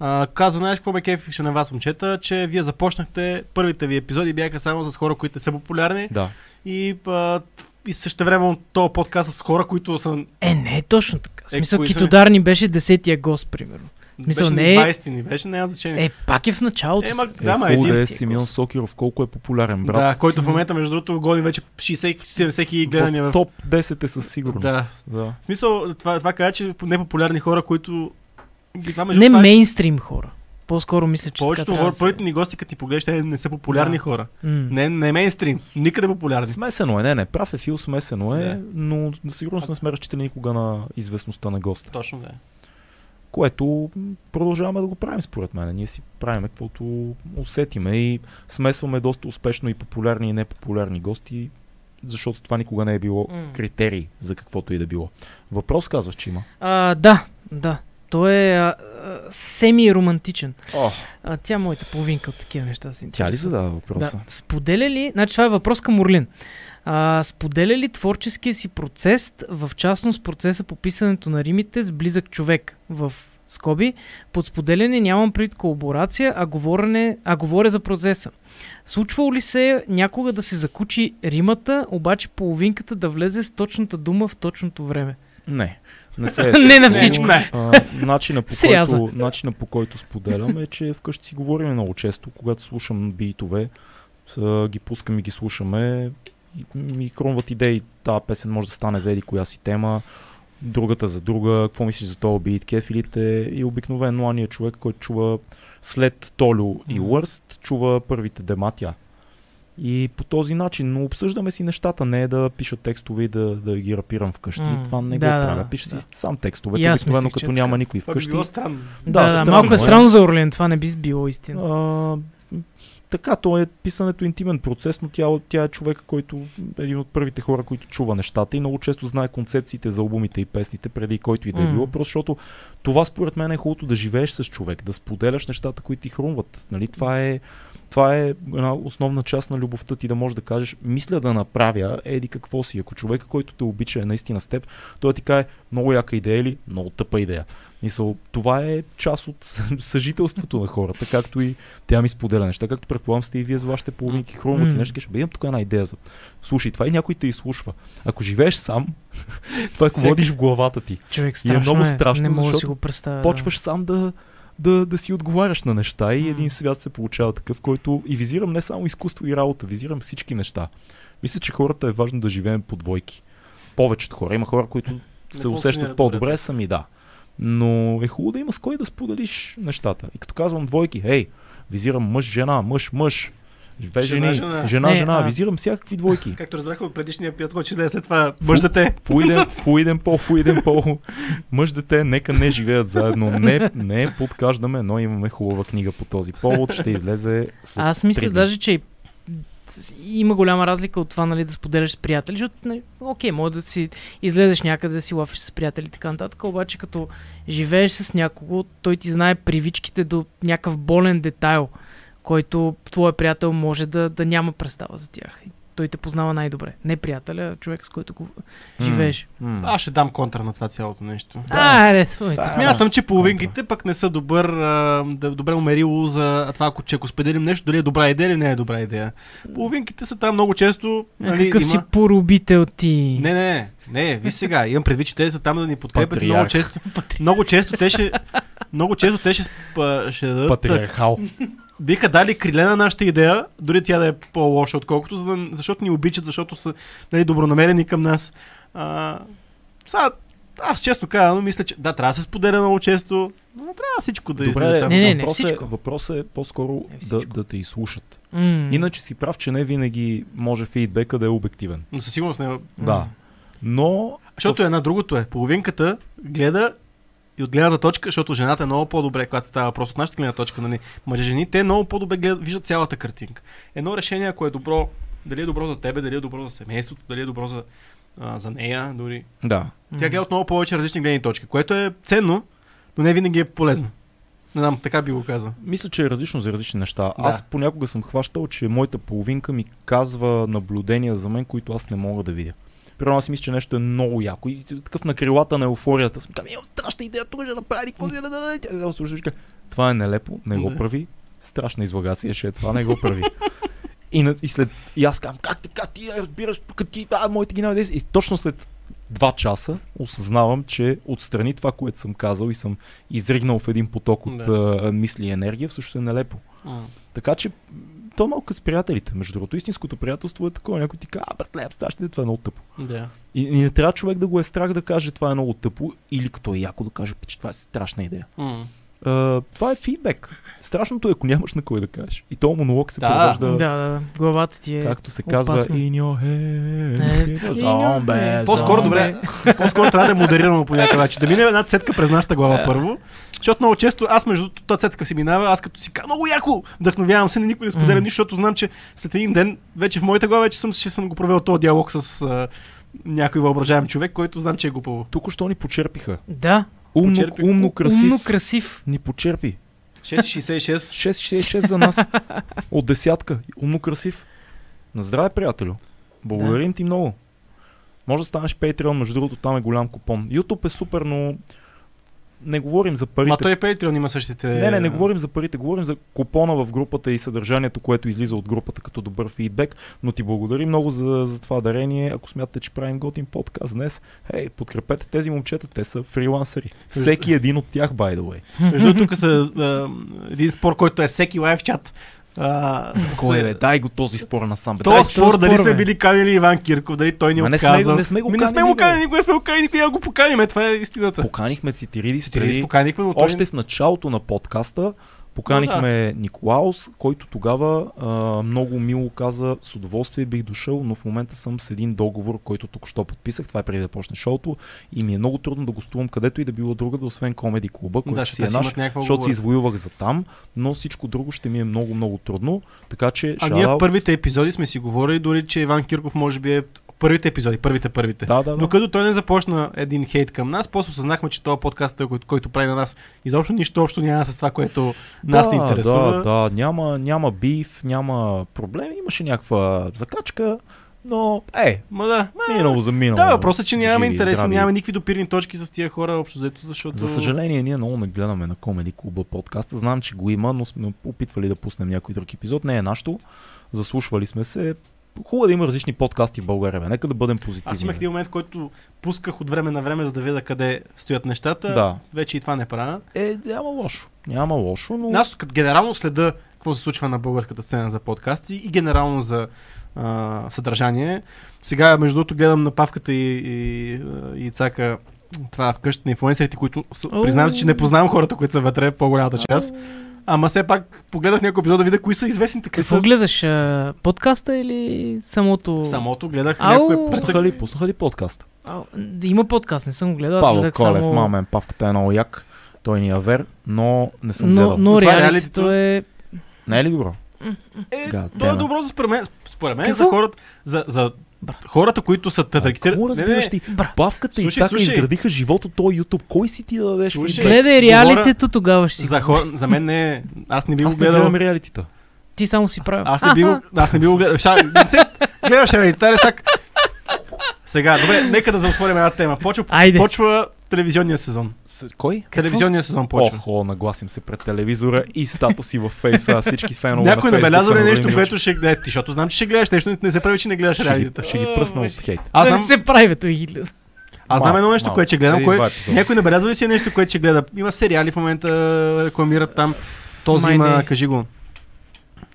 А, каза, знаеш какво ме кефише на вас, момчета, че вие започнахте, първите ви епизоди бяха само с хора, които не са популярни
Да.
и, а, и също време този подкаст с хора, които са
Е, не е точно така. В
Е,
смисъл,
са
Китодар ни беше десетия гост, примерно. Мисъл,
беше
не е-
20 ни беше, няма значение.
Е, пак е в началото.
Е,
си.
ма,
Е,
да, ма
хубаво
един
да е
е
Симеон. Сокиров, колко е популярен брат.
да, който в
Симон.
момента, между другото, гони вече 60-70 хиляди гледания
в
в...
топ 10 е със сигурност.
Да.
да.
В смисъл, това, това каза, че непопулярни хора, които... Това, между
Не
това е-
мейнстрим хора. По-скоро мисля, че
Повечето хора,
да
първите ни гости, като ти погледнеш, те не са популярни
Да.
хора.
М.
Не, не мейнстрим, никъде популярни.
Смесено е, не, не, прав е Фил, смесено е,
Да.
но на сигурност не сме разчитали никога на известността на госта.
Точно да.
Което продължаваме да го правим според мен. Ние си правим каквото усетиме и смесваме доста успешно и популярни и непопулярни гости, защото това никога не е било критерий за каквото и да било. Въпрос казваш, че има.
А, да, да. Той е а, а, семи-романтичен.
О,
А, тя е моята половинка от такива неща си.
тя ли задава въпроса?
Да. Споделя ли, значи това е въпрос към Орлин. А, споделя ли творческия си процес, в частност процеса по писането на римите с близък човек в скоби? Под споделяне нямам пред колаборация, а, говорене, а говоря за процеса. Случвало ли се някога да се закучи римата, обаче половинката да влезе с точната дума в точното време?
Не. Не се е
Не на всичко.
Не.
А, начина, по който, начина по който споделям е, че вкъщи си говорим много често, когато слушам битове, ги пускам и ги слушаме ми хрумват идеи. Тази песен може да стане за еди коя си тема, другата за друга, какво мислиш за този бит, кефилите и обикновено ания човек, който чува след Толю и. Уърст, чува първите дема тя. И по този начин, но обсъждаме си нещата, не е да пиша текстове и да, да ги рапирам вкъщи.
М,
Това не
да,
го
да,
правя.
да,
Пиша
да.
си сам текстовете, обикновено като
е
няма
така.
никой
Това би
вкъщи.
било странно.
Да, да,
странно
малко е
е.
странно за Орлин, това не би било истина.
А, така, то е писането интимен процес, но тя, тя е човека, който е един от първите хора, които чува нещата и много често знае концепциите за албумите и песните преди който и да е било, просто защото това според мен е хубавото да живееш с човек, да споделяш нещата, които ти хрумват. Нали? Това е това е една основна част на любовта ти да можеш да кажеш, мисля да направя, еди какво си. Ако човека, който те обича е наистина с теб, той ти каже, много яка идея или много тъпа идея. Мисъл, това е част от съ- съжителството на хората, както и тя ми споделя неща, както предполагам сте и вие с вашите половинки хрумват и
М.
нещо, кажеш, бе, имам тук една идея за... Слушай, това и някой те изслушва. Ако живееш сам, това е водиш в главата ти.
Човек,
И е
страшно
много страшно,
Не мога да си го представя.
Почваш сам да, да, да си отговаряш на неща и един свят се получава такъв, който и визирам не само изкуство и работа, визирам всички неща. Мисля, че хората е важно да живеем по двойки. Повечето хора. Има хора, които се усещат
добре,
по-добре сами, да. Но е хубаво да има с кой да споделиш нещата. И като казвам двойки, хей, визирам мъж, жена, мъж, мъж, две
Жена,
жени,
жена.
жена,
Не,
жена,
а-
визирам всякакви двойки.
Както разбрахме предишния пият, който ще да е след това мъж дете.
Фуиден, фуиден пол, фуиден пол. Мъж дете, нека не живеят заедно. Не, не подкаждаме, но имаме хубава книга по този повод. Ще излезе след
Аз мисля даже, че има голяма разлика от това, нали, да споделяш с приятели, защото, нали, окей, може да си излезеш някъде да си лафиш с приятели и така нататък, обаче като живееш с някого, той ти знае привичките до някакъв болен детайл, който твоя приятел може да, да няма представа за тях. Той те познава най-добре. Не приятеля, а човек с който го живееш.
м.
Аз ще дам контра на това цялото нещо.
А, аре, твоите.
Да.
Смятам, че половинките пък не са добър, а, да, добре умерило за това, ако, че ако споделим нещо, дали е добра идея или не е добра идея. Половинките са там много често.
А,
Нали,
какъв
има...
си поробител ти?
Не, не, не, виж сега, имам предвид, че те са там да ни подкрепят много
Патриарх.
често, много често те ще, много често те ще, спа- ще дадат
Патриархал.
биха дали криле на нашата идея, дори тя да е по-лоша, отколкото, за да, защото ни обичат, защото са нали, добронамерени към нас. А, сега, аз често казвам, мисля, че да, трябва да се споделя много често, но не трябва всичко да излезе
Добре,
там.
Не, не, не,
въпросът, е, въпросът е по-скоро
Не
да, да те изслушат.
М.
Иначе си прав, че не винаги може фидбека да е обективен.
Но със сигурност не.
Да. Но
Защото една другото е. Половинката гледа и от гледната точка, защото жената е много по-добре, когато става въпрос от нашата гледна точка, нали? Мъже жени, те много по-добре гледат, виждат цялата картинка. Едно решение, ако е добро, дали е добро за тебе, дали е добро за семейството, дали е добро за, а, за нея, дори.
да.
Тя гледа от много повече различни гледни точки, което е ценно, но не винаги е полезно. Не знам, така би го казал.
Мисля, че е различно за различни неща.
Да.
Аз понякога съм хващал, че моята половинка ми казва наблюдения за мен, които аз не мога да видя. Примерно аз си мисля, че нещо е много яко и такъв на крилата на еуфорията съм казвам, имам страшна идея, тук ще направи, какво си да Това е нелепо, не го прави. Страшна излагация ще е това, не го прави. И, на, и след, и аз казвам, как така ти разбираш, тук ти, а, моите ги няма И точно след два часа осъзнавам, че отстрани това, което съм казал и съм изригнал в един поток от
Да.
а, мисли и енергия, всъщност е нелепо. Така че, то е малко с приятелите. Между другото, истинското приятелство е такова. Някой ти казва, а, братле, сташ това е много тъпо.
Да.
И, и не трябва човек да го е страх да каже това е много тъпо, или като е яко да каже, че това е страшна идея.
М.
А, това е фидбек. Страшното е, ако нямаш на кой да кажеш. И то монолог се
Да.
провежда,
Да, да, главата ти е...
както се казва,
опасно.
in your
Е,
head.
in
Зомбе,
your head.
По-скоро,
Зомбе.
добре, по-скоро трябва да е модерирано по някакъв начин. Да мине една цетка през нашата глава първо. Защото много често, аз между другото, тази цетка си минава, аз като си кажа много яко, вдъхновявам се, не никой не споделя нищо, защото знам, че след един ден, вече в моята глава вече съм, ще съм го провел този диалог с а, някой въображаем човек, който знам, че е глупаво.
Тук що ни почерпиха.
Да,
Умно,
Почерпи.
умно красив.
умно красив.
Ни почерпи.
6,66.
6,66 за нас. От десятка. Умно красив. На здраве, приятелю. Благодарим ти много. Може да станеш Patreon, между другото там е голям купон. YouTube е супер, но не говорим за парите.
Ма той Patreon има същите...
Не, не, не говорим за парите, говорим за купона в групата и съдържанието, което излиза от групата като добър фидбек, но ти благодарим много за, за това дарение. Ако смятате, че правим готин подкаст днес, хей, подкрепете тези момчета, те са фрилансери. Всеки един от тях, by the way.
Между тук са един спор, който е всеки лайв чат. А,
Кой бе? Дай го този спор на сам. Бе.
Този
Дай,
спор, дали
спор,
сме
бе.
били канили Иван Кирков, дали той ни
Ма
е
не сме не сме го
Ми не сме
канили,
го
бе.
канили, никога не сме го канили, никога го поканим, това е истината.
Поканихме Цитириди
Стили. поканихме, но той...
Още в началото на подкаста поканихме Николаус, който тогава а, много мило каза, с удоволствие бих дошъл, но в момента съм с един договор, който току-що подписах, това е преди да почне шоуто. И ми е много трудно да гостувам където и да било друга, да освен комеди клуба, който
да,
си е наш, защото си извоювах за там, но всичко друго ще ми е много, много трудно, така че
А ние в първите епизоди сме си говорили дори, че Иван Кирков може би е първите епизоди, първите, първите.
Да, да, да.
Докато той не започна един хейт към нас, после осъзнахме, че този подкаст, който, който прави на нас, изобщо нищо общо няма с това, което нас
да,
ни интересува.
Да, да, няма, няма биф, няма проблеми, имаше някаква закачка, но е,
Ма да, ма,
минало за минало.
да, въпросът е, че нямаме интерес, нямаме никакви допирни точки с тия хора, общо взето, защото...
За съжаление, ние много не гледаме на Комеди Клуба подкаста. Знам, че го има, но сме опитвали да пуснем някой друг епизод. Не е нашето. Заслушвали сме се. Хубаво е да има различни подкасти в България. бе. Нека да бъдем позитивни.
Аз имах един момент, който пусках от време на време, за да видя къде стоят нещата.
Да.
Вече и това не правя.
Е, няма лошо. Няма лошо, но...
Аз като генерално следа какво се случва на българската сцена за подкасти и генерално за а, съдържание. Сега, между другото, гледам на Павката и, и, и Ицака това вкъщи на инфлуенсерите, които признавам че не познавам хората, които са вътре, по-голямата част. Ама все пак погледнах някой епизод да видя кои са известните.
Какво
са.
гледаш? а, Подкаста или самото...
Самото гледах
Ау.
някой
Пуснаха ли, пуснаха ли подкаст?
А, да, има подкаст, не съм го гледал.
Павел Колев,
само...
мамен, павката е много як. Той ни е вер, но не съм
Но,
гледал.
но
Това е
реалитето е...
Не е ли добро?
Е,
God
то е добро за според мен, според мен за хората, за, за
Брат.
хората, които са таргетирани.
Какво разбираш ти?
Брат,
Павката и Цака
слушай.
изградиха живот от този YouTube. Кой си ти да дадеш
Слушай,
гледай
говоря
реалитето, тогава ще си...
За, хора, за мен не е. Аз не би го
Аз не
гледал.
гледам реалитита.
Ти само си правил.
Аз не би го, аз не би го гледал. Ша, гледаш реалитари, сак. Сега, добре, нека да затворим една тема. Почва,
Айде.
почва телевизионния сезон.
С... Кой?
Телевизионния сезон почва.
Охо, нагласим се пред телевизора и статуси във фейса, всички фенове
Някой
на
набелязва ли нещо, което ще гледа? Ти, защото знам, че ще гледаш нещо, не се прави, че не гледаш реалитета.
ще ги пръсна от хейт.
Аз знам,
не се прави, той ги гледа.
аз знам едно нещо, което ще гледам. Кое... Някой набелязва ли си нещо, което ще гледа? Има сериали в момента, рекламират там. Този има, кажи го.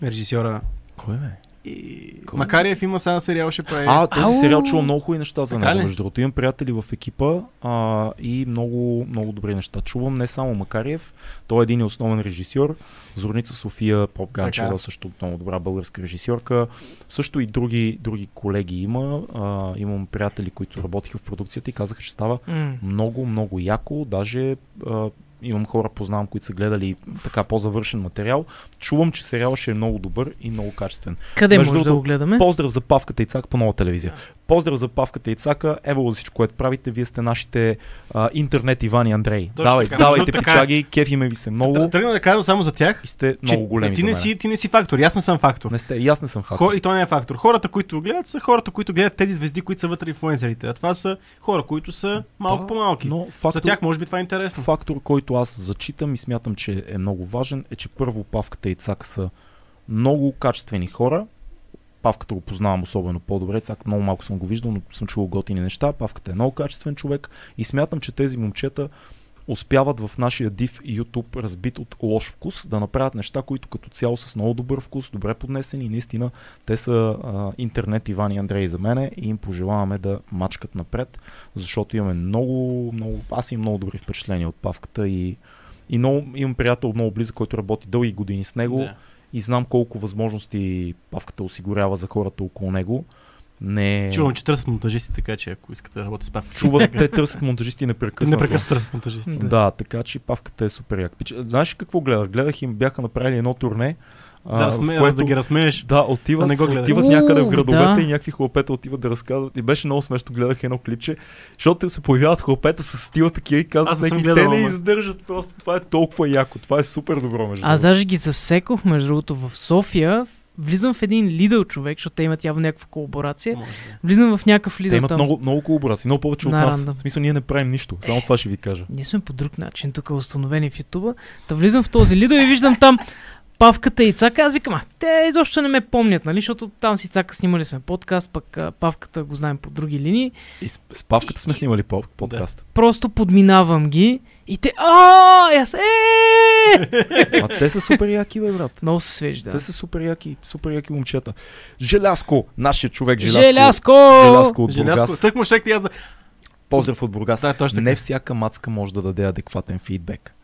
режисьора.
Кой бе?
И...
Кой?
Макариев има сега сериал, ще прави.
А, този
Ау!
сериал чувам много хубави неща за него. Между другото, имам приятели в екипа а, и много, много добри неща. Чувам не само Макариев, той е един основен режисьор. Зорница София Попганчева, също много добра българска режисьорка. Също и други, други колеги има. А, имам приятели, които работиха в продукцията и казаха, че става
М.
много, много яко. Даже а, имам хора, познавам, които са гледали така по-завършен материал. Чувам, че сериалът ще е много добър и много качествен.
Къде
Между
може да го гледаме?
Поздрав за Павката и Цак по нова телевизия. Поздрав за Павката и Цака. Ево за всичко, което правите. Вие сте нашите а, интернет Ивани Андрей.
Точно
Давай,
така.
давайте
така
печаги, кефиме ви се много
Тръ- Тръгна да кажа само за тях.
и сте много големи
ти
за
не, си, ти не си фактор, аз не съм фактор.
Не сте, и аз не съм фактор.
Хор, и то не е фактор. Хората, които гледат, са хората, които гледат тези звезди, които са вътре инфлуенсърите. А това са хора, които са малко
Да,
по-малки.
Но
За
фактор,
тях може би това е интересно.
фактор, който аз зачитам и смятам, че е много важен, е, че първо Павката и Цак са много качествени хора. Павката го познавам особено по-добре. Цак много малко съм го виждал, но съм чувал готини неща. Павката е много качествен човек и смятам, че тези момчета успяват в нашия див YouTube, разбит от лош вкус, да направят неща, които като цяло са с много добър вкус, добре поднесени и наистина те са а, интернет Иван и Андрей за мене и им пожелаваме да мачкат напред, защото имаме много, много, аз имам много добри впечатления от Павката и, и много, имам приятел много близък, който работи дълги години с него
Да.
И знам колко възможности Павката осигурява за хората около него. Не...
Чувам, че търсят монтажисти, така че ако искате да работите с папка.
Чуват, те търсят монтажисти непрекъснато.
Непрекъснато търсят монтажисти.
Да.
Да, така че павката е супер як. Знаеш какво гледах? Гледах им, бяха направили едно турне.
Да, разсме,
което-
да ги разсмееш.
Да, отиват,
Да не го гледах.
отиват някъде в градовете
да.
и някакви хлопета отиват да разказват. И беше много смешно, гледах едно клипче, защото се появяват хлопета с стила такива и
Аз
казват,
не съм
някакви,
гледал,
те не издържат просто. Това е толкова яко. Това е супер добро, между
Аз даже ги засекох, между другото, в София. Влизам в един Lidl човек, защото те имат явно някаква колаборация.
Може.
Влизам в някакъв Lidl
Те имат
там.
много, много колаборации, много повече от
На
нас.
рандъм.
В смисъл, ние не правим нищо. Само това ще ви кажа.
Ние сме по друг начин, тук е установени в Ютуба. Да влизам в този Lidl и виждам там Павката и Цака. Аз викам, а, те изобщо не ме помнят, нали? Защото там си Цака снимали сме подкаст, пък а, Павката го знаем по други линии.
И с, с Павката сме снимали по- подкаст.
Просто подминавам ги и те, а, и аз, е!
А те са супер яки, бе, брат.
Много се свежи,
Те
да.
са супер яки, супер яки момчета. Желязко, нашия човек Желязко.
Желязко!
Желязко от
Желязко.
Бургас.
Тък му щек ти аз да...
Поздрав от Бургас.
Да, точно
Не всяка мацка може да даде адекватен фидбек.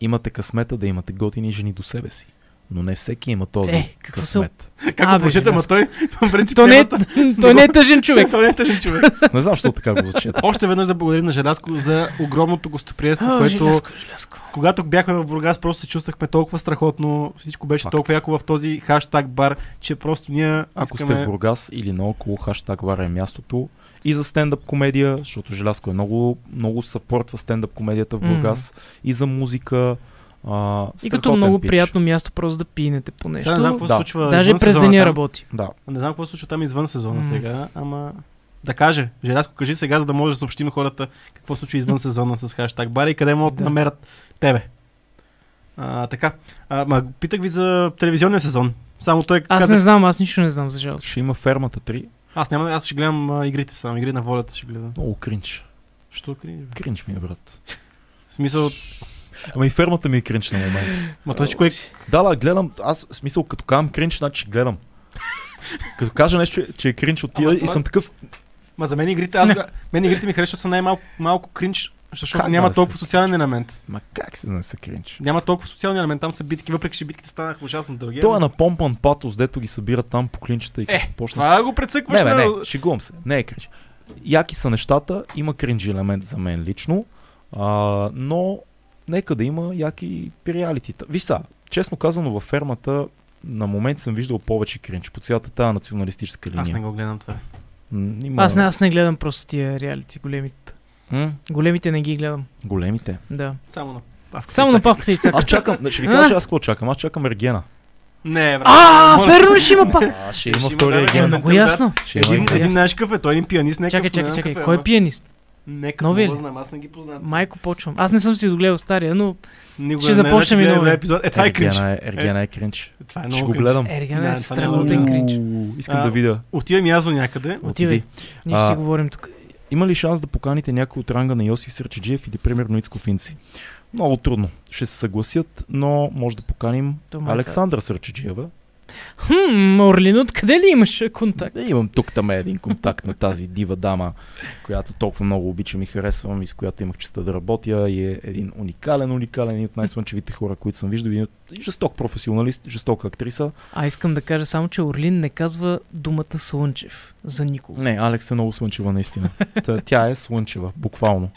Имате късмета да имате готини жени до себе си. Но не всеки има този
Е, какво се-
късмет.
Как
А,
го
бе,
прочета, ма
Желязко.
той в принцип
Той не, е,
темата-
той не е тъжен човек.
Той не е тъжен човек.
Не знам, защо така го зачета.
Още веднъж да благодарим на Желязко за огромното гостоприемство, което
Желязко, Желязко.
когато бяхме в Бургас, просто се чувствахме толкова страхотно. Всичко беше
Факт.
толкова яко в този хаштаг бар, че просто ние
Ако
искаме...
сте в Бургас или наоколо, хаштаг Вара е мястото. И за стендъп комедия, защото Желязко е много, много съпортва стендъп комедията в. Бургас. И за музика. А,
И като много
пич.
приятно място просто да пинете по нещо.
Сега не знам какво се
Да.
случва
Даже през деня работи.
Да.
Не знам какво се случва там извън сезона
М.
сега, ама да каже. Желязко, кажи сега, за да може да съобщим хората какво се случва извън сезона с хаштаг бар и къде могат да
Да.
намерят тебе. А, така. А, ма, питах ви за телевизионния сезон. Само той
Аз
каза...
не знам, аз нищо не знам за жалост.
Ще има фермата 3.
Аз няма, аз ще гледам а, игрите само, игри на волята ще гледам.
Много кринч.
Що кринж? бе?
Кринч ми е, брат.
В смисъл,
Ама и фермата ми е кринч на момент.
ма той кое...
Да, да, гледам. Аз, в смисъл, като казвам кринч, значи ще гледам. Като кажа нещо, че е кринч отива и
това-
съм такъв.
Ма за мен игрите, аз, мен игрите ми харесват, са най-малко малко кринч, защото
Как
няма
да
толкова
са
социален елемент.
Ма как се не са кринч?
Няма толкова социален елемент, там са битки, въпреки че битките станаха ужасно дълги.
Той е на помпан патос, дето ги събират там по клинчета и
Е,
почна.
Това го прецъкваш
Не, бе, не, шегувам се. Не е кринч. Яки са нещата, има кринж елемент за мен лично, а, но нека да има яки реалитита. Виж са, честно казано във фермата на момент съм виждал повече кринч по цялата тази националистическа линия.
Аз не го гледам това.
Има...
Аз не, аз не гледам просто тия реалити, големите.
М,
Големите не ги гледам.
големите.
Да.
Само на павка.
Само на папката и цака.
Аз чакам, ще ви кажа аз какво чакам. Аз чакам Ергена.
Не, брат.
А, верно ли ще има пак?
А, ще има
Е,
Ергена.
Ерген.
много ясно.
Ще има
Един, един знаеш какъв е, той е един пианист, не
Чакай, чакай,
не
чакай.
е,
Кой е пианист?
Не какъв,
Новия
не знам, аз не ги познавам.
Майко почвам. Аз не съм си догледал стария, но
Никога
ще
не,
започнем
значи
и новия.
епизод. Е, това е кринч.
Ергена е, Ергена е кринч.
Това е
Ще го гледам.
Ергена е страхотен кринч.
Искам да видя.
Отивам и аз до някъде.
Отивай. Ние ще си говорим тук.
Има ли шанс да поканите някой от ранга на Йосиф Сърчеджиев или примерно Ицко Финци? Много трудно. Ще се съгласят, но може да поканим
е
Александра Сърчеджиева
Хм, Орлин, откъде ли имаш контакт?
Да, имам тук там един контакт на тази дива дама, която толкова много обичам и харесвам и с която имах честа да работя и е един уникален, уникален, един от най-слънчевите хора, които съм виждал и жесток професионалист, жестока актриса.
А искам да кажа само, че Орлин не казва думата Слънчев за никого.
Не, Алекс е много слънчева наистина. Тя е слънчева, буквално.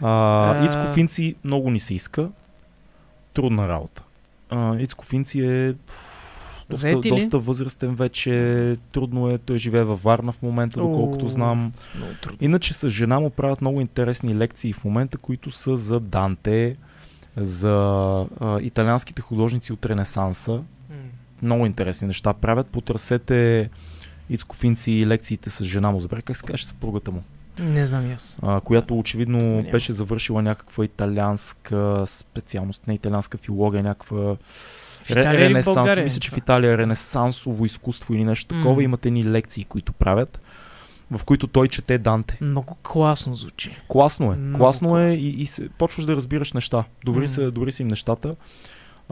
А. Ицко Финци много ни се иска. Трудна работа. А, Ицко Финци е доста,
Заети
доста възрастен вече. Трудно е. Той живее във Варна в момента, доколкото знам. Иначе с жена му правят много интересни лекции в момента, които са за Данте, за а, италианските художници от Ренесанса.
М.
Много интересни неща правят. Потърсете Ицко Финци и лекциите с жена му. Забравя как се каже съпругата му,
Не знам аз.
а, която очевидно
Няма.
беше завършила някаква италианска специалност, не италианска филология, някаква
В Италия в България?
Мисля, че в Италия е ренесансово изкуство или нещо такова.
М.
Имате ни лекции, които правят, в които той чете Данте.
Много класно звучи.
Класно е.
Много
класно е и, и се, почваш да разбираш неща. Добри,
М.
са, добри са им нещата.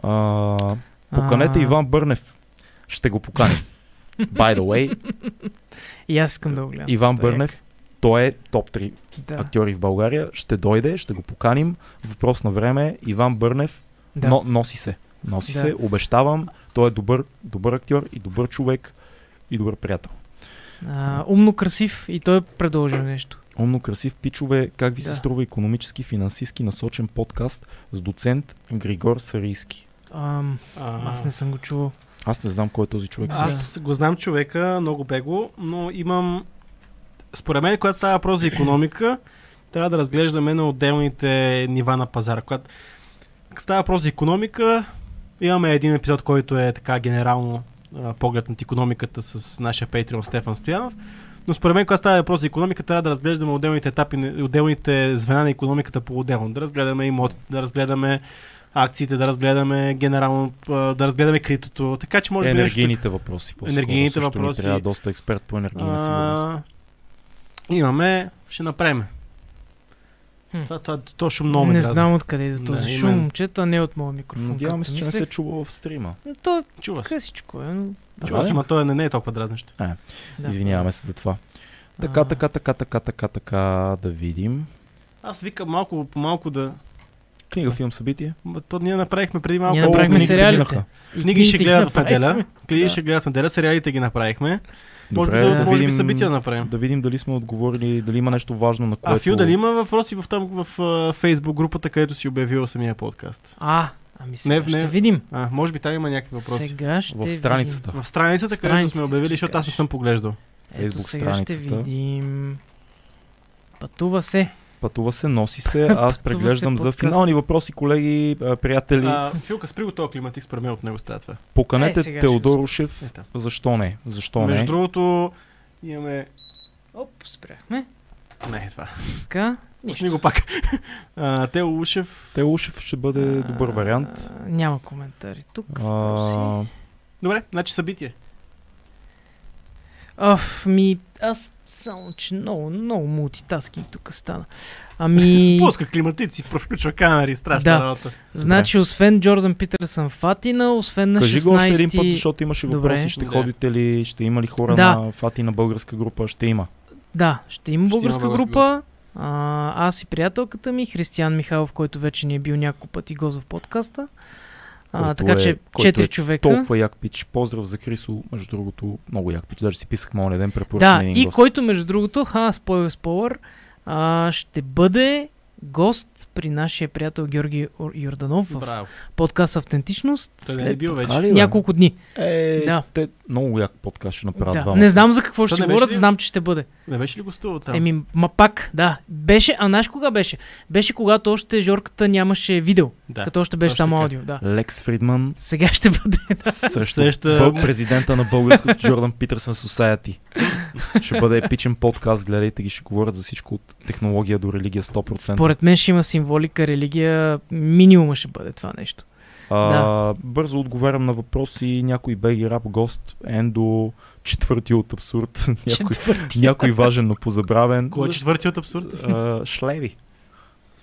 А, поканете
А,
Иван Бърнев. Ще го поканим. By the way,
И аз искам да го гледам.
Иван
Той е
Бърнев, той е топ 3
як. Да.
актьори в България. Ще дойде, ще го поканим. Въпрос на време. Иван Бърнев
Да.
но, носи се. Носи
Да.
се, обещавам. Той е добър, добър актьор и добър човек и добър приятел.
А, умно красив и той е предложил нещо.
Умно, красив пичове, как ви се
Да.
струва економически, финансистски насочен подкаст с доцент Григор Сарийски.
Ам,
А,
аз не съм го чувал.
Аз не знам кой е този човек.
Да.
също.
Аз го знам човека, много бего, но имам... Според мен, когато става въпрос за економика, трябва да разглеждаме на отделните нива на пазара. Когато става въпрос за економика, имаме един епизод, който е така генерално а, поглед над економиката с нашия Patreon Стефан Стоянов. Но според мен, когато става въпрос за економика, трябва да разглеждаме отделните етапи, отделните звена на економиката по-отделно. Да разгледаме имотите, да разгледаме акциите, да разгледаме генерално, да разгледаме криптото. Така че може би нещо
Енергийните въпроси.
Енергийните въпроси.
Ни трябва доста експерт по енергийна сигурност.
имаме, ще направим. Това, това, то шум много
не
дразни.
знам откъде е
Да,
този
и
шум,
мен.
момчета, не е от моя микрофон.
Надявам се, че не се
мислех.
чува в стрима.
Но То е
Чува се.
късичко, е, но...
Чува се,
ли?
ма то не, не е толкова дразнещо.
Да.
Извиняваме се за това. Така,
А,
така, така, така, така, така, да видим.
Аз викам малко по малко да...
Книга, филм, събитие.
То ние направихме преди малко.
Ние направихме сериалите.
Книги ще гледат в неделя. Книги
Да.
ще гледат в неделя, сериалите ги направихме. Може, би да,
да
може би
видим-
събития да направим.
Да видим дали сме отговорили, дали има нещо важно на което...
А Фил, дали има въпроси в, там, в uh, фейсбук групата, където си обявил самия подкаст?
А, ами сега
Не,
ще
не.
видим.
А, може би там има някакви въпроси.
Сега ще
В страницата.
В страницата,
В
където сме
страницата
обявили,
ще
защото аз не съм поглеждал.
Видим. Ето
Фейсбук
сега ще
страницата.
видим. Пътува се.
Пътува се, носи се. Аз преглеждам
се
за финални въпроси, колеги, а, приятели.
А, Филка, спри го този климатик, според мен от него става това.
Поканете
Е,
Теодор
го
Ушев.
Ето.
Защо не? Защо
Между
не?
другото, имаме...
Оп, спряхме.
Не, е това.
Така.
Пусни го пак. А, Тео Ушев.
Тео Ушев ще бъде добър вариант.
А, Няма коментари тук.
А,
Добре, значи събитие.
Оф, ми, аз само, че много, много мултитаскинг тук стана. Ами,
Пуска климатици, включва камери, страшна
Да.
работа.
значи, освен Джордан Питърсън Фатина, освен на
Кажи
16...
го още един път, защото имаше
Добре.
въпроси. Ще
Добре.
ходите ли? Ще има ли хора
Да.
на Фати на българска група? Ще има.
Да, ще има
Ще има
българска
българска
група. А, аз и приятелката ми, Християн Михайлов, който вече ни е бил няколко пъти гост в подкаста. А, така
е-
че четири
е
човека.
Толкова як пич. Поздрав за Крисо, между другото, много як пич. Даже си писах моля ден, препоръчам
Да, и
гост.
който между другото, ха, спойлер, спойлер, а, ще бъде гост при нашия приятел Георги Ор- Йорданов в
Браво.
подкаст Автентичност
Той не е
след
бил вече.
А ли, бе?
няколко дни.
Е,
Да.
те много як подкаст ще направят
Да. Не знам за какво
То
ще говорят,
ли-
знам, че ще бъде.
Не беше ли гостувал там?
Еми, ма пак, да. Беше, а знаеш кога беше? Беше когато още Жорката нямаше видео,
да.
като още беше
точно
само
така.
аудио, да.
Лекс Фридман
Сега ще бъде.
срещу
Среща-
президента на българското Джордан Питърсън Society. Ще бъде епичен подкаст, гледайте ги, ще говорят за всичко от технология до религия 100%.
Според мен ще има символика, религия, минимума ще бъде това нещо.
А, Бързо отговарям на въпроси. Някой беги рап гост, Ендо, четвърти от абсурд. някой, някой важен, но позабравен.
Кой е четвърти от абсурд?
А, шлеви.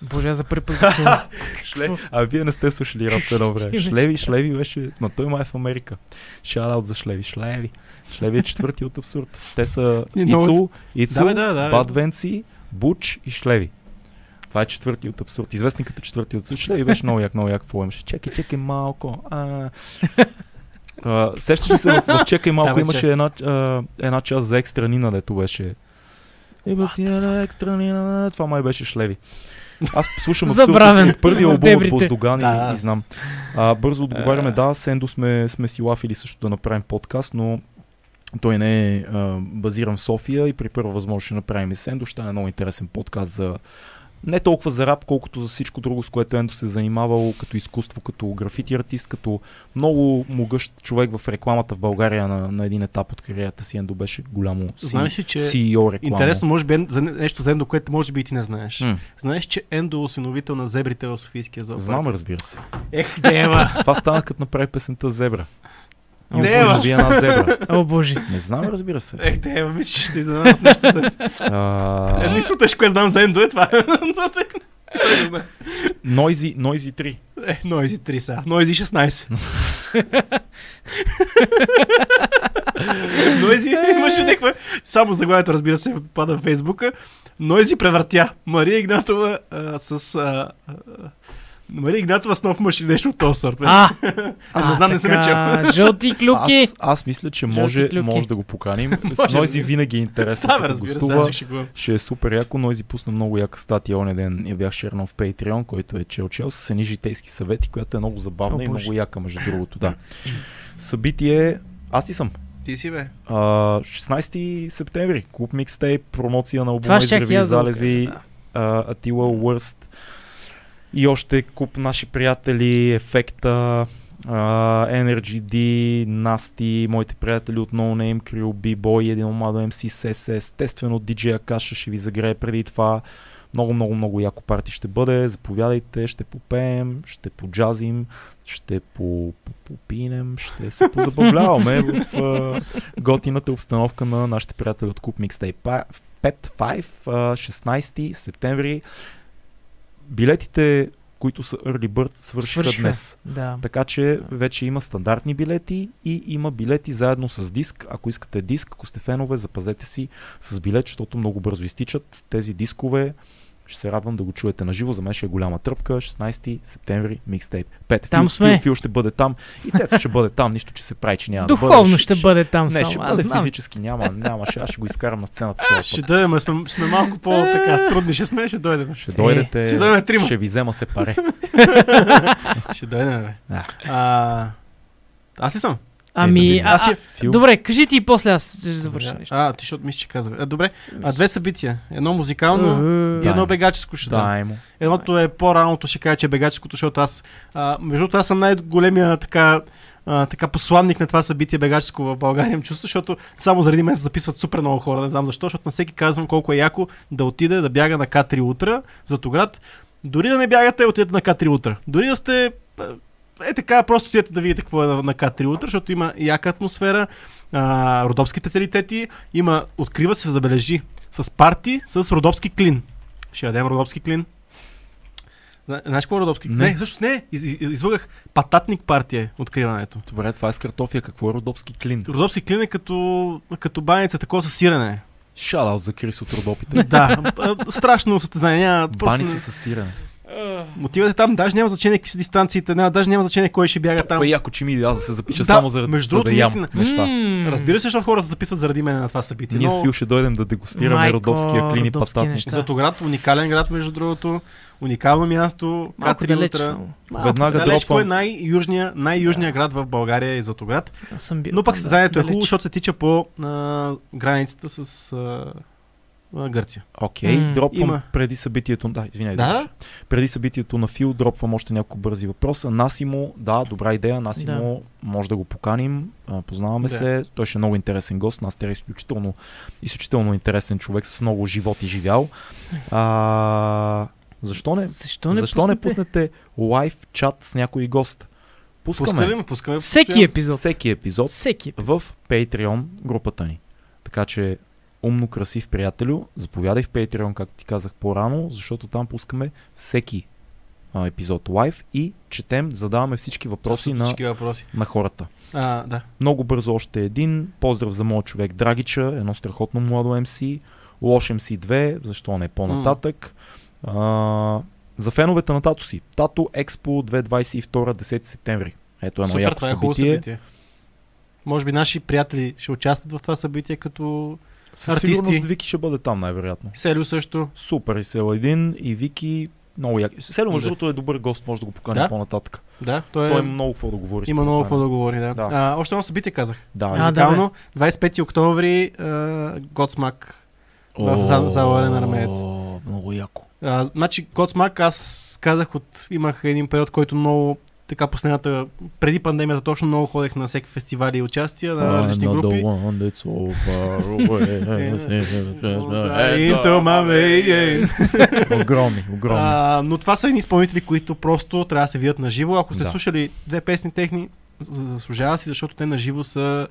Боже, за първи.
А вие не сте слушали рап едно време. Шлеви, Шлеви беше... Ма той май е в Америка. Шаут за Шлеви. Шлеви. Шлеви е четвърти от абсурд. Те са Ицу, Ицу,
Да, бе, да, да.
Бад Венци, Буч и Шлеви. Това е четвърти от абсурд. Известен като четвърти от абсурд. Шлеви беше много як, много як имаше. Чекай, чекай малко. А... А, сещаш ли се, в, в Чекай малко
Да,
имаше една, а, една част за екстранина, дето беше. Има си една екстранина. Това май беше Шлеви. Аз слушам от първия албум от. Боздоган
Да.
и, и знам. А, бързо отговаряме,
А.
да, с Ендо сме, сме си лафили също да направим подкаст, но той не е а, базиран в София и при първа възможност ще направим и с Ендо. Ще е много интересен подкаст за не толкова за рап, колкото за всичко друго, с което Ендо се е занимавал като изкуство, като графити артист, като много могъщ човек в рекламата в България на, на един етап от кариерата си. Ендо беше голямо си,
Знаеш ли, че
CEO реклама.
Интересно, може би за не- нещо за Ендо, което може би и ти не знаеш.
М,
Знаеш, че Ендо е осиновител на зебрите в Софийския зоопарк?
Знам, разбира се.
Ех, дева!
Това стана като направи песента Зебра.
Не, бе.
освободи една зебра.
О, боже.
Не знам, разбира се.
Ех, дева, мисля, че ще изненада с нещо за...
А,
Единствено тежко, което знам за Ендо е това.
Noisy 3.
Е, Noisy 3 са. Noisy 16. Noisy имаше някаква... Само заглавието, разбира се, пада в Фейсбука. Noisy превъртя. Мария Игнатова а, с... А, а, Мария Игнатова с нов мъж или нещо от този сорт.
А,
Аз не знам, не съм
така, Жълти клюки.
Аз, аз мисля, че може, може да го поканим. С
се.
винаги е интересно,
Да, разбира се,
гостува.
аз се.
Ще е супер яко. Noisy пусна много яка статия оня ден. Я бях шернал в Patreon, който е чел чел с едни житейски съвети, която е много забавна
О,
и много яка, между другото. Да. Събитие... Аз ти съм.
Ти си, бе.
А, 16 септември. Клуб Микстейп, промоция на
щях и да
залези.
кажа,
а, Атила Уърст и още куп наши приятели, Ефекта, а, Energy D, Насти, моите приятели от No Name, Crew, B-Boy, един младо MC, SS, естествено DJ Акаша ще ви загрее преди това. Много, много, много яко парти ще бъде. Заповядайте, ще попеем, ще поджазим, ще по, по, попинем, ще се позабавляваме в а, готината обстановка на нашите приятели от Куп Mixtape 5, 5, а, 16 септември. Билетите, които са Early Bird, свършиха,
Свършиха.
днес.
Да.
Така че вече има стандартни билети и има билети заедно с диск. Ако искате диск, ако сте фенове, запазете си с билет, защото много бързо изтичат тези дискове. Ще се радвам да го чуете на живо. За мен ще е голяма тръпка. 16 септември микстейп. Пет.
Там
Фил,
сме.
Фил, Фил ще бъде там. И Цецо ще бъде там. Нищо, че се прави, че няма да
Духовно
бъде.
ще бъде там
Не,
само.
ще бъде
знам.
физически. Няма, няма. Ще, аз ще го изкарам на сцената този
Ще
път.
дойдем, сме, сме малко по-така трудни, ще сме, ще дойдем.
Ще дойдете.
Ще дойдем трима.
Ще ви взема се паре.
Ще дойдем, бе.
Да.
А, аз ли съм?
Ами, а, а,
Фил.
добре, кажи ти и после аз ще завърша нещо.
А, ти защото мисля, че казах. А, добре, а, две събития. Едно музикално
Е,
и едно бегаческо ще дам. Едното е по-раното, ще кажа, че е бегаческото, защото аз, а, между другото, аз съм най-големия така, а, така посланник на това събитие бегаческо в България, имам чувство, защото само заради мен се записват супер много хора, не знам защо, защото на всеки казвам колко е яко да отиде да бяга на К3 утра, Златоград. Дори да не бягате, отидете на К3 утра. Дори да сте е така, просто отидете да видите какво е на, на К3 утра, защото има яка атмосфера, а, родопски специалитети, има, открива се, забележи, с парти, с родопски клин. Ще ядем родопски клин. Зна- Знаеш какво е родопски?
Не.
Не, не всъщност не. Из, из, излъгах. Пататник партия е откриването.
Добре, това е с картофия. Какво е родопски клин?
Родопски клин е като, като баница, такова с сирене.
Шадаут за Крис от родопите.
да, страшно състезание. Няма,
Баници
не-
с сирене.
Отивате там, даже няма значение какви са дистанциите, няма, даже няма значение кой ще бяга там.
Това е яко, че ми аз да се запиша
Да,
само заради
между
за да
другото,
ям
наистина.
неща.
Разбира се, защото хора се записват заради мен на това събитие.
Ние
но...
с Фил ще дойдем да дегустираме
Майко,
родопския клин и
родопски
пататник.
неща.
Златоград, уникален град, между другото. Уникално място.
Малко
К3
далеч
утра. Малко
Веднага
далеч, кой е най-южния, най-южния град в България е
съм бил.
Но пък
там,
състезанието е хубаво, защото се тича по а, границата с а, Гърция.
Окей,
М.
дропвам
Има.
преди събитието. Да, извиняй.
Да?
да. Преди събитието на Фил дропвам още няколко бързи въпроса. Насимо, да, добра идея. Насимо, може да го поканим. Познаваме
Да.
се. Той ще е много интересен гост. Настер е изключително, изключително интересен човек с много живот и живял. А, защо не?
Защо не,
защо не
пуснете?
пуснете лайв чат с някой гост? Пускаме
Пускаме, ме, пускаме.
Всеки епизод.
всеки епизод
Всеки епизод.
в Patreon групата ни. Така че умно красив приятелю, заповядай в Patreon, както ти казах по-рано, защото там пускаме всеки а, епизод лайв и четем, задаваме всички въпроси на,
Всички въпроси.
на хората.
А, да.
Много бързо още един. Поздрав за моят човек Драгича, едно страхотно младо MC. Лош MC2, защо не по-нататък. А, за феновете на Тато си. Тато Експо 2022, 10 септември. Ето едно
Супер,
яко
това е
събитие.
събитие. Може би наши приятели ще участват в това събитие, като
Със
Артисти.
сигурност Вики ще бъде там най-вероятно.
Селю също.
Супер и Селадин и Вики. Много яки. Село, между другото, е добър гост, може да го покани
Да.
по-нататък.
Да, той,
Той
е,
много какво да говори.
има много какво да говори. Да.
Да.
А, още едно събитие казах.
Да,
А, да,
Музикално, 25 октомври, Готсмак. в за- зала Арена Армеец.
Много яко.
А, значи, Готсмак, аз казах, от, имах един период, който много така последната, преди пандемията точно много ходех на всеки фестивали и участия на различни групи. Into my way.
Огромни, огромни.
Но това са едни изпълнители, които просто трябва да се видят на живо. Ако сте слушали две песни техни, за- заслужава си, защото те на живо са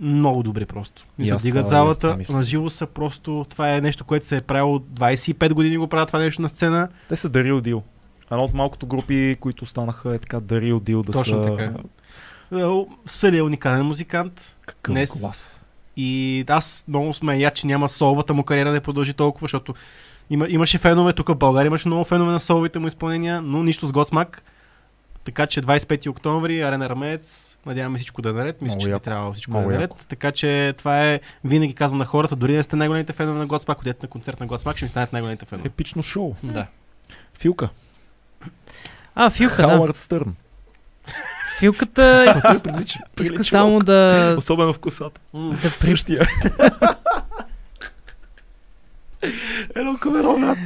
много добри просто.
И аз
дигат залата, на живо са просто, това е нещо, което се е правило 25 години го правят това нещо на сцена.
Те са Дарил Дил. Едно от малкото групи, които станаха е така Дарил Дил да
Точно
са...
така. Съли е уникален музикант
Какъв
Днес-
клас.
и аз много сме я, че няма соловата му кариера да не продължи толкова, защото има, имаше фенове, тук в България имаше много фенове на соловите му изпълнения, но нищо с Готсмак. Така че 25 октомври, Арена Рамец, надяваме всичко да е наред. Мисля, че би
яко.
трябва всичко да е наред. Така че това е, винаги казвам на хората, дори не сте най-големите фенове на Готсмак, ходете на концерт на Готсмак, ще ми станете най-големите фенове.
Епично шоу.
Да.
Филка.
А, Филка, да.
Хауърд Стърн.
Филката иска,
Прилича.
иска
Прилича
само да,
Особено в косата.
Да при...
Същия. Едно камеро, брат.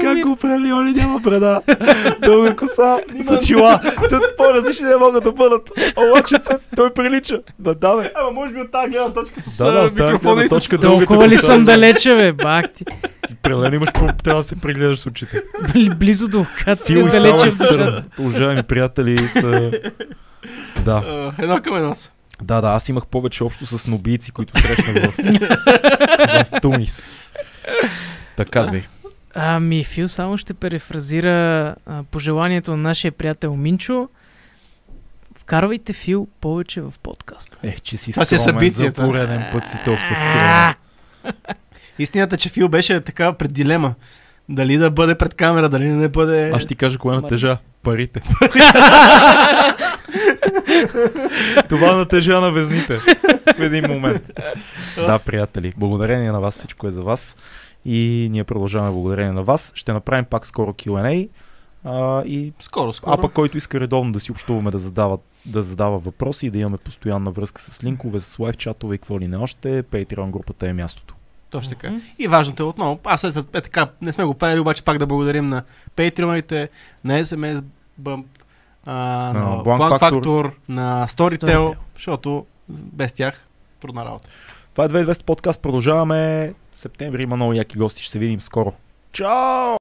Как го прелиони няма преда. Дълга коса, с очила. Тут по-различни не могат да бъдат. Обаче той прилича. Да, да, бе.
Ама може би от тази гледна точка с
Да, да,
микрофона и с...
точка да. дългата
Толкова ли съм
да.
далече, бе, бах ти.
Прелен имаш, трябва да се прегледаш с очите.
Бли- Близо до вкат си далече в душата.
Уважаеми приятели са... Да,
едно към едно са.
да, да, аз имах повече общо с нобийци, които срещнах в, в Тунис. Така казвай.
Ами, Фил само ще перефразира а, пожеланието на нашия приятел Минчо. Вкарвайте Фил повече в подкаста.
Ех, че си
Това си е
скромен за пореден път си толкова скромен.
Истината, че Фил беше така пред дилема. Дали да бъде пред камера, дали да не бъде...
Аз ще ти кажа кое натежа. Парите. Това натежа на везните в един момент. Да, приятели, благодарение на вас всичко е за вас. И ние продължаваме благодарение на вас. Ще направим пак скоро Q&A. А, и
Скоро, скоро.
а пък който иска редовно да си общуваме, да задава, да задава въпроси и да имаме постоянна връзка с линкове, с лайв чатове и какво ли не още, Patreon групата е мястото.
Точно така.
Мгм.
И важното е отново, аз е, е така, не сме го правили, обаче пак да благодарим на Patreon-ите, на SMS Bump, а, на
На Blank
Factor,
Factor,
на Storytel,
Storytel.
защото без тях трудна работа.
Това е 2200 подкаст. Продължаваме. Септември има много яки гости. Ще се видим скоро. Чао!